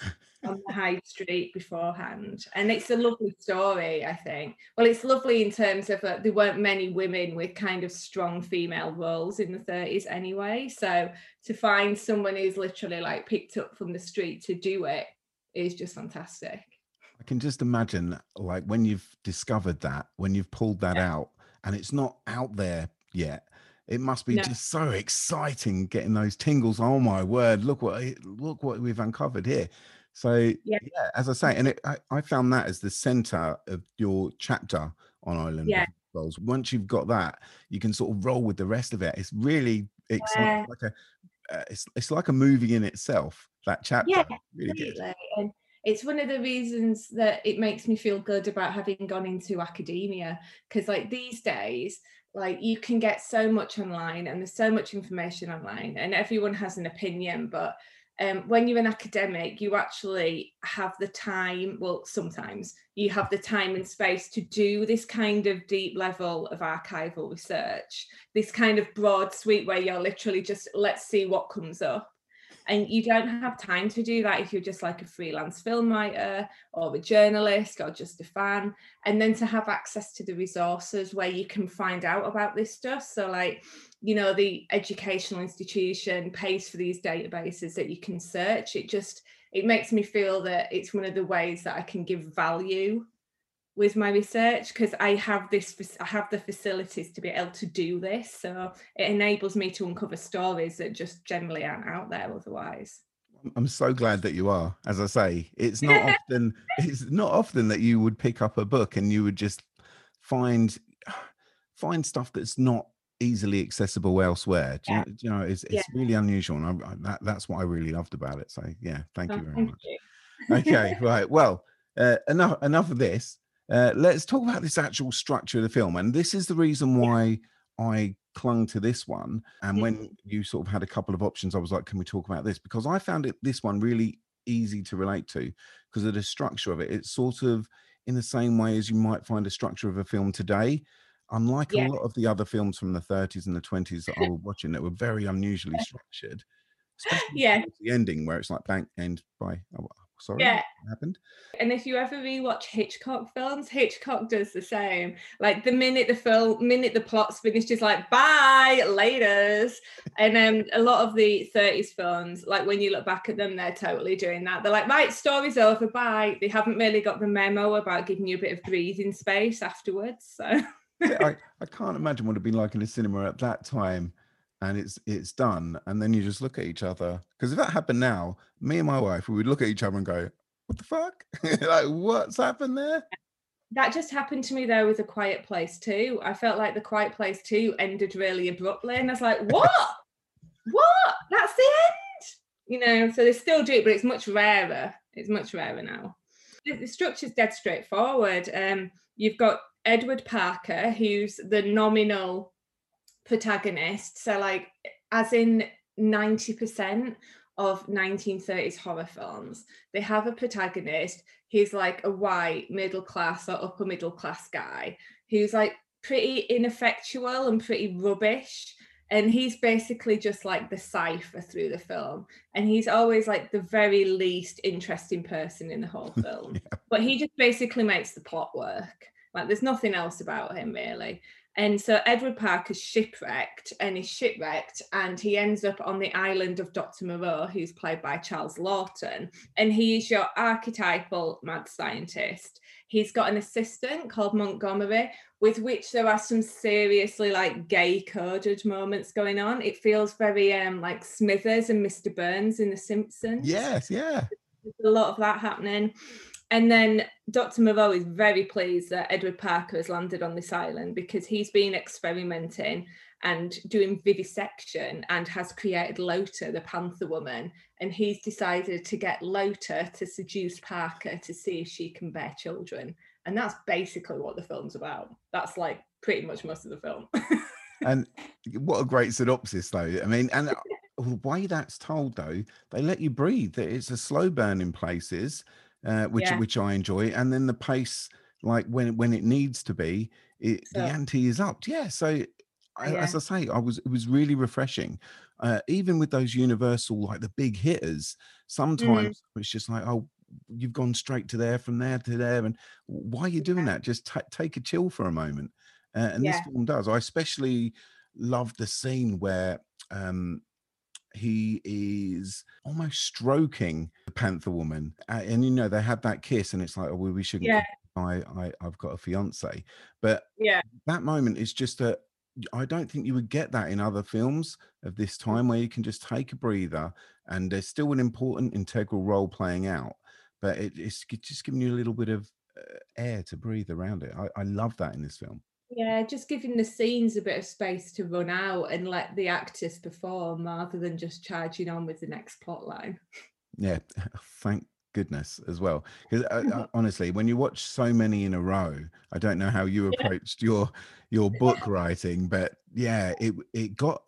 on the high street beforehand. And it's a lovely story, I think. Well, it's lovely in terms of uh, there weren't many women with kind of strong female roles in the 30s anyway. So to find someone who's literally like picked up from the street to do it is just fantastic. I can just imagine, like, when you've discovered that, when you've pulled that yeah. out, and it's not out there yet. It must be no. just so exciting getting those tingles. Oh my word! Look what look what we've uncovered here. So yeah, yeah as I say, and it, I, I, found that as the center of your chapter on Island yeah. Goals. Once you've got that, you can sort of roll with the rest of it. It's really it's yeah. like, a uh, it's it's like a movie in itself. That chapter, yeah, really And it's one of the reasons that it makes me feel good about having gone into academia because, like these days, like you can get so much online and there's so much information online, and everyone has an opinion, but um, when you're an academic, you actually have the time, well, sometimes you have the time and space to do this kind of deep level of archival research, this kind of broad suite where you're literally just, let's see what comes up. And you don't have time to do that if you're just like a freelance film writer or a journalist or just a fan. And then to have access to the resources where you can find out about this stuff. So, like, you know, the educational institution pays for these databases that you can search. It just, it makes me feel that it's one of the ways that I can give value with my research because I have this I have the facilities to be able to do this. So it enables me to uncover stories that just generally aren't out there otherwise. I'm so glad that you are. As I say it's not often it's not often that you would pick up a book and you would just find find stuff that's not easily accessible elsewhere do you, yeah. know, you know it's, it's yeah. really unusual and I, I, that, that's what I really loved about it so yeah thank oh, you very thank much you. okay right well uh, enough enough of this uh, let's talk about this actual structure of the film. And this is the reason why I clung to this one. And when mm-hmm. you sort of had a couple of options, I was like, can we talk about this? Because I found it this one really easy to relate to because of the structure of it. It's sort of in the same way as you might find a structure of a film today. Unlike yeah. a lot of the other films from the 30s and the 20s that I was watching that were very unusually structured, yeah. the ending where it's like bank end by oh, sorry yeah. happened? And if you ever rewatch hitchcock films hitchcock does the same. Like the minute the film minute the plot's finished is like bye laters. And um a lot of the 30s films like when you look back at them they're totally doing that. They're like right story's over bye. They haven't really got the memo about giving you a bit of breathing space afterwards so I, I can't imagine what it'd been like in a cinema at that time and it's it's done and then you just look at each other. Because if that happened now me and my wife we would look at each other and go what the fuck? Like what's happened there? That just happened to me though with a quiet place too. I felt like the quiet place too ended really abruptly and i was like what? What? That's the end? You know so they still do it but it's much rarer. It's much rarer now. The, the structure's dead straightforward um you've got edward parker who's the nominal protagonist. So, like, as in 90% of 1930s horror films, they have a protagonist who's like a white middle class or upper middle class guy who's like pretty ineffectual and pretty rubbish. And he's basically just like the cipher through the film. And he's always like the very least interesting person in the whole film. yeah. But he just basically makes the plot work. Like there's nothing else about him really. And so Edward Parker's shipwrecked and he's shipwrecked and he ends up on the island of Dr. Moreau, who's played by Charles Laughton. And he is your archetypal mad scientist. He's got an assistant called Montgomery, with which there are some seriously like gay coded moments going on. It feels very um like Smithers and Mr. Burns in The Simpsons. Yes, yeah. There's a lot of that happening. And then Dr. Moreau is very pleased that Edward Parker has landed on this island because he's been experimenting and doing vivisection and has created Lota, the Panther Woman. And he's decided to get Lota to seduce Parker to see if she can bear children. And that's basically what the film's about. That's like pretty much most of the film. and what a great synopsis though i mean and uh, the way that's told though they let you breathe that it's a slow burn in places uh, which Yeah. which i enjoy and then the pace like when when it needs to be it, the ante is up yeah so I, Yeah. as i say i was it was really refreshing uh, even with those universal like the big hitters sometimes it's just like oh you've gone straight to there from there to there and why are you doing that just ta take a chill for a moment uh, and this Yeah. film does i especially love the scene where um he is almost stroking the panther woman and you know they had that kiss and it's like oh well, we shouldn't Yeah. I, I i've got a fiance but Yeah. that moment is just a I don't think you would get that in other films of this time where you can just take a breather and there's still an important integral role playing out, but it, it's just giving you a little bit of uh, air to breathe around it. I, I love that in this film. Yeah, just giving the scenes a bit of space to run out and let the actors perform rather than just charging on with the next plot line. Yeah, thank goodness as well. Because uh, uh, honestly, when you watch so many in a row, I don't know how you Yeah. approached your your book writing, but yeah, it it got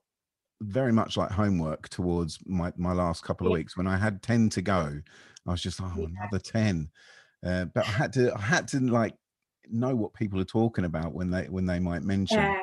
very much like homework towards my my last couple of Yeah. weeks when I had ten to go. I was just oh another ten, uh, but I had to I had to like know what people are talking about when they when they might mention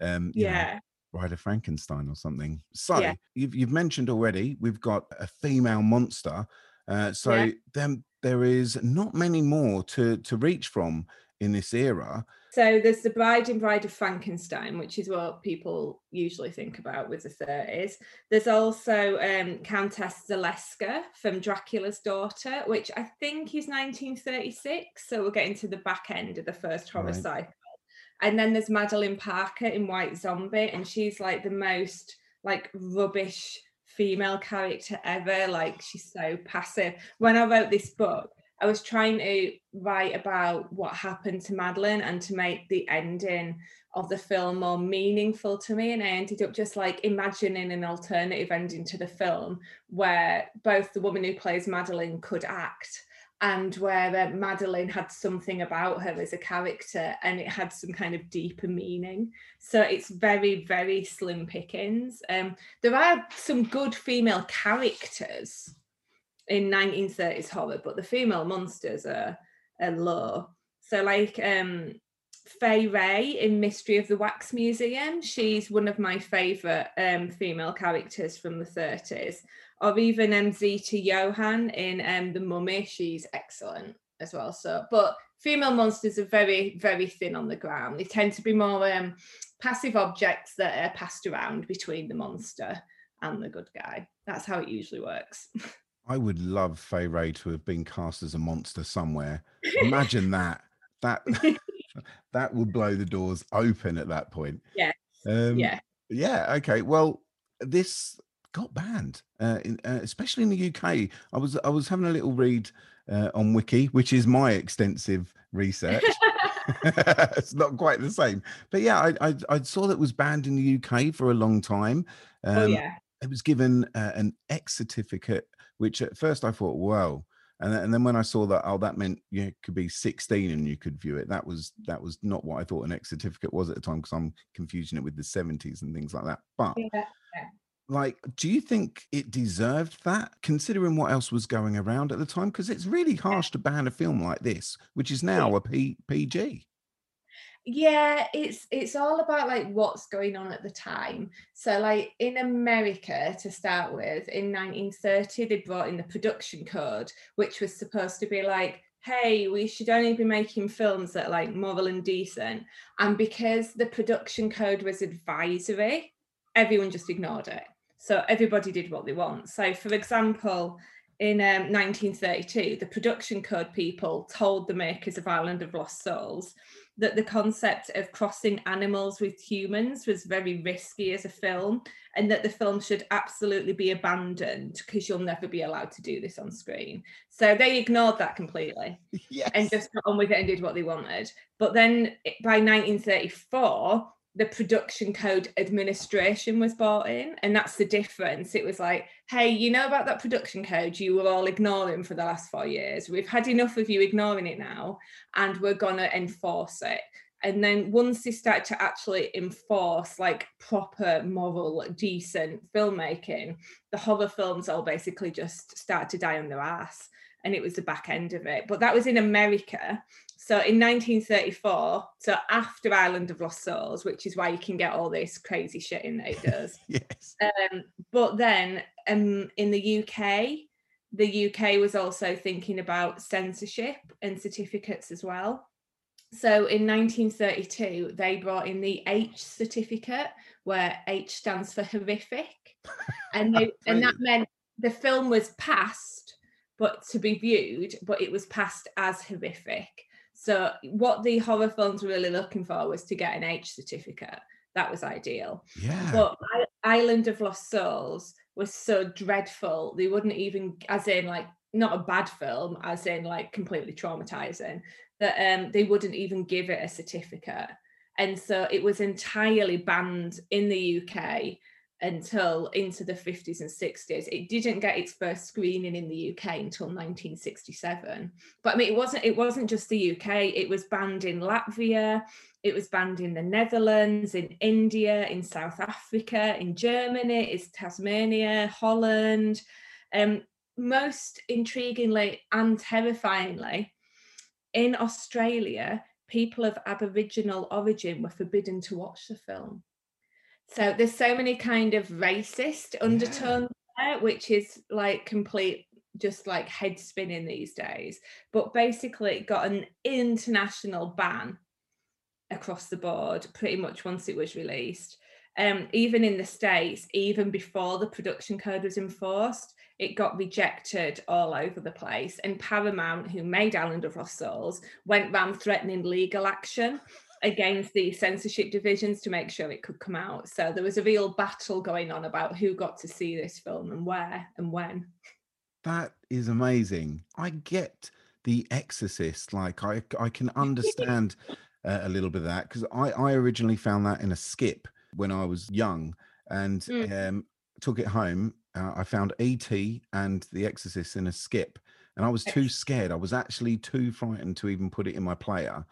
Yeah, um you know, yeah, Bride of Frankenstein or something. So Yeah. you've you've mentioned already we've got a female monster. Uh, so Yeah. then there is not many more to to reach from in this era. So there's the Bride and Bride of Frankenstein, which is what people usually think about with the 30s. There's also um, Countess Zaleska from Dracula's Daughter, which I think is 1936. So we're getting to the back end of the first horror Right. cycle. And then there's Madeline Parker in White Zombie, and she's like the most like rubbish female character ever. Like she's so passive. When I wrote this book, I was trying to write about what happened to Madeline and to make the ending of the film more meaningful to me. And I ended up just like imagining an alternative ending to the film where both the woman who plays Madeline could act and where uh, Madeline had something about her as a character and it had some kind of deeper meaning. So it's very, very slim pickings. Um, there are some good female characters in 1930s horror, but the female monsters are, are low. So like um Fay Wray in Mystery of the Wax Museum, she's one of my favourite um, female characters from the 30s. Or even um, Zita Johann in um, The Mummy, she's excellent as well. So, but female monsters are very, very thin on the ground. They tend to be more um, passive objects that are passed around between the monster and the good guy. That's how it usually works. I would love Fay Wray to have been cast as a monster somewhere. Imagine that. That that would blow the doors open at that point. Yeah. Um, yeah. Yeah. Okay. Well, this got banned, uh, in, uh, especially in the UK. I was I was having a little read uh, on Wiki, which is my extensive research. it's not quite the same, but yeah, I, I I saw that it was banned in the UK for a long time. Um, oh yeah. It was given uh, an X certificate, which at first I thought, well. And then, and then when I saw that, oh, that meant you could be 16 and you could view it. That was that was not what I thought an X certificate was at the time because I'm confusing it with the 70s and things like that. But yeah. like, do you think it deserved that, considering what else was going around at the time? Because it's really harsh to ban a film like this, which is now a P- PG. Yeah it's it's all about like what's going on at the time so like in america to start with in 1930 they brought in the production code which was supposed to be like hey, we should only be making films that are like moral and decent. And because the production code was advisory, everyone just ignored it. So everybody did what they want. So, for example, in um, 1932, the production code people told the makers of Island of Lost Souls that the concept of crossing animals with humans was very risky as a film and that the film should absolutely be abandoned because you'll never be allowed to do this on screen. So they ignored that completely yes. and just got on with it and did what they wanted. But then by 1934, the production code administration was brought in and that's the difference it was like hey you know about that production code you were all ignoring for the last four years? We've had enough of you ignoring it now and we're going to enforce it. And then once they start to actually enforce like proper moral decent filmmaking the horror films all basically just start to die on their ass and it was the back end of it but that was in america so in 1934, so after Island of Lost Souls, which is why you can get all this crazy shit in that it does. yes. Um, but then um, in the UK, the UK was also thinking about censorship and certificates as well. So in 1932, they brought in the H certificate, where H stands for horrific, and they, and that meant the film was passed, but to be viewed, but it was passed as horrific. So what the horror films were really looking for was to get an H certificate. That was ideal. Yeah. But Island of Lost Souls was so dreadful. They wouldn't even, as in like not a bad film, as in like completely traumatizing, that um they wouldn't even give it a certificate. And so it was entirely banned in the UK until into the 50s and 60s. It didn't get its first screening in the UK until 1967. But I mean, it wasn't it wasn't just the UK. It was banned in Latvia. It was banned in the Netherlands, in India, in South Africa, in Germany, it's Tasmania, Holland. Um, most intriguingly and terrifyingly, in Australia, people of Aboriginal origin were forbidden to watch the film. So there's so many kind of racist undertones there, which is like complete just like head spinning these days. But basically it got an international ban across the board pretty much once it was released. Um, even in the States, even before the production code was enforced, it got rejected all over the place. And Paramount, who made Island of Lost Souls, went round threatening legal action against the censorship divisions to make sure it could come out. So there was a real battle going on about who got to see this film and where and when. That is amazing. I get The Exorcist. Like I, I can understand uh, a little bit of that because I, I originally found that in a skip when I was young and Mm. um, took it home. Uh, I found E.T. and The Exorcist in a skip, and I was too scared. I was actually too frightened to even put it in my player.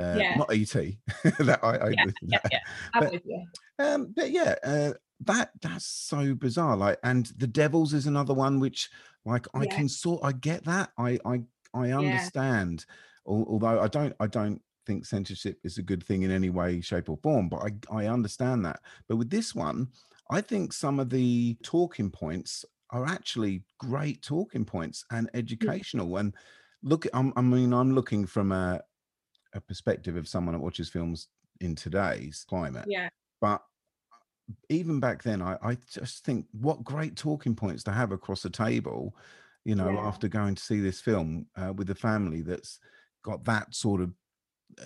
Uh, Yeah. Not E.T. that I, I Yeah, yeah, that. yeah. But- you. um, but yeah, uh, that that's so bizarre. Like, and the Devils is another one which, like, I Yeah. can sort. I get that. I I I understand. Al- Although I don't I don't think censorship is a good thing in any way, shape, or form. But I I understand that. But with this one, I think some of the talking points are actually great talking points and educational. And look, I'm, I mean, I'm looking from a a perspective of someone that watches films in today's climate Yeah. but even back then I, I just think what great talking points to have across a table you know Yeah. after going to see this film uh, with the family that's got that sort of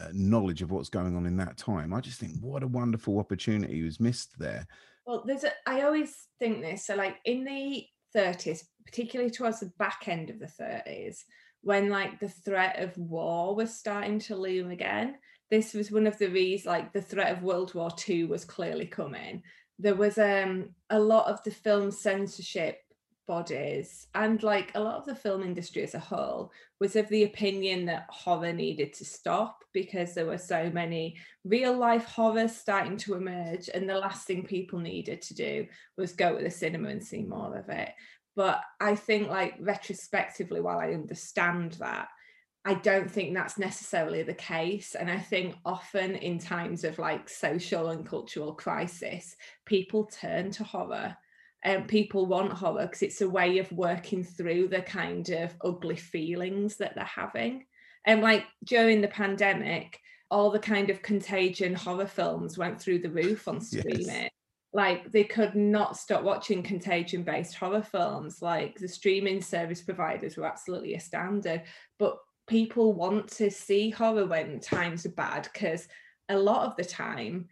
uh, knowledge of what's going on in that time i just think what a wonderful opportunity was missed there Well, there's a, I always think this. So, like in the 30s, particularly towards the back end of the 30s, when like the threat of war was starting to loom again, this was one of the reasons, like the threat of World War II was clearly coming. There was um, a lot of the film censorship bodies and like a lot of the film industry as a whole was of the opinion that horror needed to stop because there were so many real life horrors starting to emerge and the last thing people needed to do was go to the cinema and see more of it but i think like retrospectively while i understand that i don't think that's necessarily the case and i think often in times of like social and cultural crisis people turn to horror um, people want horror because it's a way of working through the kind of ugly feelings that they're having. And like during the pandemic, all the kind of contagion horror films went through the roof on streaming. Yes. Like they could not stop watching contagion based horror films. Like the streaming service providers were absolutely astounded. But people want to see horror when times are bad because a lot of the time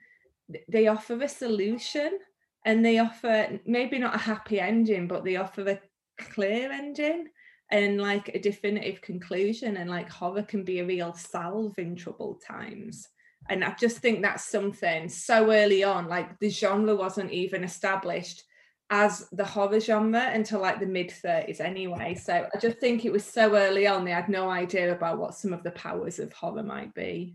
they offer a solution and they offer maybe not a happy ending, but they offer a clear ending and like a definitive conclusion. And like horror can be a real salve in troubled times. And I just think that's something so early on, like the genre wasn't even established as the horror genre until like the mid 30s anyway. So I just think it was so early on, they had no idea about what some of the powers of horror might be.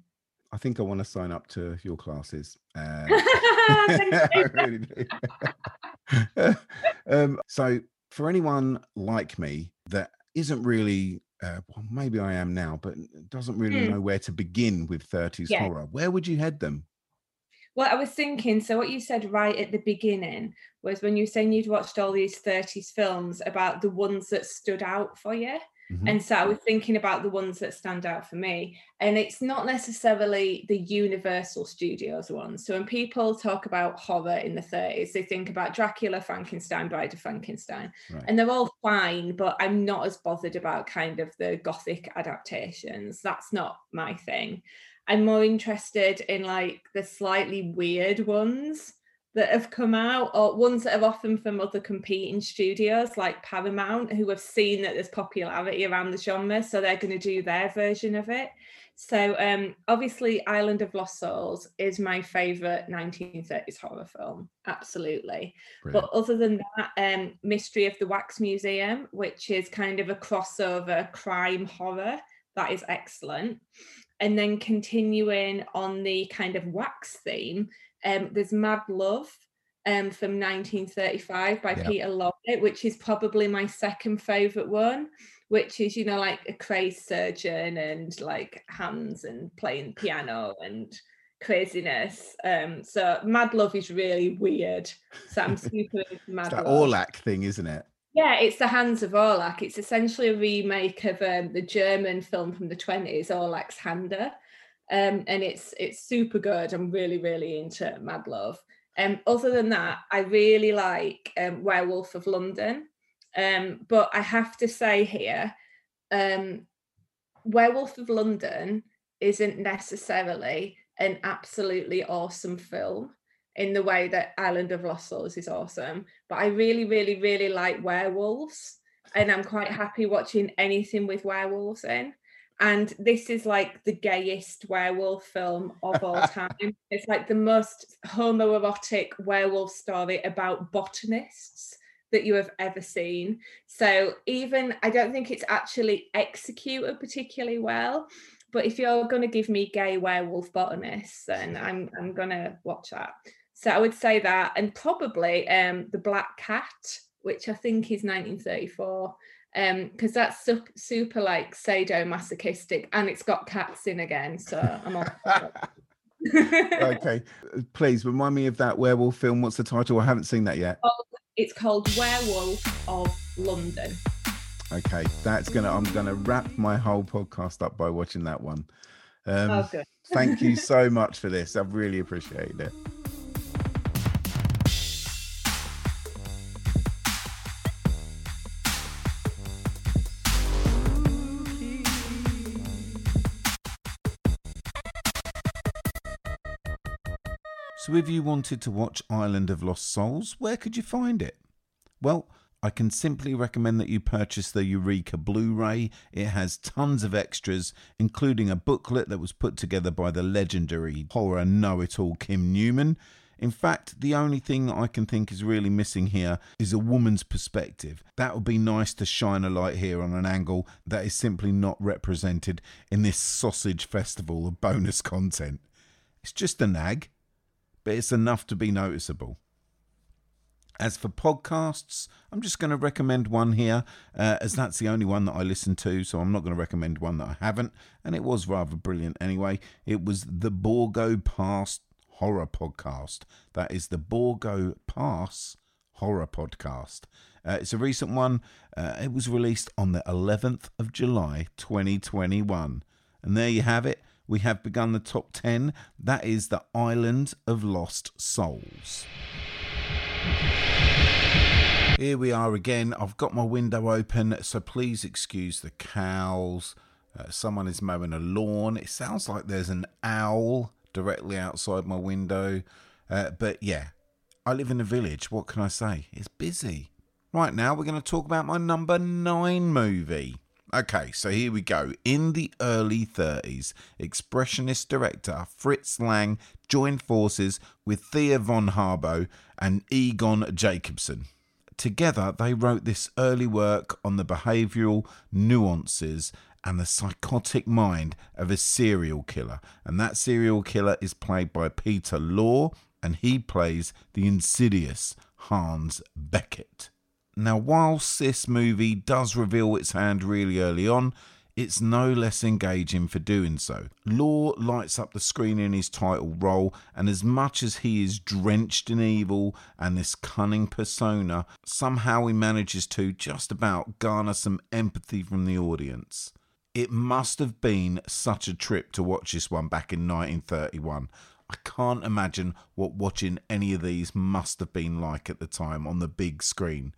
I think I want to sign up to your classes. Uh, I really do. um, so, for anyone like me that isn't really, uh, well, maybe I am now, but doesn't really Hmm. know where to begin with 30s Yeah. horror, where would you head them? Well, I was thinking, so what you said right at the beginning was when you were saying you'd watched all these 30s films about the ones that stood out for you. Mhm. And so I was thinking about the ones that stand out for me. And it's not necessarily the Universal Studios ones. So when people talk about horror in the 30s, they think about Dracula, Frankenstein, Bride of Frankenstein. Right. And they're all fine, but I'm not as bothered about kind of the gothic adaptations. That's not my thing. I'm more interested in like the slightly weird ones that have come out or ones that are often from other competing studios like Paramount who have seen that there's popularity around the genre so they're going to do their version of it. So um obviously Island of Lost Souls is my favorite 1930s horror film absolutely. But other than that um Mystery of the Wax Museum which is kind of a crossover crime horror that is excellent and then continuing on the kind of wax theme, um, there's Mad Love um, from 1935 by Yeah. Peter Lorre, which is probably my second favorite one, which is, you know, like a crazed surgeon and like hands and playing piano and craziness. Um, so Mad Love is really weird. So I'm super Mad It's that Love. Orlac thing, isn't it? Yeah, it's the Hands of Orlac. It's essentially a remake of um, the German film from the twenties, Orlac's Hände, um, and it's it's super good. I'm really really into Mad Love. Um, other than that, I really like um, Werewolf of London, um, but I have to say here, um, Werewolf of London isn't necessarily an absolutely awesome film in the way that Island of Lost Souls is awesome. But I really, really, really like werewolves. And I'm quite happy watching anything with werewolves in. And this is like the gayest werewolf film of all time. it's like the most homoerotic werewolf story about botanists that you have ever seen. So even I don't think it's actually executed particularly well. But if you're going to give me gay werewolf botanists, then I'm I'm going to watch that. So I would say that, and probably um, the Black Cat, which I think is 1934, because that's sup- super like sadomasochistic, and it's got cats in again. So I'm on. okay. Please remind me of that werewolf film. What's the title? I haven't seen that yet. It's called Werewolf of London. Okay. That's gonna I'm gonna wrap my whole podcast up by watching that one. Um, Oh, thank you so much for this. I've really appreciated it. So, if you wanted to watch Island of Lost Souls, where could you find it? Well, I can simply recommend that you purchase the Eureka Blu ray. It has tons of extras, including a booklet that was put together by the legendary horror know it all Kim Newman. In fact, the only thing I can think is really missing here is a woman's perspective. That would be nice to shine a light here on an angle that is simply not represented in this sausage festival of bonus content. It's just a nag, but it's enough to be noticeable. As for podcasts, I'm just going to recommend one here, uh, as that's the only one that I listen to, so I'm not going to recommend one that I haven't, and it was rather brilliant anyway. It was the Borgo Pass Horror Podcast. That is the Borgo Pass horror podcast. Uh, it's a recent one. Uh, it was released on the 11th of July 2021. And there you have it. We have begun the top 10. That is The Island of Lost Souls. Here we are again. I've got my window open, so please excuse the cows. Uh, someone is mowing a lawn. It sounds like there's an owl directly outside my window. Uh, but yeah, I live in a village. What can I say? It's busy. Right now, we're going to talk about my number nine movie. Okay, so here we go. In the early 30s, expressionist director Fritz Lang joined forces with Thea von Harbou and Egon Jacobsohn. Together, they wrote this early work on the behavioural nuances and the psychotic mind of a serial killer. And that serial killer is played by Peter Lorre, and he plays the insidious Hans Beckert. Now, whilst this movie does reveal its hand really early on, it's no less engaging for doing so. Lorre lights up the screen in his title role, and as much as he is drenched in evil and this cunning persona, somehow he manages to just about garner some empathy from the audience. It must have been such a trip to watch this one back in 1931. I can't imagine what watching any of these must have been like at the time on the big screen.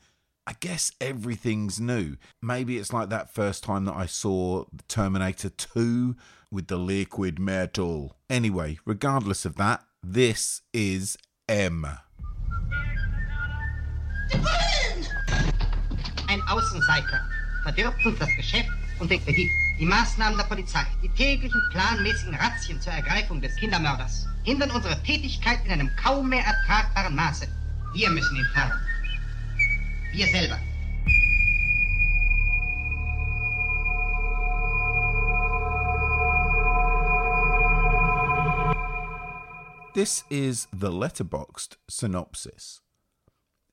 I guess everything's new. Maybe it's like that first time that I saw Terminator 2 with the liquid metal. Anyway, regardless of that, this is M. Ein Außenseiter verdirbt uns das Geschäft und begibt die Maßnahmen der Polizei, die täglichen planmäßigen Razzien zur Ergreifung des Kindermörders, hindern unsere Tätigkeit in einem kaum mehr ertragbaren Maße. Wir müssen ihn fahren. This is the Letterboxd synopsis.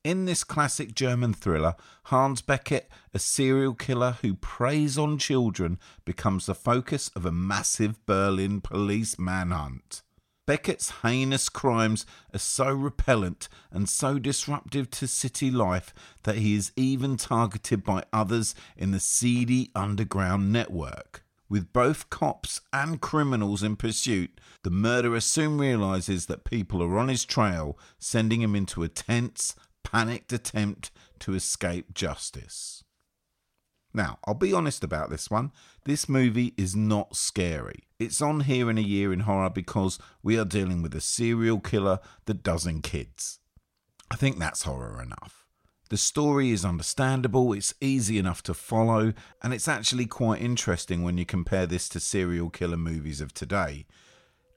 In this classic German thriller, Hans Beckert, a serial killer who preys on children, becomes the focus of a massive Berlin police manhunt. Beckert's heinous crimes are so repellent and so disruptive to city life that he is even targeted by others in the seedy underground network. With both cops and criminals in pursuit, the murderer soon realizes that people are on his trail, sending him into a tense, panicked attempt to escape justice. Now, I'll be honest about this one. This movie is not scary. It's on here in a year in horror because we are dealing with a serial killer that doesn't kids. I think that's horror enough. The story is understandable, it's easy enough to follow, and it's actually quite interesting when you compare this to serial killer movies of today.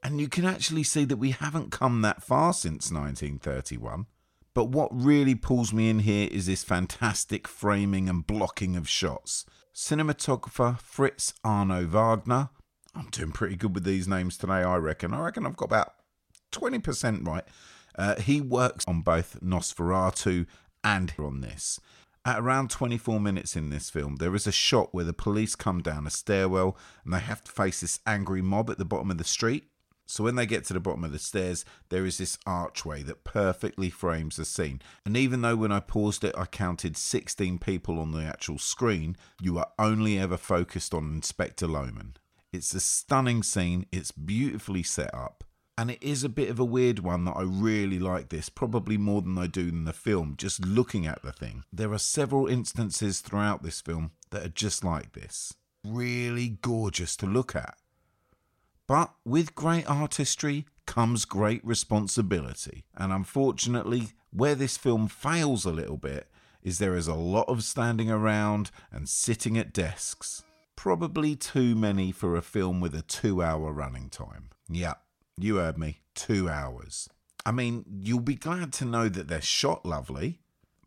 And you can actually see that we haven't come that far since 1931. But what really pulls me in here is this fantastic framing and blocking of shots. Cinematographer Fritz Arno Wagner. I'm doing pretty good with these names today, I reckon. I reckon I've got about 20% right. Uh, he works on both Nosferatu and on this. At around 24 minutes in this film, there is a shot where the police come down a stairwell and they have to face this angry mob at the bottom of the street. So when they get to the bottom of the stairs, there is this archway that perfectly frames the scene. And even though when I paused it, I counted 16 people on the actual screen, you are only ever focused on Inspector Lohmann. It's a stunning scene, it's beautifully set up, and it is a bit of a weird one that I really like this, probably more than I do in the film, just looking at the thing. There are several instances throughout this film that are just like this. Really gorgeous to look at. But with great artistry comes great responsibility. And unfortunately, where this film fails a little bit is there is a lot of standing around and sitting at desks. Probably too many for a film with a two hour running time. Yeah, you heard me, two hours. I mean, you'll be glad to know that they're shot lovely,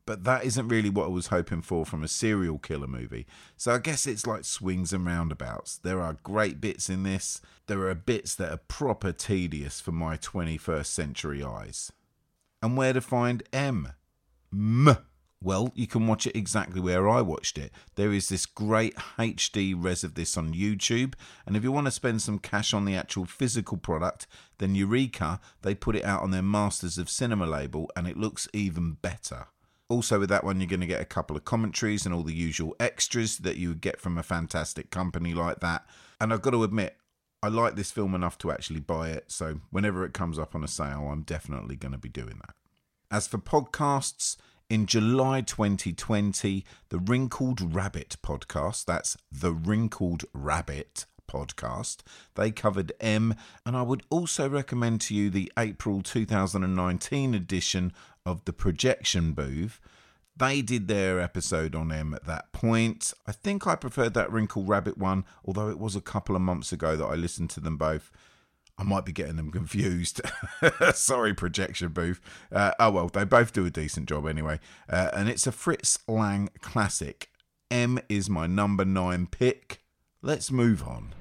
but that isn't really what I was hoping for from a serial killer movie. So I guess it's like swings and roundabouts. There are great bits in this, there are bits that are proper tedious for my 21st century eyes. And where to find M? M. Well, you can watch it exactly where I watched it. There is this great HD res of this on YouTube, and if you want to spend some cash on the actual physical product, then Eureka, they put it out on their Masters of Cinema label, and it looks even better. Also, with that one, you're going to get a couple of commentaries and all the usual extras that you would get from a fantastic company like that. And I've got to admit, I like this film enough to actually buy it. So, whenever it comes up on a sale, I'm definitely going to be doing that. As for podcasts, in July 2020, the Wrinkled Rabbit podcast, that's the Wrinkled Rabbit podcast, they covered M, and I would also recommend to you the April 2019 edition of The Projection Booth. They did their episode on M at that point. I think I preferred that Wrinkled Rabbit one, although it was a couple of months ago that I listened to them both. I might be getting them confused. Sorry, projection booth. Uh, oh well, they both do a decent job anyway. Uh, and it's a Fritz Lang classic. M is my number nine pick. Let's move on.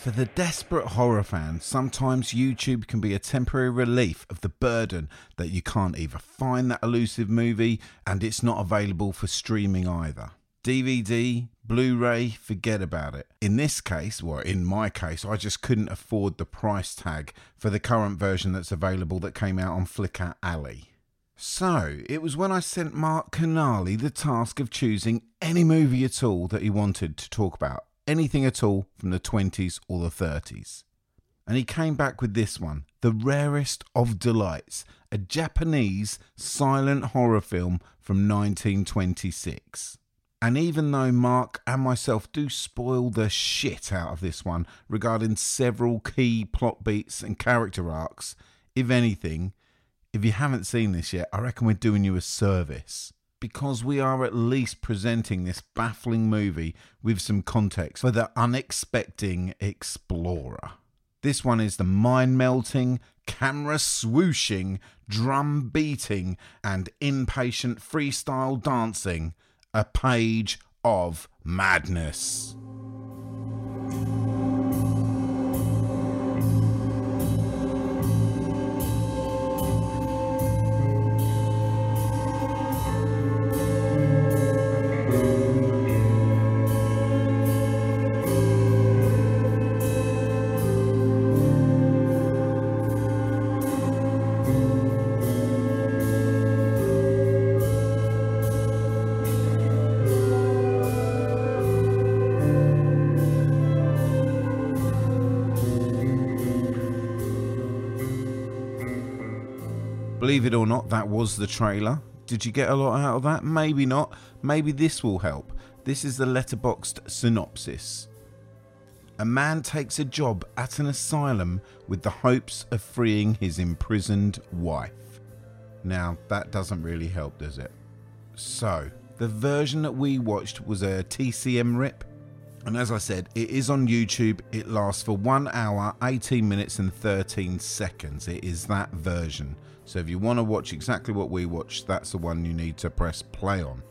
For the desperate horror fan, sometimes YouTube can be a temporary relief of the burden that you can't either find that elusive movie and it's not available for streaming either. DVD, Blu ray, forget about it. In this case, or in my case, I just couldn't afford the price tag for the current version that's available that came out on Flicker Alley. So, it was when I sent Marc Canale the task of choosing any movie at all that he wanted to talk about anything at all from the 20s or the 30s. And he came back with this one, The Rarest of Delights, a Japanese silent horror film from 1926. And even though Marc and myself do spoil the shit out of this one regarding several key plot beats and character arcs, if anything, if you haven't seen this yet, I reckon we're doing you a service because we are at least presenting this baffling movie with some context for the unexpecting explorer. This one is the mind melting, camera swooshing, drum beating, and impatient freestyle dancing, a page of madness. Not, that was the trailer. Did you get a lot out of that? Maybe not. Maybe this will help. This is the Letterboxd synopsis. A man takes a job at an asylum with the hopes of freeing his imprisoned wife. Now, that doesn't really help, does it? So, the version that we watched was a TCM rip. And as I said, it is on YouTube. It lasts for 1 hour, 18 minutes, and 13 seconds. It is that version. So if you want to watch exactly what we watched, that's the one you need to press play on.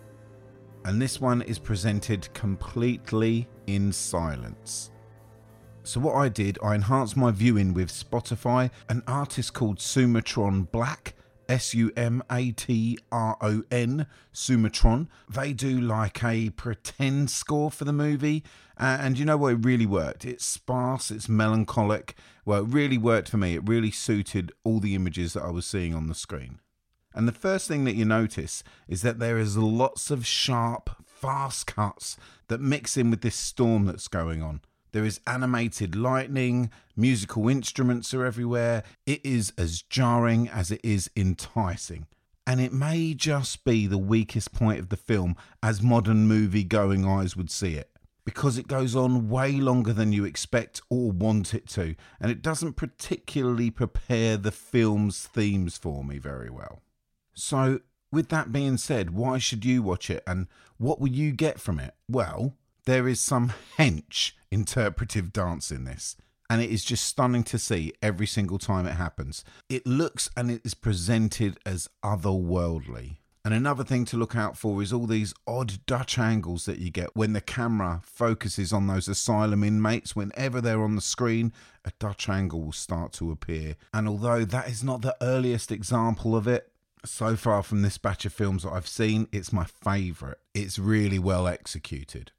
And this one is presented completely in silence. So what I did, I enhanced my viewing with Spotify, an artist called Sumatron Black S U M A T R O N, Sumatron. They do like a pretend score for the movie. Uh, and you know what? It really worked. It's sparse, it's melancholic. Well, it really worked for me. It really suited all the images that I was seeing on the screen. And the first thing that you notice is that there is lots of sharp, fast cuts that mix in with this storm that's going on. There is animated lightning, musical instruments are everywhere. It is as jarring as it is enticing. And it may just be the weakest point of the film as modern movie going eyes would see it. Because it goes on way longer than you expect or want it to, and it doesn't particularly prepare the film's themes for me very well. So, with that being said, why should you watch it and what will you get from it? Well, there is some hench interpretive dance in this. And it is just stunning to see every single time it happens. It looks and it is presented as otherworldly. And another thing to look out for is all these odd Dutch angles that you get when the camera focuses on those asylum inmates. Whenever they're on the screen, a Dutch angle will start to appear. And although that is not the earliest example of it, So far from this batch of films that I've seen, it's my favourite. It's really well executed.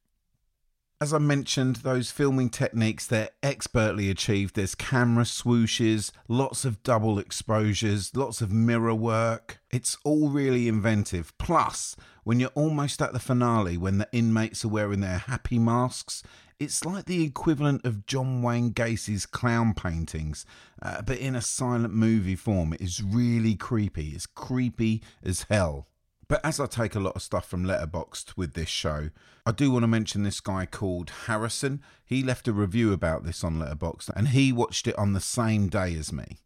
As I mentioned, those filming techniques, they're expertly achieved. There's camera swooshes, lots of double exposures, lots of mirror work. It's all really inventive. Plus, when you're almost at the finale, when the inmates are wearing their happy masks, it's like the equivalent of John Wayne Gacy's clown paintings, uh, but in a silent movie form. It is really creepy. It's creepy as hell. But as I take a lot of stuff from Letterboxd with this show, I do want to mention this guy called Harrison. He left a review about this on Letterboxd and he watched it on the same day as me.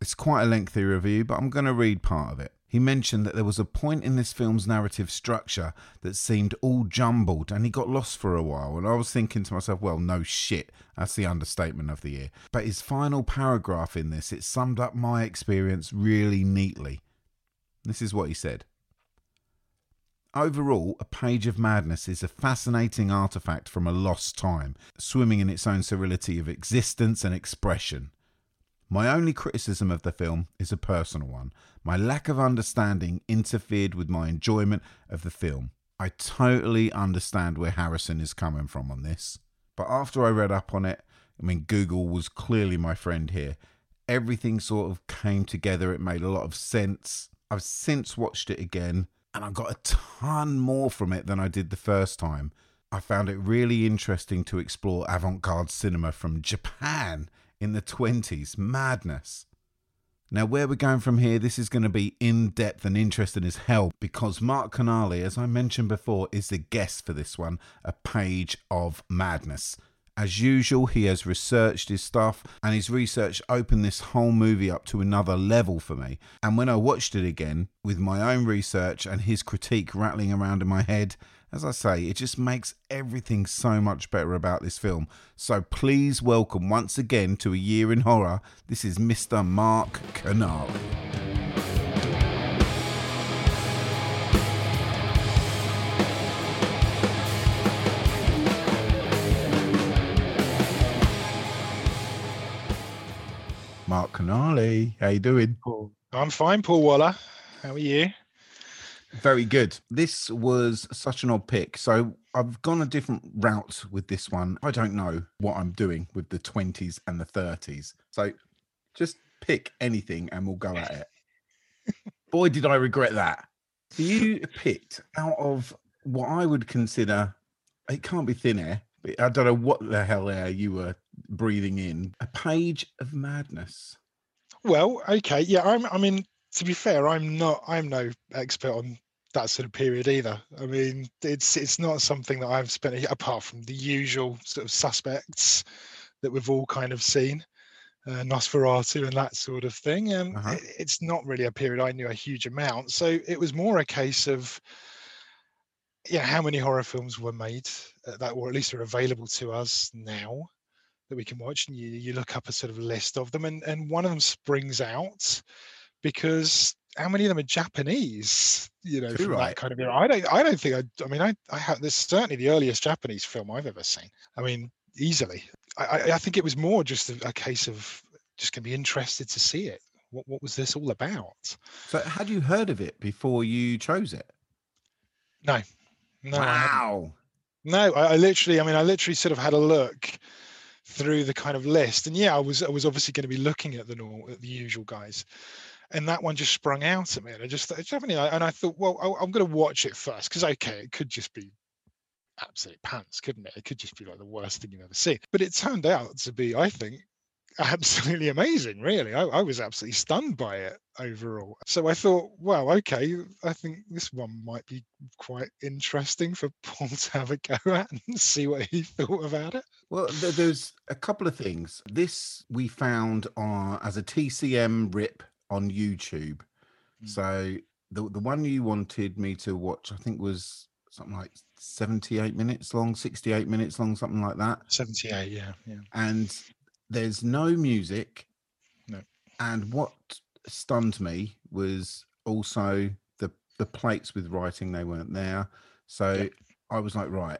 It's quite a lengthy review, but I'm going to read part of it. He mentioned that there was a point in this film's narrative structure that seemed all jumbled and he got lost for a while. And I was thinking to myself, well, no shit. That's the understatement of the year. But his final paragraph in this, it summed up my experience really neatly. This is what he said. Overall, A Page of Madness is a fascinating artifact from a lost time, swimming in its own surreality of existence and expression. My only criticism of the film is a personal one. My lack of understanding interfered with my enjoyment of the film. I totally understand where Harrison is coming from on this. But after I read up on it, I mean, Google was clearly my friend here. Everything sort of came together. It made a lot of sense. I've since watched it again and I got a ton more from it than I did the first time. I found it really interesting to explore avant garde cinema from Japan in the 20s. Madness. Now, where we're going from here, this is going to be in depth and interesting as hell because Marc Canale, as I mentioned before, is the guest for this one, A Page of Madness. As usual, he has researched his stuff, and his research opened this whole movie up to another level for me. And when I watched it again with my own research and his critique rattling around in my head, as I say, it just makes everything so much better about this film. So please welcome once again to A Year in Horror. This is Mr. Marc Canale. Marc Canale. How you doing? Paul. I'm fine, Paul Waller. How are you? Very good. This was such an odd pick. So I've gone a different route with this one. I don't know what I'm doing with the 20s and the 30s. So just pick anything and we'll go at it. Boy, did I regret that. So you picked out of what I would consider, it can't be thin air, I don't know what the hell air you were breathing in. A page of madness. Well, okay, yeah. I'm. I mean, to be fair, I'm not. I'm no expert on that sort of period either. I mean, it's it's not something that I've spent apart from the usual sort of suspects that we've all kind of seen, uh, Nosferatu and that sort of thing. And Uh-huh. it, it's not really a period I knew a huge amount. So it was more a case of, yeah, how many horror films were made uh, that, or at least are available to us now that we can watch, and you you look up a sort of list of them, and and one of them springs out because how many of them are Japanese? You know, from right. that kind of era. I don't. I don't think. I. I mean, I. I have. This is certainly the earliest Japanese film I've ever seen. I mean, easily. I. I, I think it was more just a, a case of just going to be interested to see it. What What was this all about? So had you heard of it before you chose it? No. No. I. Wow. No, I, I literally, I mean, I literally sort of had a look through the kind of list, and yeah, I was, I was obviously going to be looking at the normal, at the usual guys, and that one just sprung out at me, and I just, thought, and I thought, well, I, I'm going to watch it first. Because okay, it could just be absolute pants, couldn't it? It could just be like the worst thing you've ever seen, but it turned out to be, I think, absolutely amazing. Really, I, I was absolutely stunned by it overall. So I thought, well, okay, I think this one might be quite interesting for Paul to have a go at and see what he thought about it. Well, there's a couple of things. This we found on as a TCM rip on YouTube. Hmm. So the the one you wanted me to watch, I think, was something like 78 minutes long, 68 minutes long, something like that. 78, yeah, yeah. And there's no music. No. And what stunned me was also the the plates with writing, they weren't there. So I was like, right,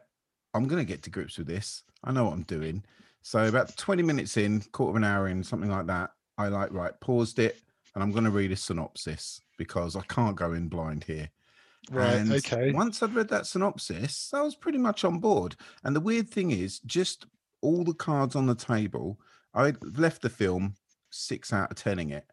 I'm gonna get to grips with this. I know what I'm doing. So about 20 minutes in, quarter of an hour in, something like that, I like, right, paused it and I'm gonna read a synopsis. because I can't go in blind here. Right, And okay. Once I'd read that synopsis, I was pretty much on board. And the weird thing is, just all the cards on the table, I left the film six out of tenning it.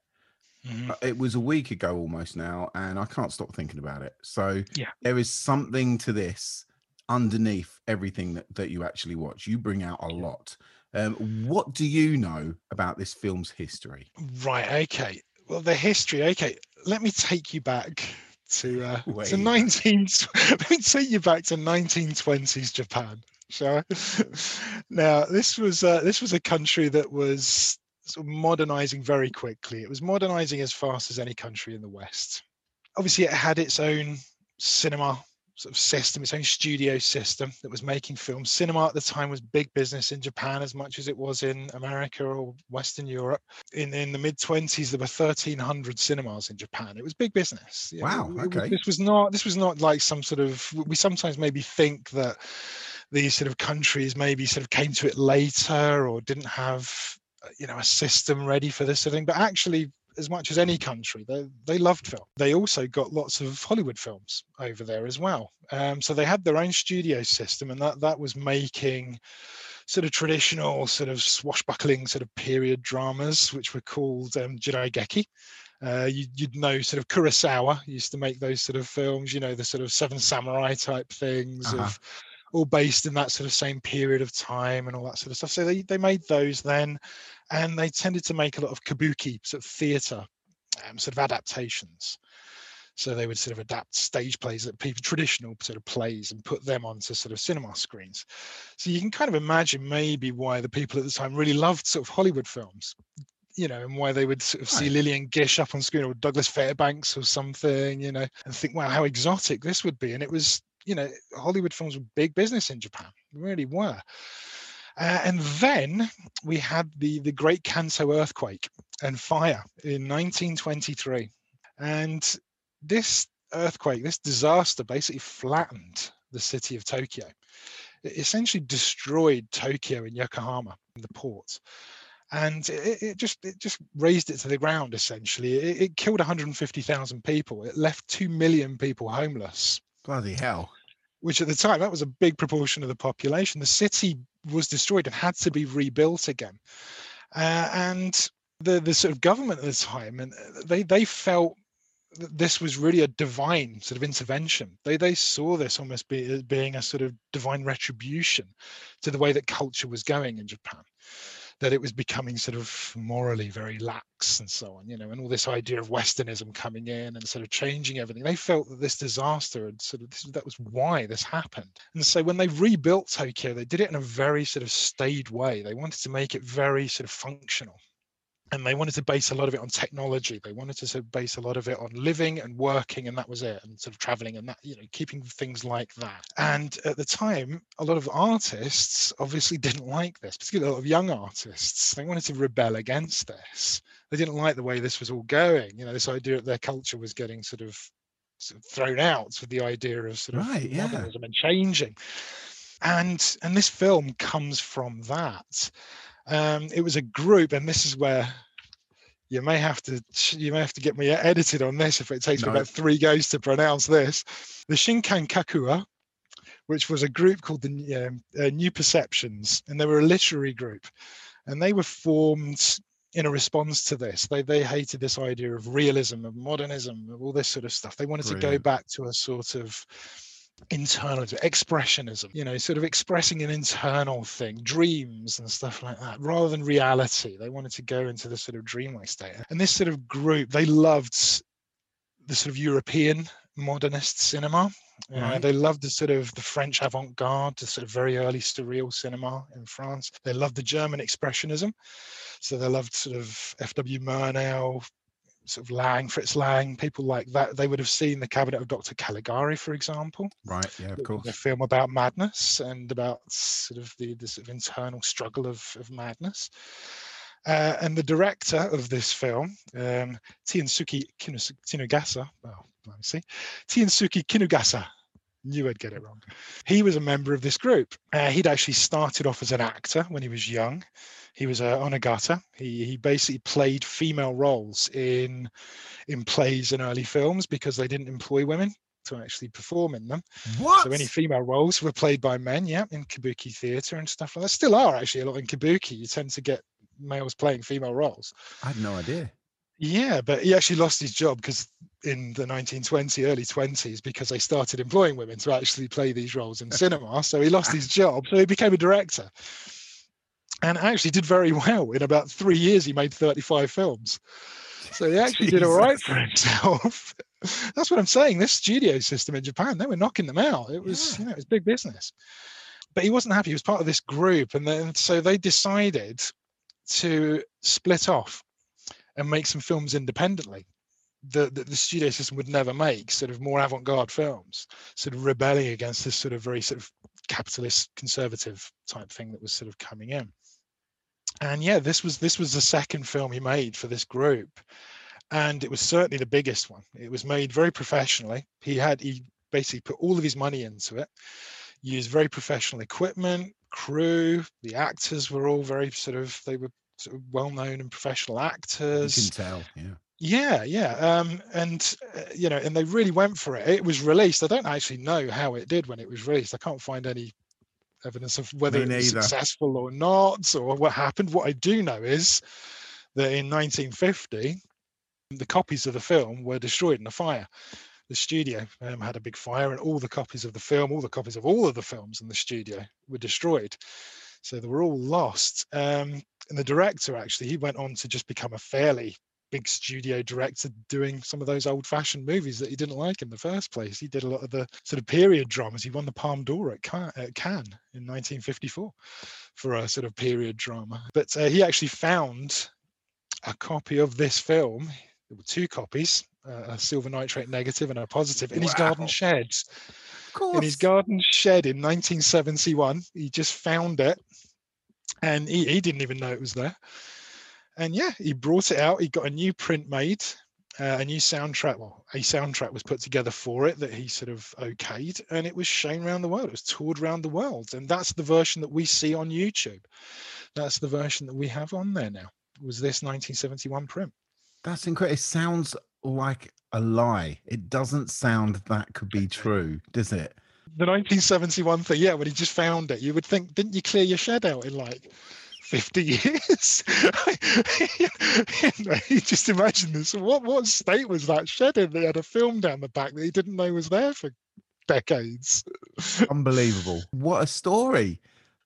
Mhm. Uh, It was a week ago almost now, and I can't stop thinking about it. So Yeah. there is something to this underneath everything that, that you actually watch. You bring out a lot. Um, what do you know about this film's history? Right. Okay. Well, the history. Okay. Let me take you back to uh, to 19. Let me take you back to 1920s Japan. Shall I? now, this was uh, this was a country that was sort of modernizing very quickly. It was modernizing as fast as any country in the West. Obviously, it had its own cinema sort of system, its own studio system that was making films. Cinema at the time was big business in Japan as much as it was in America or Western Europe. In in the mid 20s, there were 1,300 cinemas in Japan. It was big business. Wow, it okay. This was not this was not like some sort of. We sometimes maybe think that these sort of countries maybe sort of came to it later or didn't have uh, you know a system ready for this sort of thing but actually as much as any country they, they loved film they also got lots of hollywood films over there as well um, so they had their own studio system and that that was making sort of traditional sort of swashbuckling sort of period dramas which were called um, Geki. Uh, you, you'd know sort of Kurosawa used to make those sort of films, you know, the sort of Seven Samurai type things Uh-huh. of all based in that sort of same period of time and all that sort of stuff. So they, they made those then, and they tended to make a lot of kabuki sort of theatre, um, sort of adaptations. So they would sort of adapt stage plays that people traditional sort of plays and put them onto sort of cinema screens. So you can kind of imagine maybe why the people at the time really loved sort of Hollywood films, you know, and why they would sort of see Right. Lillian Gish up on screen or Douglas Fairbanks or something, you know, and think, wow, how exotic this would be. And it was, you know, Hollywood films were big business in Japan, really were. Uh, and then we had the the Great Kanto earthquake and fire in 1923, and this earthquake, this disaster, basically flattened the city of Tokyo. It essentially destroyed Tokyo and Yokohama, the port, and it, it just it just raised it to the ground. Essentially, it, it killed 150,000 people. It left two million people homeless Bloody hell. which at the time that was a big proportion of the population. The city was destroyed and had to be rebuilt again. Uh, and the the sort of government at the time, and uh, they they felt that this was really a divine sort of intervention. They they saw this almost be, being a sort of divine retribution to the way that culture was going in Japan. That it was becoming sort of morally very lax and so on, you know, and all this idea of Westernism coming in and sort of changing everything. They felt that this disaster had sort of this, that was why this happened. And so when they rebuilt Tokyo, they did it in a very sort of staid way. They wanted to make it very sort of functional and they wanted to base a lot of it on technology. They wanted to sort of base a lot of it on living and working and that was it and sort of traveling and that you know keeping things like that. And at the time a lot of artists obviously didn't like this particularly a lot of young artists. They wanted to rebel against this. They didn't like the way this was all going you know this idea that their culture was getting sort of, sort of thrown out with the idea of sort of Right, yeah. modernism and changing. And and this film comes from that um, it was a group, and this is where you may have to you may have to get me edited on this if it takes No. me about three goes to pronounce this. The Shinkankakuha, which was a group called the um, uh, New Perceptions, and they were a literary group, and they were formed in a response to this. They they hated this idea of realism, of modernism, of all this sort of stuff. They wanted to go back to a sort of internal expressionism you know sort of expressing an internal thing dreams and stuff like that rather than reality. They wanted to go into the sort of dreamlike state. And this sort of group they loved the sort of european modernist cinema. Uh, Right. they loved the sort of the french avant-garde the sort of very early surreal cinema in france. They loved the german expressionism. So they loved sort of fw murnau sort of lang fritz lang people like that they would have seen the cabinet of dr caligari for example Right. Yeah, of a course. film about madness and about sort of the, the sort of internal struggle of, of madness. Uh, and the director of this film, um, Tiensuke Kinus- Kinugasa, well, let me see, Tiensuke Kinugasa, Knew I'd get it wrong. He was a member of this group. Uh, he'd actually started off as an actor when he was young. He was a onnagata. He he basically played female roles in in plays and early films because they didn't employ women to actually perform in them. What? So any female roles were played by men, yeah, in kabuki theatre and stuff like that. Still are actually a lot in kabuki. You tend to get males playing female roles. I had no idea. Yeah, but he actually lost his job because in the 1920s, early 20s, because they started employing women to actually play these roles in cinema. So he lost his job. So he became a director and actually did very well. In about three years, he made 35 films. So he actually did all right for himself. That's what I'm saying. This studio system in Japan, they were knocking them out. It was, you know, it was big business. But he wasn't happy. He was part of this group. And then so they decided to split off and make some films independently that the, the, studio system would never make sort of more avant-garde films sort of rebelling against this sort of very sort of capitalist conservative type thing that was sort of coming in and yeah this was this was the second film he made for this group and it was certainly the biggest one it was made very professionally he had he basically put all of his money into it used very professional equipment crew the actors were all very sort of they were sort of well-known and professional actors. You can tell, yeah. Yeah, yeah, um, and uh, you know, and they really went for it. It was released. I don't actually know how it did when it was released. I can't find any evidence of whether it was successful or not, or what happened. What I do know is that in 1950, the copies of the film were destroyed in a fire. The studio um, had a big fire, and all the copies of the film, all the copies of all of the films in the studio, were destroyed. So they were all lost. Um, and the director actually, he went on to just become a fairly big studio director doing some of those old fashioned movies that he didn't like in the first place. He did a lot of the sort of period dramas. He won the Palme d'Or at Cannes, at Cannes in 1954 for a sort of period drama. But uh, he actually found a copy of this film. There were two copies, uh, a silver nitrate negative and a positive, in his garden shed. In his garden shed in 1971, he just found it, and he, he didn't even know it was there. And yeah, he brought it out. He got a new print made, uh, a new soundtrack. Well, a soundtrack was put together for it that he sort of okayed, and it was shown around the world. It was toured around the world, and that's the version that we see on YouTube. That's the version that we have on there now. Was this 1971 print? That's incredible. It sounds like a lie. It doesn't sound that could be true, does it? The 1971 thing, yeah, when he just found it, you would think, didn't you clear your shed out in like 50 years? you know, just imagine this. What what state was that shed in? They had a film down the back that he didn't know was there for decades. Unbelievable. What a story.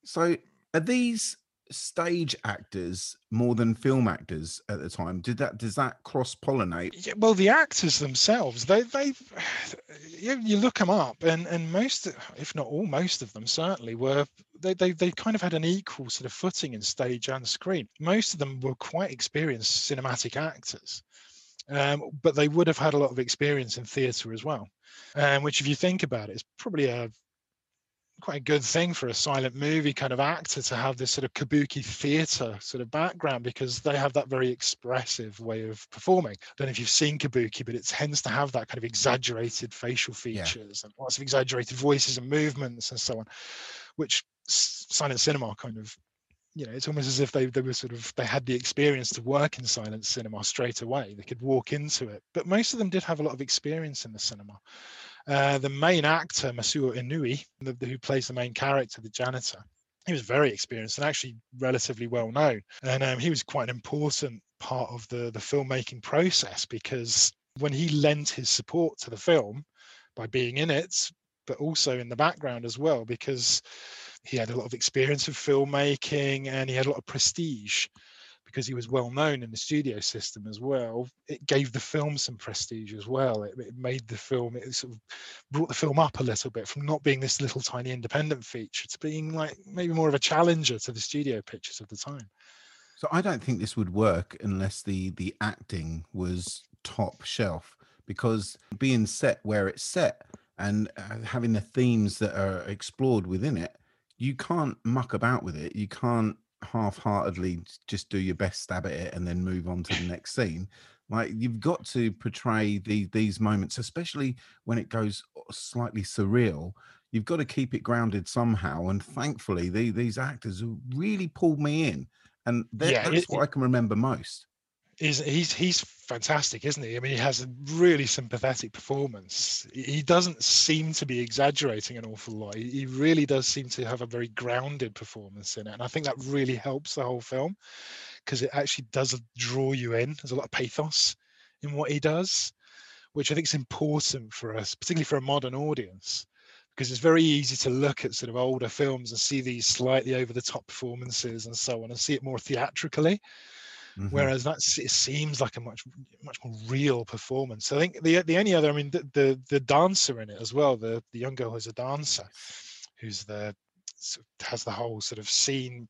So, are these stage actors more than film actors at the time? Did that does that cross pollinate? Yeah, well, the actors themselves, they they you, you look them up, and and most, if not all, most of them certainly were they they they kind of had an equal sort of footing in stage and screen. Most of them were quite experienced cinematic actors. Um, but they would have had a lot of experience in theatre as well, um, which, if you think about it, is probably a quite a good thing for a silent movie kind of actor to have this sort of kabuki theater sort of background because they have that very expressive way of performing. I don't know if you've seen kabuki, but it tends to have that kind of exaggerated facial features and lots of exaggerated voices and movements and so on, which silent cinema kind of you know, it's almost as if they, they were sort of they had the experience to work in silent cinema straight away. They could walk into it, but most of them did have a lot of experience in the cinema. Uh, the main actor, Masao Inoue, the, who plays the main character, the janitor, he was very experienced and actually relatively well known. And um, he was quite an important part of the, the filmmaking process because when he lent his support to the film by being in it, but also in the background as well, because he had a lot of experience of filmmaking and he had a lot of prestige because he was well known in the studio system as well. It gave the film some prestige as well. It, it made the film, it sort of brought the film up a little bit from not being this little tiny independent feature to being like maybe more of a challenger to the studio pictures of the time. So I don't think this would work unless the the acting was top shelf because being set where it's set and uh, having the themes that are explored within it, you can't muck about with it. You can't half-heartedly just do your best stab at it and then move on to the next scene. Like you've got to portray the, these moments, especially when it goes uh, slightly surreal. You've got to keep it grounded somehow. And thankfully, the, these actors really pulled me in, and Yeah, that's it- what I can remember most. Is he's he's fantastic, isn't he? I mean, he has a really sympathetic performance. He doesn't seem to be exaggerating an awful lot. He really does seem to have a very grounded performance in it, and I think that really helps the whole film because it actually does draw you in. There's a lot of pathos in what he does, which I think is important for us, particularly for a modern audience. Because it's very easy to look at sort of older films and see these slightly over the top performances and so on and see it more theatrically Mhm. whereas that it seems like a much much more real performance. I think the the only other, I mean, the the, the dancer in it as well, the the young girl who's a dancer, who's the has the whole sort of scene,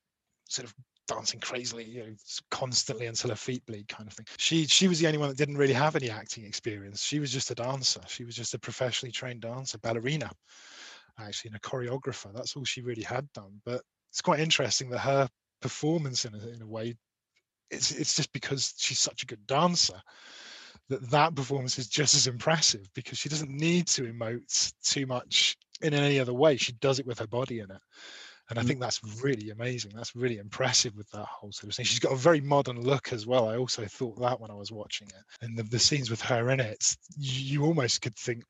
sort of dancing crazily, you know, constantly until her feet bleed, kind of thing. She she was the only one that didn't really have any acting experience. She was just a dancer. She was just a professionally trained dancer, ballerina, actually, and a choreographer. That's all she really had done. But it's quite interesting that her performance in a, in a way it's it's just because she's such a good dancer that that performance is just as impressive because she doesn't need to emote too much in any other way. She does it with her body in it. And i Mm. think that's really amazing. That's really impressive with that whole sort of thing she's got a very modern look as well. I also thought that when i was watching it. And the, the scenes with her in it you, almost could think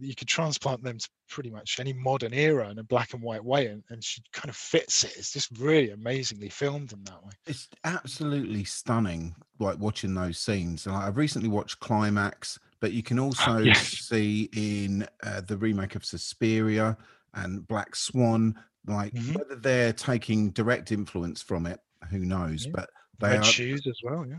you could transplant them to pretty much any modern era in a black and white way and, and she kind of fits it it's just really amazingly filmed in that way It's absolutely stunning, like watching those scenes. And I've recently watched Climax, but you can also yes. see in uh, the remake of Suspiria and Black Swan, like Mhm. whether they're taking direct influence from it, who knows? Yeah. But they red are shoes as well yeah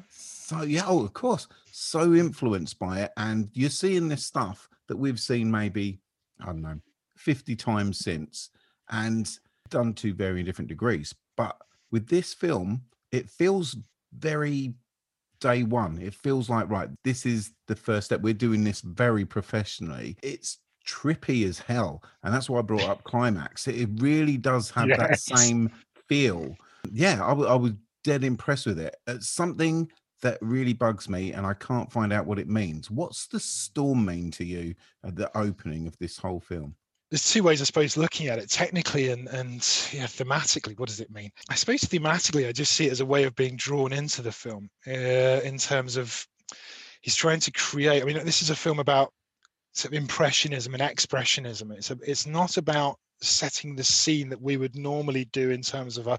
so yeah, oh, of course, so influenced by it, and you're seeing this stuff that we've seen maybe I don't know, fifty times since, and done to varying different degrees. But with this film, it feels very day one. It feels like right, this is the first step. We're doing this very professionally. It's trippy as hell, and that's why I brought up climax. It, it really does have that same feel. Yeah, I wa- I was dead impressed with it. It's something that really bugs me, and I can't find out what it means. What's the storm mean to you at the opening of this whole film? there's two ways I suppose looking at it technically and and yeah thematically what does it mean I suppose thematically I just see it as a way of being drawn into the film uh, in terms of he's trying to create I mean this is a film about sort of impressionism and expressionism it's a, it's not about setting the scene that we would normally do in terms of a,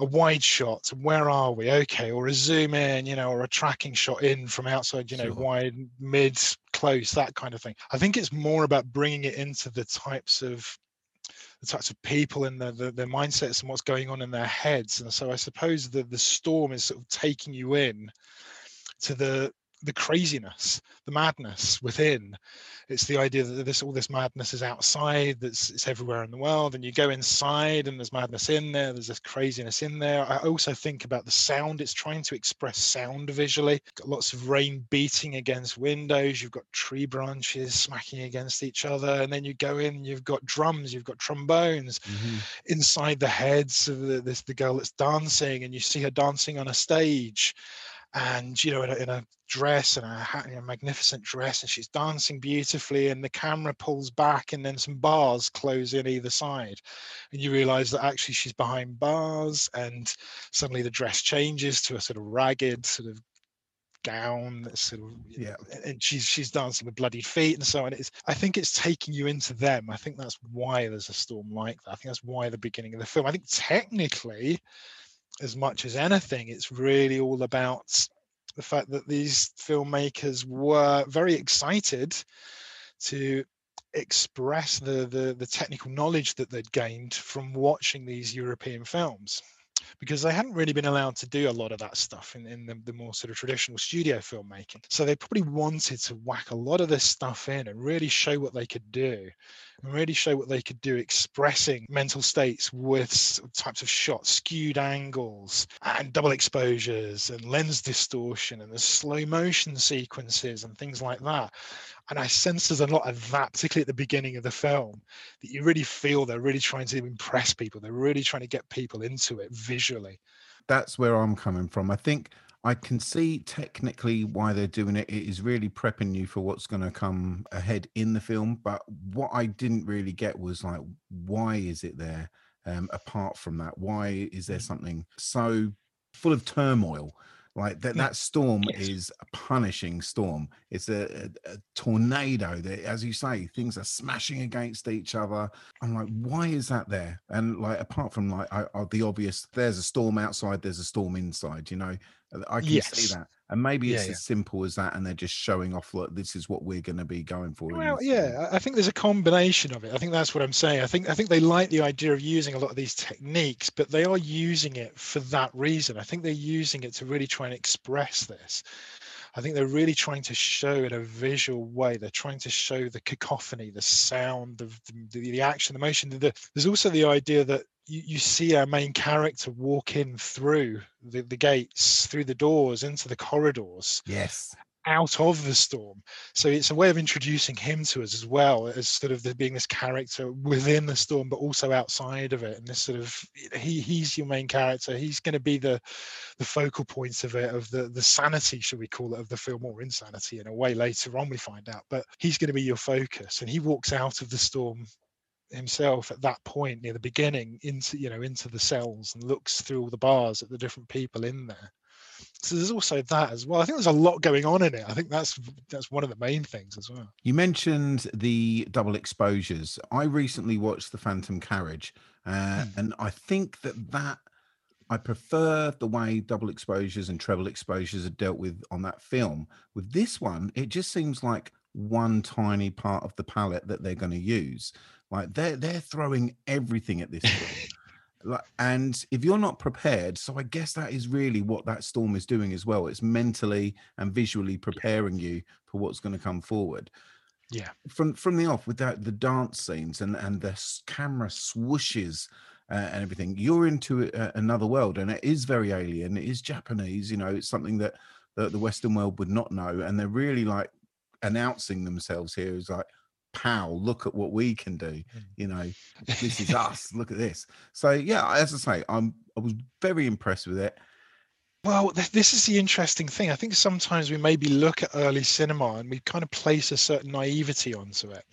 a wide shot. Where are we? Okay or a zoom in you know or a tracking shot in from outside you know Sure. wide mid close that kind of thing. I think it's more about bringing it into the types of the types of people and the, the, their mindsets and what's going on in their heads. And so i suppose the the storm is sort of taking you in to the the craziness the madness within. It's the idea that this all this madness is outside that's it's everywhere in the world and you go inside and there's madness in there there's this craziness in there. I also think about the sound it's trying to express sound visually. Got lots of rain beating against windows you've got tree branches smacking against each other and then you go in you've got drums you've got trombones. Mm-hmm. Inside the heads of the, this the girl that's dancing and you see her dancing on a stage and you know in a, in a dress and a, hat, a magnificent dress and she's dancing beautifully and the camera pulls back and then some bars close in either side. And you realize that actually she's behind bars and suddenly the dress changes to a sort of ragged sort of gown that's sort of Yeah. and she's she's dancing with bloodied feet and so on. It's i think it's taking you into them. I think that's why there's a storm like that. I think that's why the beginning of the film. I think technically as much as anything, it's really all about the fact that these filmmakers were very excited to express the, the the technical knowledge that they'd gained from watching these European films because they hadn't really been allowed to do a lot of that stuff in, in the, the more sort of traditional studio filmmaking. So they probably wanted to whack a lot of this stuff in and really show what they could do and really show what they could do expressing mental states with types of shots, skewed angles and double exposures and lens distortion and the slow motion sequences and things like that. And I sense there's a lot of that, particularly at the beginning of the film, that you really feel they're really trying to impress people. They're really trying to get people into it visually. That's where I'm coming from. I think I can see technically why they're doing it. It is really prepping you for what's going to come ahead in the film. But what I didn't really get was like, why is it there? Um, apart from that, why is there something so full of turmoil? Like that, that storm is a punishing storm. It's a, a, a tornado that, as you say, things are smashing against each other. I'm like, why is that there? And like, apart from like I, I, the obvious, there's a storm outside, there's a storm inside. You know, I can Yes. see that. And maybe it's Yeah, as simple as that, and they're just showing off. Look, this is what we're going to be going for. Well, yeah, I think there's a combination of it. I think that's what I'm saying. I think I think they like the idea of using a lot of these techniques, but they are using it for that reason. I think they're using it to really try and express this. I think they're really trying to show in a visual way. They're trying to show the cacophony, the sound, the the, the action, the motion. The, there's also the idea that you, you see our main character walk in through the, the gates, through the doors, into the corridors Yes. Out of the storm. So it's a way of introducing him to us as well as sort of there being this character within the storm, but also outside of it. And this sort of he he's your main character. He's going to be the the focal point of it, of the the sanity, should we call it, of the film, or insanity in a way. Later on, we find out, but he's going to be your focus, and he walks out of the storm himself at that point near the beginning into you know into the cells and looks through all the bars at the different people in there so there's also that as well i think there's a lot going on in it i think that's that's one of the main things as well You mentioned the double exposures. I recently watched The Phantom Carriage, uh, Hmm. and I think that that I prefer the way double exposures and treble exposures are dealt with on that film. With this one, it just seems like one tiny part of the palette that they're going to use. Like they're they're throwing everything at this and if you're not prepared, so I guess that is really what that storm is doing as well. It's mentally and visually preparing you for what's going to come forward. Yeah. From from the off with that the dance scenes and and the camera swooshes uh, and everything you're into a, another world and it is very alien. It is japanese you know it's something that the, the western world would not know and they're really like announcing themselves here as like pow look at what we can do you know this is us look at this. So yeah as i say i'm i was very impressed with it. Well th- this is the interesting thing. I think sometimes we maybe look at early cinema and we kind of place a certain naivety onto it.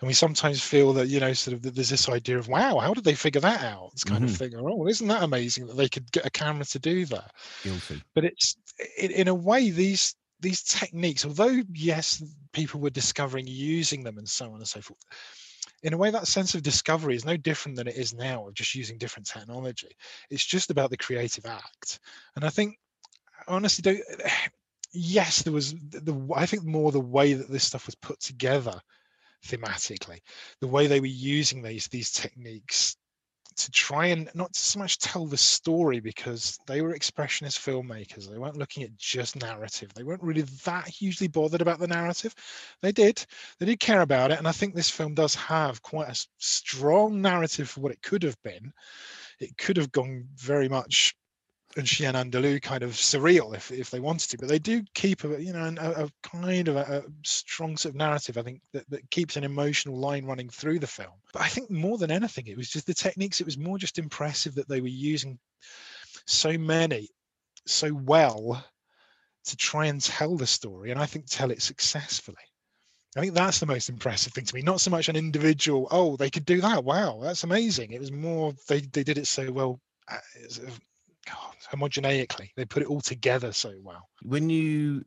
And we sometimes feel that you know sort of that there's this idea of wow how did they figure that out? It's kind Mhm. of thing or oh isn't that amazing that they could get a camera to do that? Guilty. But it's in, in a way these these techniques although yes people were discovering using them and so on and so forth in a way that sense of discovery is no different than it is now of just using different technology. It's just about the creative act. And i think honestly yes there was the i think more the way that this stuff was put together thematically the way they were using these these techniques to try and not so much tell the story because they were expressionist filmmakers. They weren't looking at just narrative. They weren't really that hugely bothered about the narrative. They did. They did care about it. And I think this film does have quite a strong narrative for what it could have been. It could have gone very much Un Chien Andalou kind of surreal if, if they wanted to, but they do keep a you know a, a kind of a, a strong sort of narrative. I think that, that keeps an emotional line running through the film. But I think more than anything, it was just the techniques. It was more just impressive that they were using so many so well to try and tell the story, and I think tell it successfully. I think that's the most impressive thing to me. Not so much an individual. Oh, they could do that. Wow, that's amazing. It was more they they did it so well. Uh, God, homogeneically, they put it all together so well. when you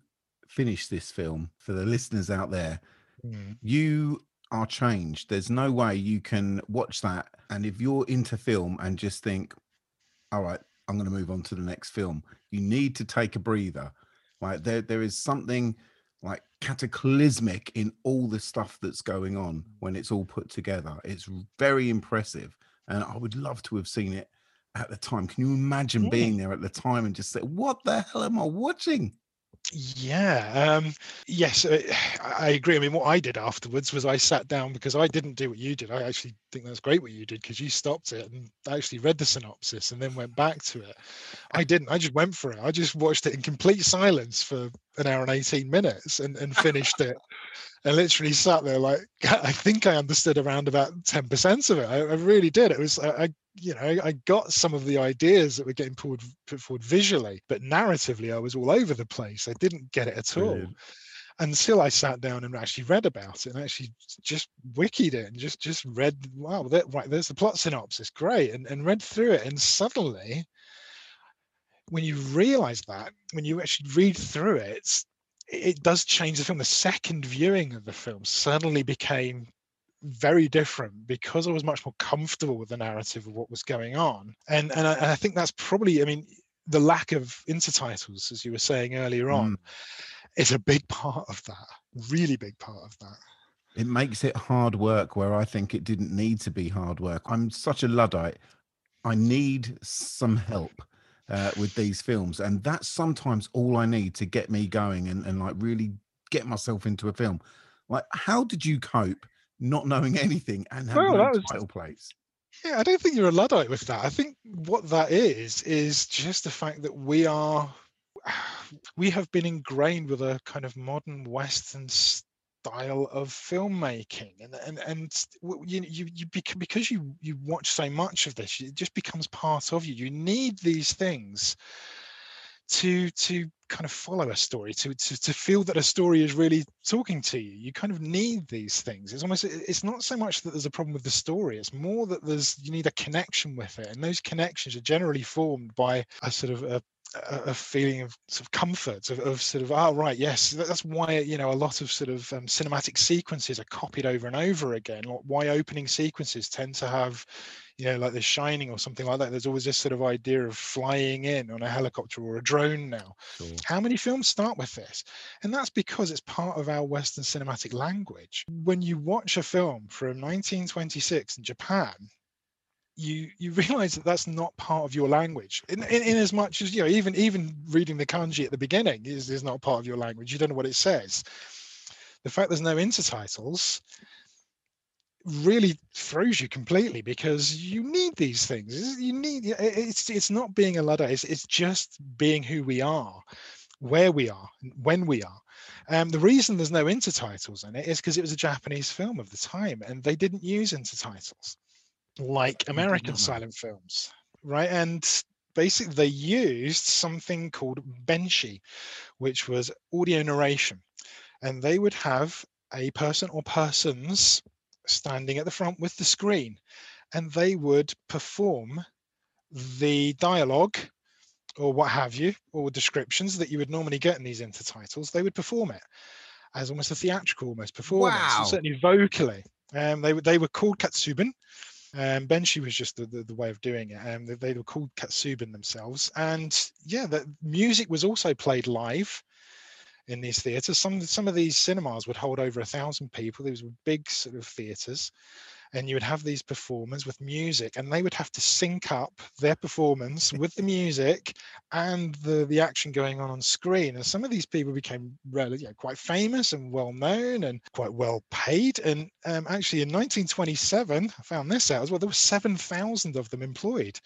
finish this film for the listeners out there Mm. you are changed there's no way you can watch that and if you're into film and just think all right i'm going to move on to the next film you need to take a breather like there there is something like cataclysmic in all the stuff that's going on when it's all put together it's very impressive and i would love to have seen it at the time can you imagine Yeah. being there at the time and just say what the hell am i watching Yeah. Um, yes, uh, I I agree. I mean, what I did afterwards was I sat down because I didn't do what you did. I actually think that's great what you did because you stopped it and actually read the synopsis and then went back to it. I didn't. I just went for it. I just watched it in complete silence for an hour and 18 minutes and, and finished it. I literally sat there like I think I understood around about ten percent of it. I, I, really did. It was I, I you know I got some of the ideas that were getting put, put forward visually, but narratively I was all over the place. I didn't get it at Brilliant. all until I sat down and actually read about it and actually just wikied it and just just read wow that, right there's the plot synopsis great and, and read through it and suddenly when you realize that when you actually read through it it does change the film. The second viewing of the film suddenly became very different because I was much more comfortable with the narrative of what was going on. And and I, and I think that's probably, I mean, the lack of intertitles, as you were saying earlier on, mm. is a big part of that. Really big part of that. It makes it hard work where I think it didn't need to be hard work. I'm such a luddite. I need some help uh, with these films, and that's sometimes all I need to get me going and, and like really get myself into a film. Like, how did you cope not knowing anything and having well, no was, title plates? Yeah, I don't think you're a luddite with that. I think what that is is just the fact that we are we have been ingrained with a kind of modern Western style of filmmaking and and and you you, you because you you watch so much of this it just becomes part of you. You need these things to to kind of follow a story to, to to feel that a story is really talking to you. You kind of need these things. It's almost it's not so much that there's a problem with the story it's more that there's you need a connection with it and those connections are generally formed by a sort of a, a feeling of sort of comfort of, of sort of oh right yes that's why you know a lot of sort of um, cinematic sequences are copied over and over again. Why opening sequences tend to have you know like the shining or something like that there's always this sort of idea of flying in on a helicopter or a drone now. Sure. how many films start with this? And that's because it's part of our western cinematic language. When you watch a film from 1926 in japan you you realize that that's not part of your language. In, in, in, as much as you know even even reading the kanji at the beginning is, is not part of your language. You don't know what it says. The fact there's no intertitles really throws you completely because you need these things. You need it's it's not being a luddite it's, it's just being who we are where we are when we are. Um, the reason there's no intertitles in it is because it was a japanese film of the time and they didn't use intertitles like American silent films, right? And basically, they used something called Benshi, which was audio narration. And they would have a person or persons standing at the front with the screen, and they would perform the dialogue or what have you, or descriptions that you would normally get in these intertitles. They would perform it as almost a theatrical almost performance, wow. certainly vocally. Um, they, they were called katsuben, um, Benshi was just the, the, the, way of doing it. Um, they, they were called Katsuben themselves. And yeah, the music was also played live in these theaters. Some some of these cinemas would hold over a thousand people. These were big sort of theaters and you would have these performers with music and they would have to sync up their performance with the music and the the action going on on screen. And some of these people became really you know, quite famous and well known and quite well paid. And um, actually in 1927 i found this out as well there were 7000 of them employed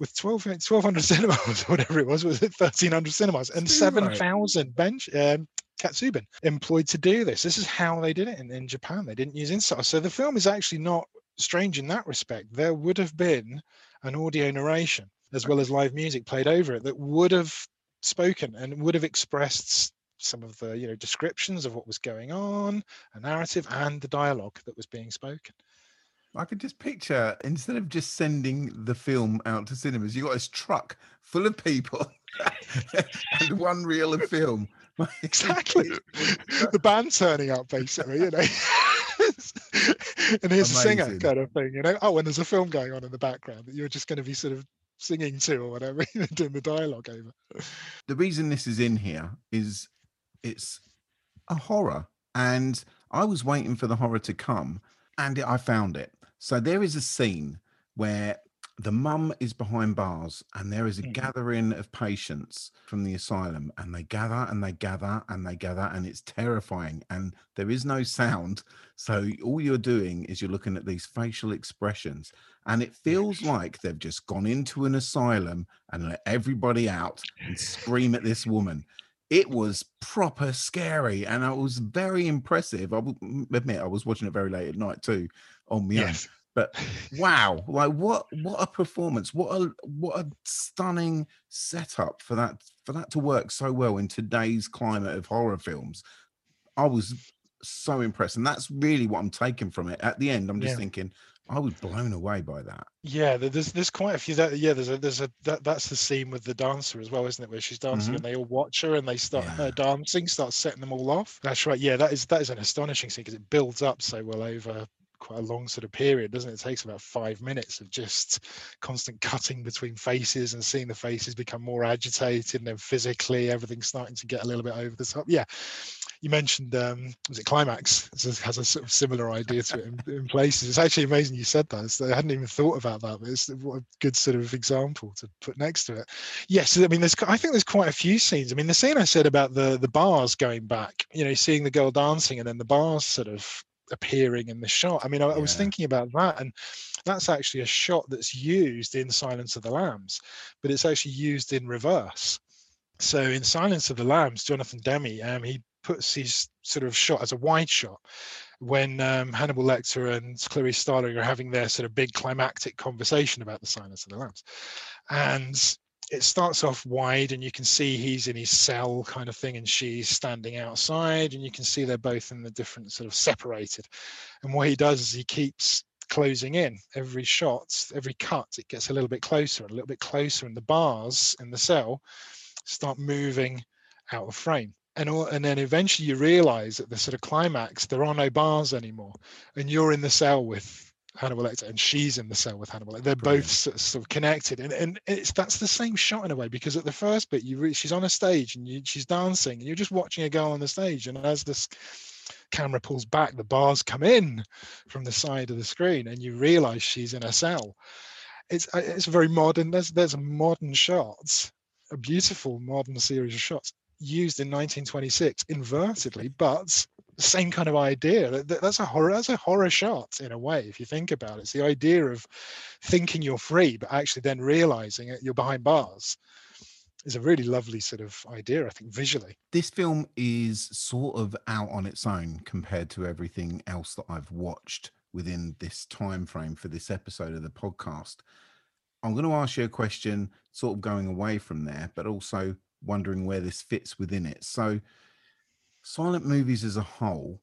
with 12, 1200 cinemas, or whatever it was, was it 1300 cinemas? And 7,000 bench um, Katsuben employed to do this. This is how they did it in, in Japan. They didn't use Insta. So the film is actually not strange in that respect. There would have been an audio narration as well as live music played over it that would have spoken and would have expressed some of the you know descriptions of what was going on, a narrative, and the dialogue that was being spoken. I could just picture instead of just sending the film out to cinemas, you got this truck full of people and one reel of film. exactly. the band turning up, basically, you know. and here's Amazing. a singer kind of thing, you know. Oh, and there's a film going on in the background that you're just going to be sort of singing to or whatever, doing the dialogue over. The reason this is in here is it's a horror. And I was waiting for the horror to come and I found it. So there is a scene where the mum is behind bars and there is a mm. gathering of patients from the asylum and they gather and they gather and they gather and it's terrifying and there is no sound so all you're doing is you're looking at these facial expressions and it feels like they've just gone into an asylum and let everybody out and scream at this woman it was proper scary and it was very impressive. I will admit I was watching it very late at night too on my. Yes. But wow, like what what a performance. What a what a stunning setup for that for that to work so well in today's climate of horror films. I was so impressed. And that's really what I'm taking from it. At the end, I'm just Yeah. thinking, I was blown away by that. Yeah, there's there's quite a few that yeah, there's a there's a that, that's the scene with the dancer as well, isn't it? Where she's dancing Mhm. and they all watch her and they start her dancing, start setting them all off. That's right. Yeah, that is that is an astonishing scene because it builds up so well over quite a long sort of period, doesn't it? It takes about five minutes of just constant cutting between faces and seeing the faces become more agitated and then physically everything's starting to get a little bit over the top. Yeah. You mentioned um was it climax? It has- a sort of similar idea to it in, in places. It's actually amazing you said that. It's- I hadn't even thought about that, but it's what a good sort of example to put next to it. Yes, I mean there's I think there's quite a few scenes. I mean the scene I said about the the bars going back, you know, seeing the girl dancing and then the bars sort of appearing in the shot. I mean, I, I was thinking about that, and that's actually a shot that's used in Silence of the Lambs, but it's actually used in reverse. So in Silence of the Lambs, Jonathan Demme, um, he puts his sort of shot as a wide shot when um, Hannibal Lecter and Clarice Starling are having their sort of big climactic conversation about the Silence of the Lambs, and it starts off wide and you can see he's in his cell kind of thing and she's standing outside and you can see they're both in the different sort of separated. And what he does is he keeps closing in every shot every cut. It gets a little bit closer a little bit closer and the bars in the cell start moving out of frame. And all, and then eventually you realize at the sort of climax there are no bars anymore and you're in the cell with Hannibal Lecter and she's in the cell with Hannibal. They're both sort of, sort of connected and, and it's that's the same shot in a way because at the first bit you re- she's on a stage and you, she's dancing and you're just watching a girl on the stage and as this camera pulls back the bars come in from the side of the screen and you realize she's in a cell it's uh, it's very modern there's there's modern shots, a beautiful modern series of shots used in 1926 invertedly but same kind of idea That- that- that's a horror that's a horror shot in a way if you think about it it's the idea of thinking you're free but actually then realizing you're behind bars is a really lovely sort of idea i think visually This film is sort of out on its own compared to everything else that I've watched within this time frame for this episode of the podcast. I'm going to ask you a question, sort of going away from there, but also wondering where this fits within it. So, silent movies as a whole,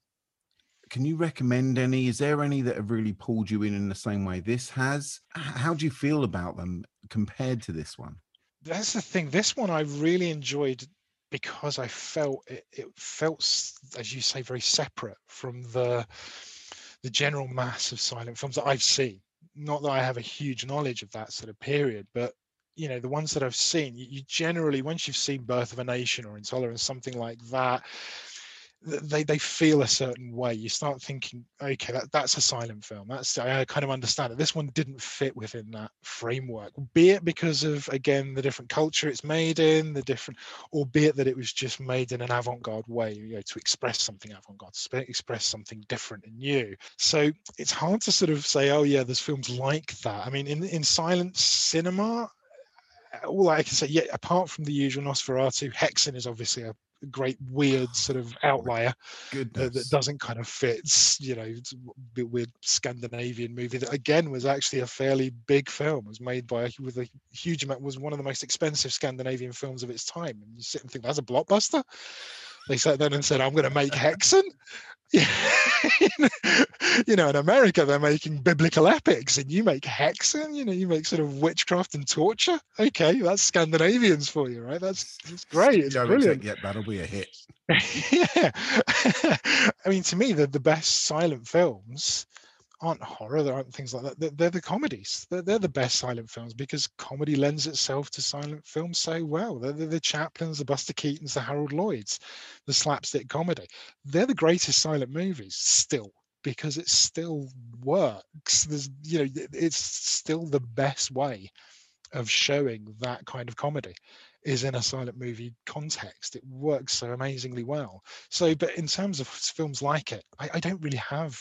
can you recommend any? Is there any that have really pulled you in in the same way this has? How do you feel about them compared to this one? that's the thing this one i really enjoyed because i felt it, it felt as you say very separate from the the general mass of silent films that i've seen not that i have a huge knowledge of that sort of period but you know the ones that i've seen you, you generally once you've seen birth of a nation or intolerance something like that th- they they feel a certain way. You start thinking okay that, that's a silent film. That's i kind of understand it this one didn't fit within that framework be it because of again the different culture it's made in the different albeit that it was just made in an avant-garde way you know to express something avant-garde sp- express something different and new. So it's hard to sort of say oh yeah there's films like that. I mean in in silent cinema all I can say, yeah, apart from the usual Nosferatu, Hexen is obviously a great weird sort of outlier uh, that doesn't kind of fit. You know, it's a bit weird Scandinavian movie that again was actually a fairly big film. It was made by with a huge amount. Was one of the most expensive Scandinavian films of its time. And you sit and think that's a blockbuster. They sat down and said, "I'm going to make Häxan." Yeah. you know, in America they're making biblical epics, and you make Häxan. You know, you make sort of witchcraft and torture. Okay, that's Scandinavians for you, right? That's, that's great. It's Joe brilliant. Exec, yeah, that'll be a hit. yeah. I mean, to me, the, the best silent films aren't horror, there aren't things like that. They're, they're the comedies. They're, they're the best silent films because comedy lends itself to silent films so well. They're, they're the Chaplins, the Buster Keatons, the Harold Lloyds, the slapstick comedy. They're the greatest silent movies still because it still works. There's, you know, it's still the best way of showing that kind of comedy is in a silent movie context. It works so amazingly well. So, but in terms of films like it, I, I don't really have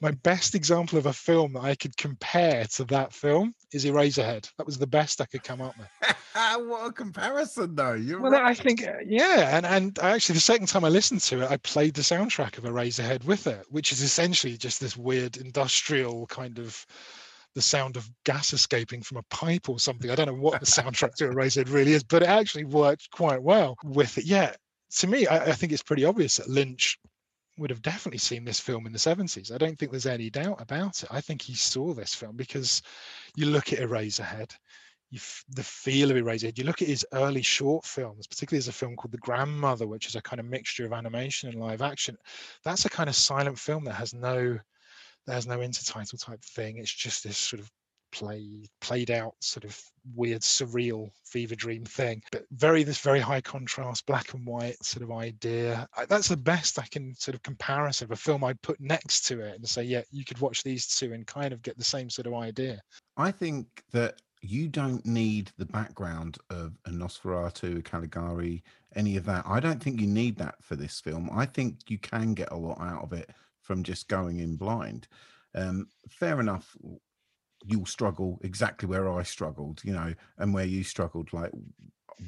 my best example of a film that I could compare to that film is Eraserhead. That was the best I could come up with. what a comparison, though. You're Well, right. I think, uh, yeah, and and actually, the second time I listened to it, I played the soundtrack of Eraserhead with it, which is essentially just this weird industrial kind of the sound of gas escaping from a pipe or something. I don't know what the soundtrack to Eraserhead really is, but it actually worked quite well with it. Yeah, to me, I, I think it's pretty obvious that Lynch would have definitely seen this film in the 70s. I don't think there's any doubt about it. I think he saw this film because you look at Eraserhead, you the feel of Eraserhead. You look at his early short films, particularly there's a film called The Grandmother, which is a kind of mixture of animation and live action. That's a kind of silent film that has no has no intertitle type thing. It's just this sort of play played out sort of weird surreal fever dream thing but very this very high contrast black and white sort of idea I- that's the best i can sort of comparison of a film i'd put next to it and say yeah you could watch these two and kind of get the same sort of idea I think that you don't need the background of a Nosferatu, Caligari, any of that. I don't think you need that for this film. I think you can get a lot out of it from just going in blind. Um, fair enough, you'll struggle exactly where I struggled, you know, and where you struggled. Like,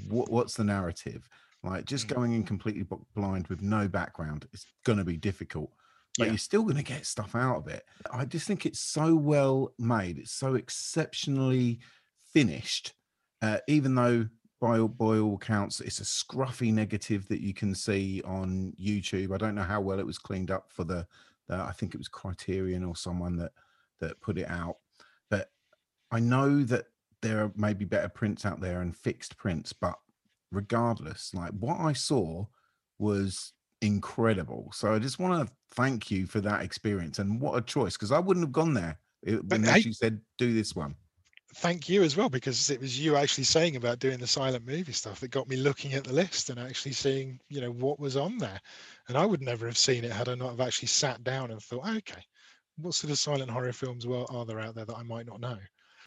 what, what's the narrative? Like, just going in completely blind with no background, it's going to be difficult but Yeah. you're still going to get stuff out of it. I just think it's so well made. It's so exceptionally finished, uh, even though by all, by all accounts it's a scruffy negative that you can see on YouTube. I don't know how well it was cleaned up for the, the I think it was Criterion or someone that that put it out, I know that there are maybe better prints out there and fixed prints, but regardless, like what I saw was incredible. So I just want to thank you for that experience and what a choice because I wouldn't have gone there eh, it- unless hey- you said do this one. thank you as well because it was you actually saying about doing the silent movie stuff that got me looking at the list and actually seeing you know what was on there and i would never have seen it had i not have actually sat down and thought okay what sort of silent horror films are there out there that i might not know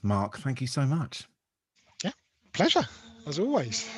Marc, thank you so much. Yeah, pleasure as always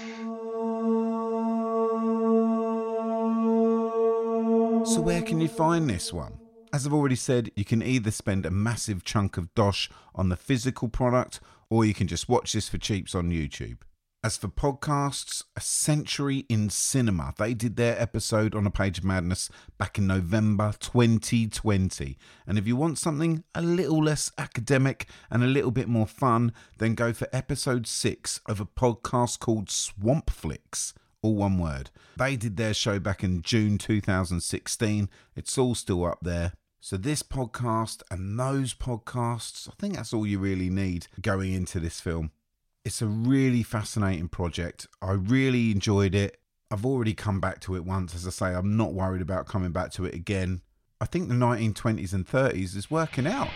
So, where can you find this one? As I've already said, you can either spend a massive chunk of dosh on the physical product, or you can just watch this for cheaps on YouTube. As for podcasts, A Century in Cinema, they did their episode on A Page of Madness back in November 2020. And if you want something a little less academic and a little bit more fun, then go for episode 6 of a podcast called Swampflix all one word. They did their show back in June 2016. It's all still up there. So, this podcast and those podcasts, I think that's all you really need going into this film. It's a really fascinating project. I really enjoyed it. I've already come back to it once. As I say, I'm not worried about coming back to it again. I think the 1920s and 30s is working out.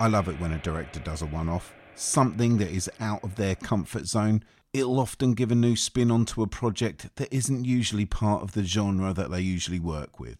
I love it when a director does a one off, something that is out of their comfort zone. It'll often give a new spin onto a project that isn't usually part of the genre that they usually work with.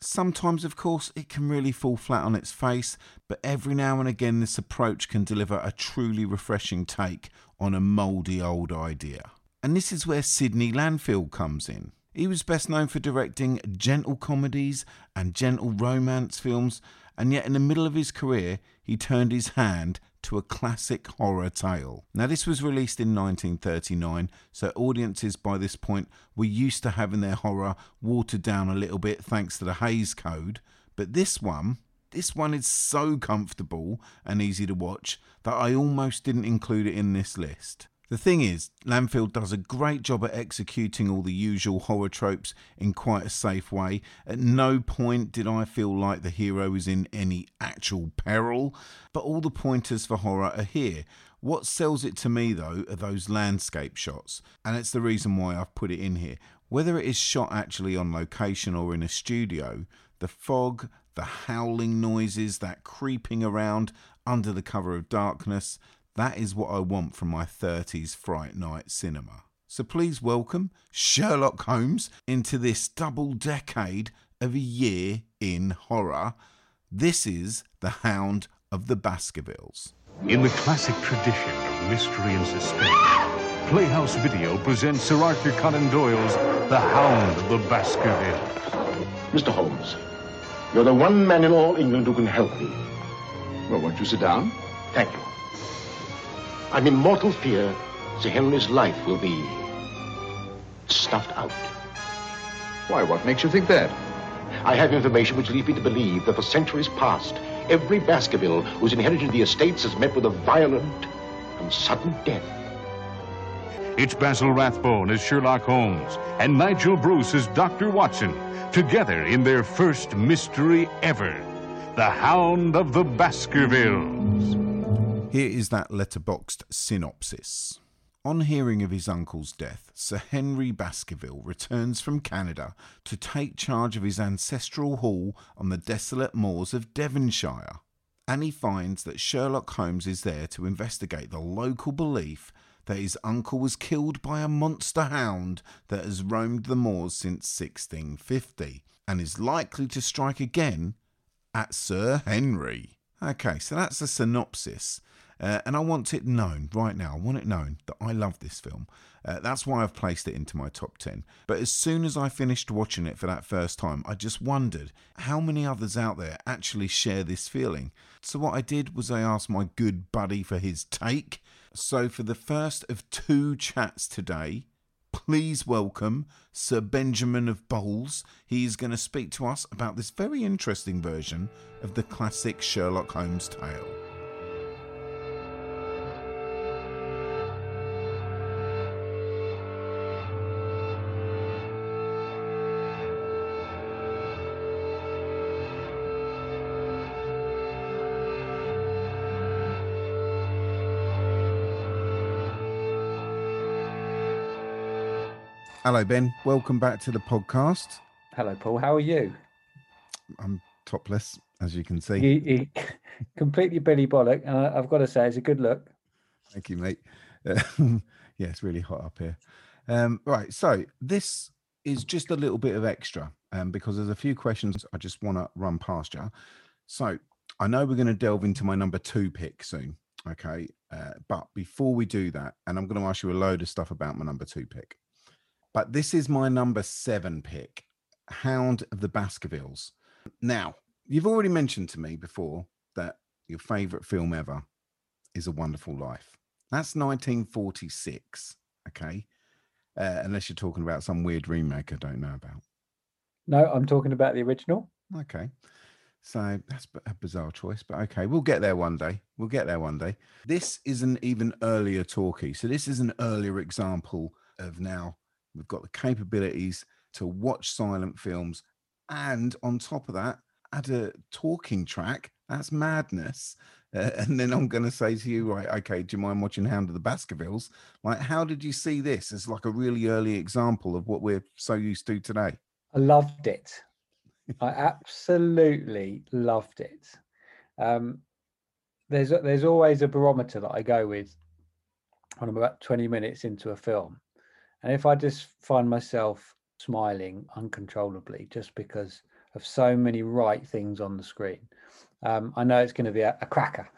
Sometimes, of course, it can really fall flat on its face, but every now and again, this approach can deliver a truly refreshing take on a mouldy old idea. And this is where Sidney Lanfield comes in. He was best known for directing gentle comedies and gentle romance films, and yet in the middle of his career, he turned his hand to a classic horror tale. Now, this was released in 1939, so audiences by this point were used to having their horror watered down a little bit thanks to the Hays Code, but this one. This one is so comfortable and easy to watch that I almost didn't include it in this list. The thing is, Lanfield does a great job at executing all the usual horror tropes in quite a safe way. At no point did I feel like the hero was in any actual peril, but all the pointers for horror are here. What sells it to me though are those landscape shots, and it's the reason why I've put it in here. Whether it is shot actually on location or in a studio, the fog, the howling noises, that creeping around under the cover of darkness, that is what I want from my 30s Fright Night cinema. So please welcome Sherlock Holmes into this double decade of a year in horror. This is The Hound of the Baskervilles. In the classic tradition of mystery and suspense, Playhouse Video presents Sir Arthur Conan Doyle's The Hound of the Baskervilles. Mr. Holmes, you're the one man in all England who can help me. Well, won't you sit down? Thank you. I'm in mortal fear Sir Henry's life will be snuffed out. Why, what makes you think that? I have information which leads me to believe that for centuries past, every Baskerville who's inherited the estates has met with a violent and sudden death. It's Basil Rathbone as Sherlock Holmes and Nigel Bruce as Dr. Watson, together in their first mystery ever The Hound of the Baskervilles. Here is that Letterboxd synopsis. On hearing of his uncle's death, Sir Henry Baskerville returns from Canada to take charge of his ancestral hall on the desolate moors of Devonshire. And he finds that Sherlock Holmes is there to investigate the local belief that his uncle was killed by a monster hound that has roamed the moors since 1650 and is likely to strike again at Sir Henry. Okay, so that's a synopsis. Uh, and I want it known right now. I want it known that I love this film. Uh, that's why I've placed it into my top 10. But as soon as I finished watching it for that first time, I just wondered how many others out there actually share this feeling. So, what I did was I asked my good buddy for his take. So, for the first of two chats today, please welcome Sir Benjamin of Bowles. He is going to speak to us about this very interesting version of the classic Sherlock Holmes tale. Hello, Ben. Welcome back to the podcast. Hello, Paul. How are you? I'm topless, as you can see. You, you completely Billy Bollock, and I, I've got to say, it's a good look. Thank you, mate. Uh, yeah, it's really hot up here. Um, right, so this is just a little bit of extra um, because there's a few questions I just want to run past you. So I know we're going to delve into my number two pick soon. Okay. Uh, but before we do that, and I'm going to ask you a load of stuff about my number two pick. But this is my number seven pick, Hound of the Baskervilles. Now, you've already mentioned to me before that your favorite film ever is A Wonderful Life. That's 1946. Okay. Uh, unless you're talking about some weird remake I don't know about. No, I'm talking about the original. Okay. So that's a bizarre choice, but okay, we'll get there one day. We'll get there one day. This is an even earlier talkie. So this is an earlier example of now We've got the capabilities to watch silent films. And on top of that, add a talking track. That's madness. Uh, and then I'm going to say to you, right, okay, do you mind watching Hound of the Baskervilles? Like, how did you see this as like a really early example of what we're so used to today? I loved it. I absolutely loved it. Um, there's there's always a barometer that I go with when I'm about 20 minutes into a film, and if I just find myself smiling uncontrollably just because of so many right things on the screen, um, I know it's going to be a, a cracker,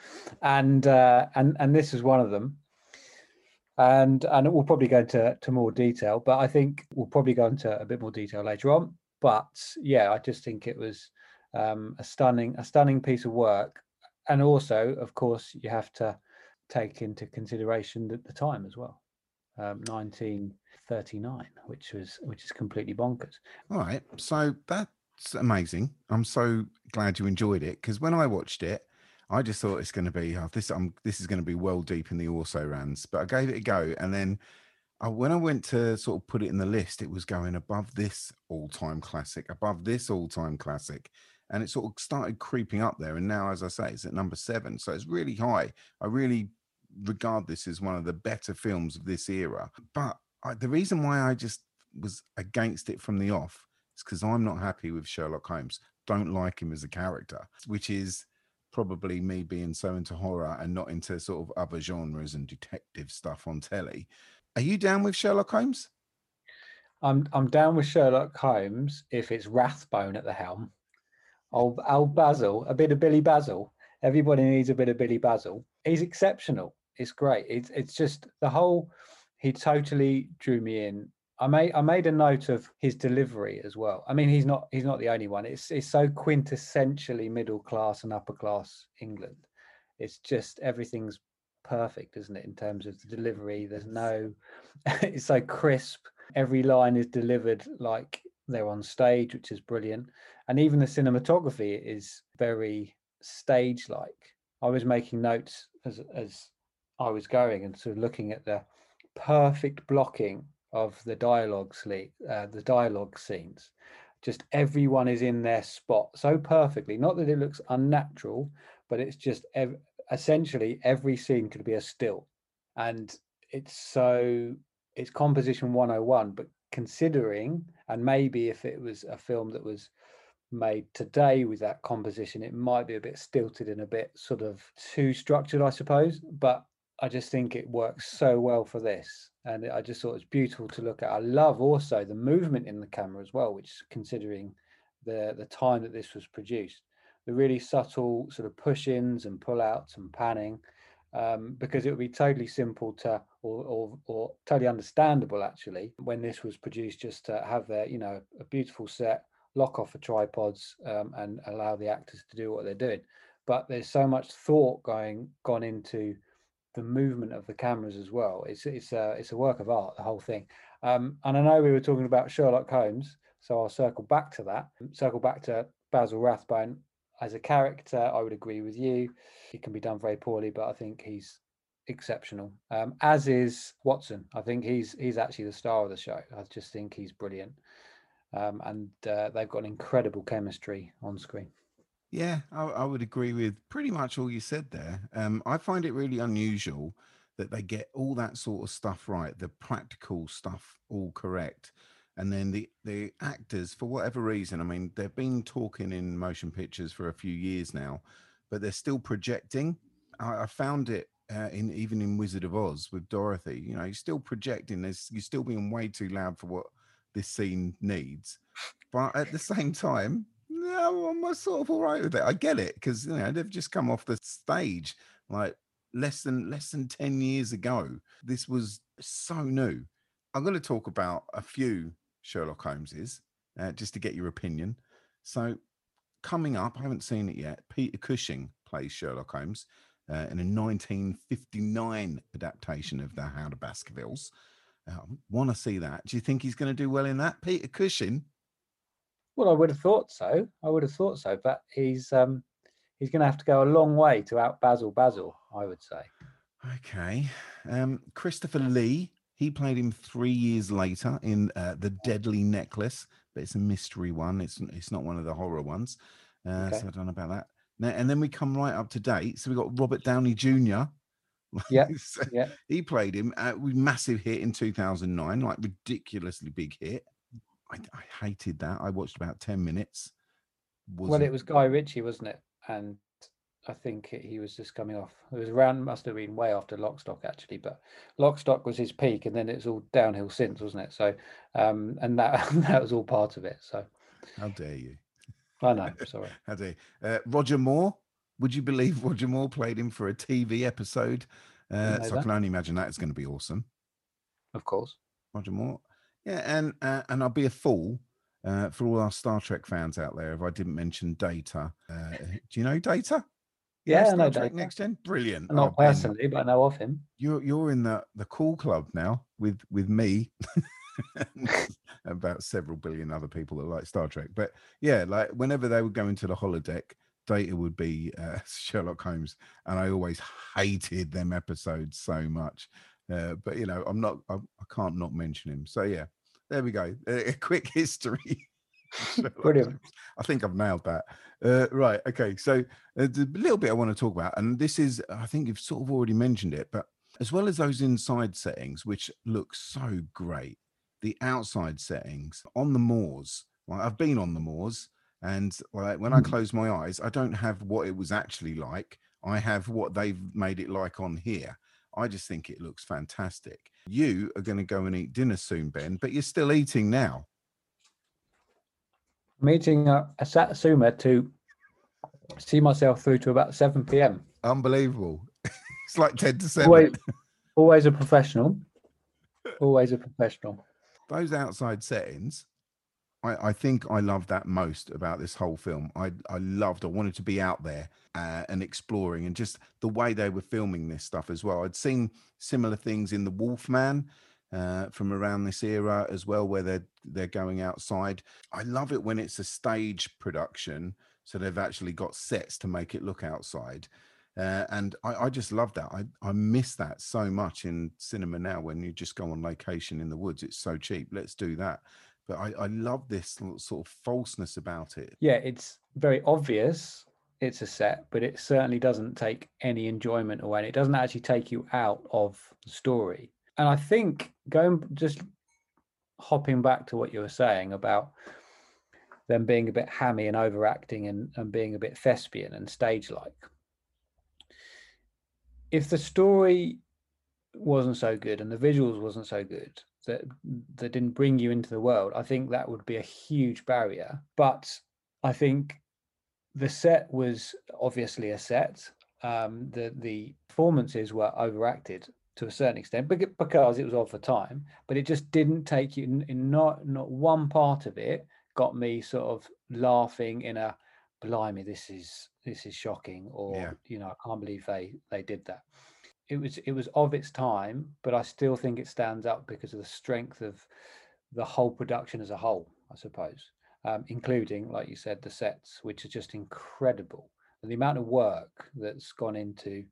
and uh, and and this is one of them. And and we'll probably go into to more detail, but I think we'll probably go into a bit more detail later on. But yeah, I just think it was um, a stunning a stunning piece of work, and also, of course, you have to take into consideration the, the time as well. Um, 1939, which was which is completely bonkers. All right, so that's amazing. I'm so glad you enjoyed it because when I watched it, I just thought it's going to be oh, this. I'm this is going to be well deep in the also rans, but I gave it a go, and then I, when I went to sort of put it in the list, it was going above this all-time classic, above this all-time classic, and it sort of started creeping up there. And now, as I say, it's at number seven, so it's really high. I really regard this as one of the better films of this era. But I, the reason why I just was against it from the off is because I'm not happy with Sherlock Holmes. Don't like him as a character, which is probably me being so into horror and not into sort of other genres and detective stuff on telly. Are you down with Sherlock Holmes? I'm I'm down with Sherlock Holmes if it's Rathbone at the helm. Old, old Basil, a bit of Billy Basil. Everybody needs a bit of Billy Basil. He's exceptional. It's great. It's it's just the whole. He totally drew me in I made I made a note of his delivery as well. I mean, he's not he's not the only one. It's it's so quintessentially middle class and upper class England. It's just everything's perfect, isn't it? In terms of the delivery, there's no. it's so crisp. Every line is delivered like they're on stage, which is brilliant. And even the cinematography is very stage like. I was making notes as as I was going and sort of looking at the perfect blocking of the dialogue uh, the dialogue scenes. Just everyone is in their spot so perfectly. Not that it looks unnatural, but it's just ev- essentially every scene could be a still, and it's so it's composition 101. But considering, and maybe if it was a film that was made today with that composition, it might be a bit stilted and a bit sort of too structured, I suppose. But I just think it works so well for this. And I just thought it's beautiful to look at. I love also the movement in the camera as well, which considering the the time that this was produced, the really subtle sort of push-ins and pull-outs and panning, um, because it would be totally simple to or, or or totally understandable actually when this was produced just to have their you know a beautiful set, lock off the tripods um, and allow the actors to do what they're doing. But there's so much thought going gone into the movement of the cameras as well. It's it's a it's a work of art, the whole thing. Um, and I know we were talking about Sherlock Holmes, so I'll circle back to that. Circle back to Basil Rathbone as a character. I would agree with you. He can be done very poorly, but I think he's exceptional. Um, as is Watson. I think he's he's actually the star of the show. I just think he's brilliant. Um, and uh, they've got an incredible chemistry on screen. Yeah, I, I would agree with pretty much all you said there. Um, I find it really unusual that they get all that sort of stuff right, the practical stuff all correct, and then the the actors, for whatever reason, I mean, they've been talking in motion pictures for a few years now, but they're still projecting. I, I found it uh, in even in Wizard of Oz with Dorothy. You know, you're still projecting. There's you're still being way too loud for what this scene needs, but at the same time, no, I'm sort of all right with it. I get it because you know they've just come off the stage like less than less than 10 years ago. This was so new. I'm going to talk about a few Sherlock Holmeses uh, just to get your opinion. So, coming up, I haven't seen it yet. Peter Cushing plays Sherlock Holmes uh, in a 1959 adaptation of The Hound of Baskervilles. Uh, Want to see that? Do you think he's going to do well in that? Peter Cushing well, I would have thought so. I would have thought so, but he's um he's going to have to go a long way to out Basil Basil. I would say. Okay, um, Christopher Lee. He played him three years later in uh, the Deadly Necklace, but it's a mystery one. It's it's not one of the horror ones. Uh, okay. So I don't know about that. Now, and then we come right up to date. So we got Robert Downey Jr. Yeah, so yeah. He played him uh, with massive hit in 2009, like ridiculously big hit. I, I hated that. I watched about 10 minutes. Wasn't... Well, it was Guy Ritchie, wasn't it? And I think he was just coming off. It was around, must have been way after Lockstock actually, but Lockstock was his peak, and then it's all downhill since, wasn't it? So, um, and that that was all part of it. So, how dare you? I know. Sorry. how dare you? Uh, Roger Moore? Would you believe Roger Moore played him for a TV episode? Uh, so that. I can only imagine that is going to be awesome. Of course. Roger Moore. Yeah, and uh, and I'll be a fool uh, for all our Star Trek fans out there if I didn't mention Data. Uh, do you know Data? Yeah, Star I know Trek Data. Next Gen, brilliant. Not Oh, Ben, personally, but I know of him. You're you're in the the cool club now with with me. about several billion other people that like Star Trek. But yeah, like whenever they would go into the holodeck, Data would be uh, Sherlock Holmes, and I always hated them episodes so much. Uh, but you know, I'm not, I, I can't not mention him. So yeah, there we go. A, a quick history. Brilliant. I think I've nailed that. Uh, right. Okay. So uh, the little bit I want to talk about, and this is, I think you've sort of already mentioned it, but as well as those inside settings, which look so great, the outside settings on the moors. Like I've been on the moors, and like when I close my eyes, I don't have what it was actually like. I have what they've made it like on here. I just think it looks fantastic. You are going to go and eat dinner soon, Ben, but you're still eating now. I'm eating a, a satsuma to see myself through to about 7 p.m. Unbelievable. it's like 10 to 7. Always, always a professional. Always a professional. those outside settings, I, I think I love that most about this whole film. I, I loved, I wanted to be out there uh, and exploring and just the way they were filming this stuff as well. I'd seen similar things in The Wolfman uh, from around this era as well, where they're they're going outside. I love it when it's a stage production, so they've actually got sets to make it look outside. Uh, and I, I just love that. I, I miss that so much in cinema now when you just go on location in the woods. It's so cheap. Let's do that. But I, I love this sort of falseness about it. Yeah, it's very obvious it's a set, but it certainly doesn't take any enjoyment away. And it doesn't actually take you out of the story. And I think going just hopping back to what you were saying about them being a bit hammy and overacting and, and being a bit thespian and stage like. If the story wasn't so good and the visuals wasn't so good that that didn't bring you into the world, I think that would be a huge barrier. But I think the set was obviously a set. Um, the the performances were overacted to a certain extent bec- because it was all for time, but it just didn't take you not not one part of it got me sort of laughing in a blimey this is this is shocking or Yeah. you know I can't believe they they did that. It was it was of its time, but I still think it stands up because of the strength of the whole production as a whole, I suppose, um, including, like you said, the sets, which are just incredible. And the amount of work that's gone into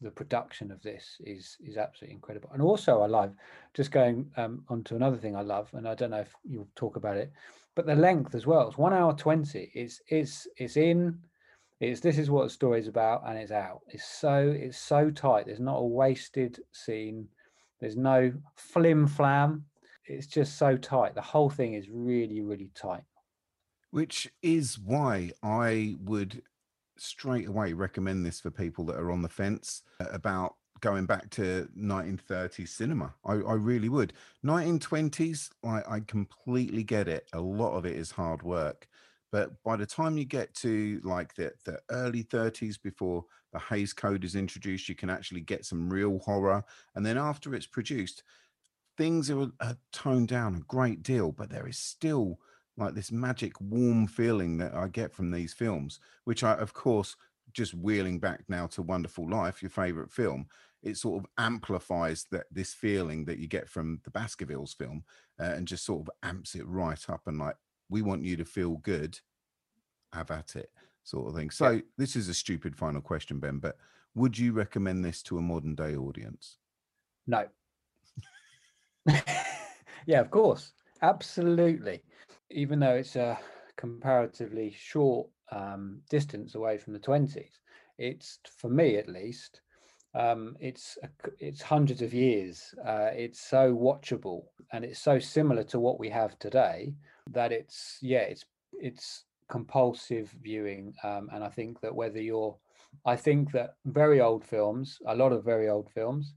the production of this is is absolutely incredible. And also, I love just going um, on to another thing I love, and I don't know if you'll talk about it, but the length as well. It's one hour twenty. It's it's it's in. It's this is what the story's about, and it's out. It's so it's so tight. There's not a wasted scene. There's no flim flam. It's just so tight. The whole thing is really really tight. which is why I would straight away recommend this for people that are on the fence uh, about going back to 1930s cinema. I, I really would. 1920s, I, I completely get it. A lot of it is hard work. But by the time you get to like the, the early 30s, before the Hays Code is introduced, you can actually get some real horror. And then after it's produced, things are, are toned down a great deal, but there is still like this magic warm feeling that I get from these films, which I, of course, just wheeling back now to Wonderful Life, your favorite film, it sort of amplifies that this feeling that you get from the Baskervilles film uh, and just sort of amps it right up and like, we want you to feel good, have at it, sort of thing. So, this is a stupid final question, Ben, but would you recommend this to a modern day audience? No. yeah, of course. Absolutely. Even though it's a comparatively short um, distance away from the 20s, it's, for me at least, um, it's it's hundreds of years. Uh, it's so watchable and it's so similar to what we have today that it's yeah it's it's compulsive viewing. Um, and I think that whether you're, I think that very old films, a lot of very old films,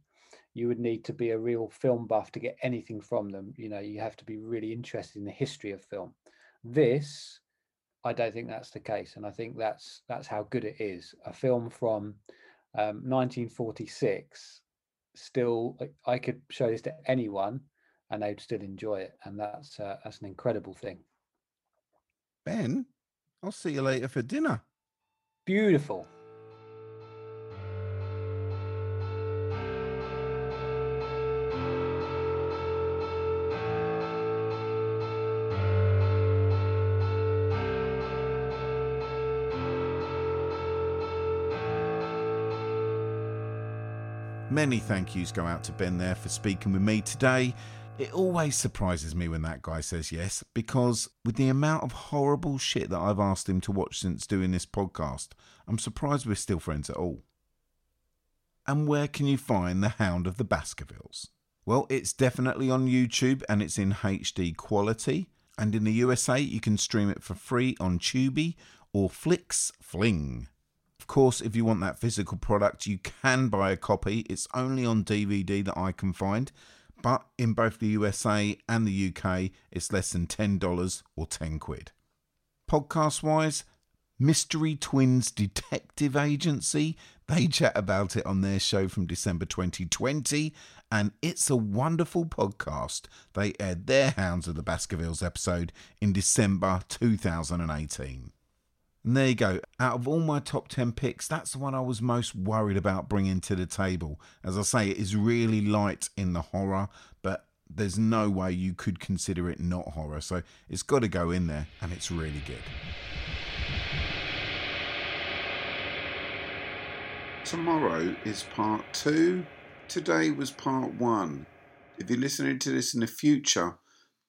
you would need to be a real film buff to get anything from them. You know, you have to be really interested in the history of film. This, I don't think that's the case, and I think that's that's how good it is. A film from um, 1946, still, I- could show this to anyone, and they'd still enjoy it, and that's uh, that's an incredible thing. Ben, I'll see you later for dinner. Beautiful. Many thank yous go out to Ben there for speaking with me today. It always surprises me when that guy says yes, because with the amount of horrible shit that I've asked him to watch since doing this podcast, I'm surprised we're still friends at all. And where can you find The Hound of the Baskervilles? Well, it's definitely on YouTube and it's in HD quality. And in the USA, you can stream it for free on Tubi or FlixFling. Of course, if you want that physical product, you can buy a copy. It's only on DVD that I can find, but in both the USA and the UK, it's less than $10 or 10 quid. Podcast wise, Mystery Twins Detective Agency. They chat about it on their show from December 2020, and it's a wonderful podcast. They aired their Hounds of the Baskervilles episode in December 2018. And there you go. Out of all my top 10 picks, that's the one I was most worried about bringing to the table. As I say, it is really light in the horror, but there's no way you could consider it not horror. So it's got to go in there, and it's really good. Tomorrow is part two. Today was part one. If you're listening to this in the future,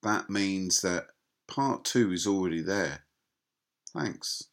that means that part two is already there. Thanks.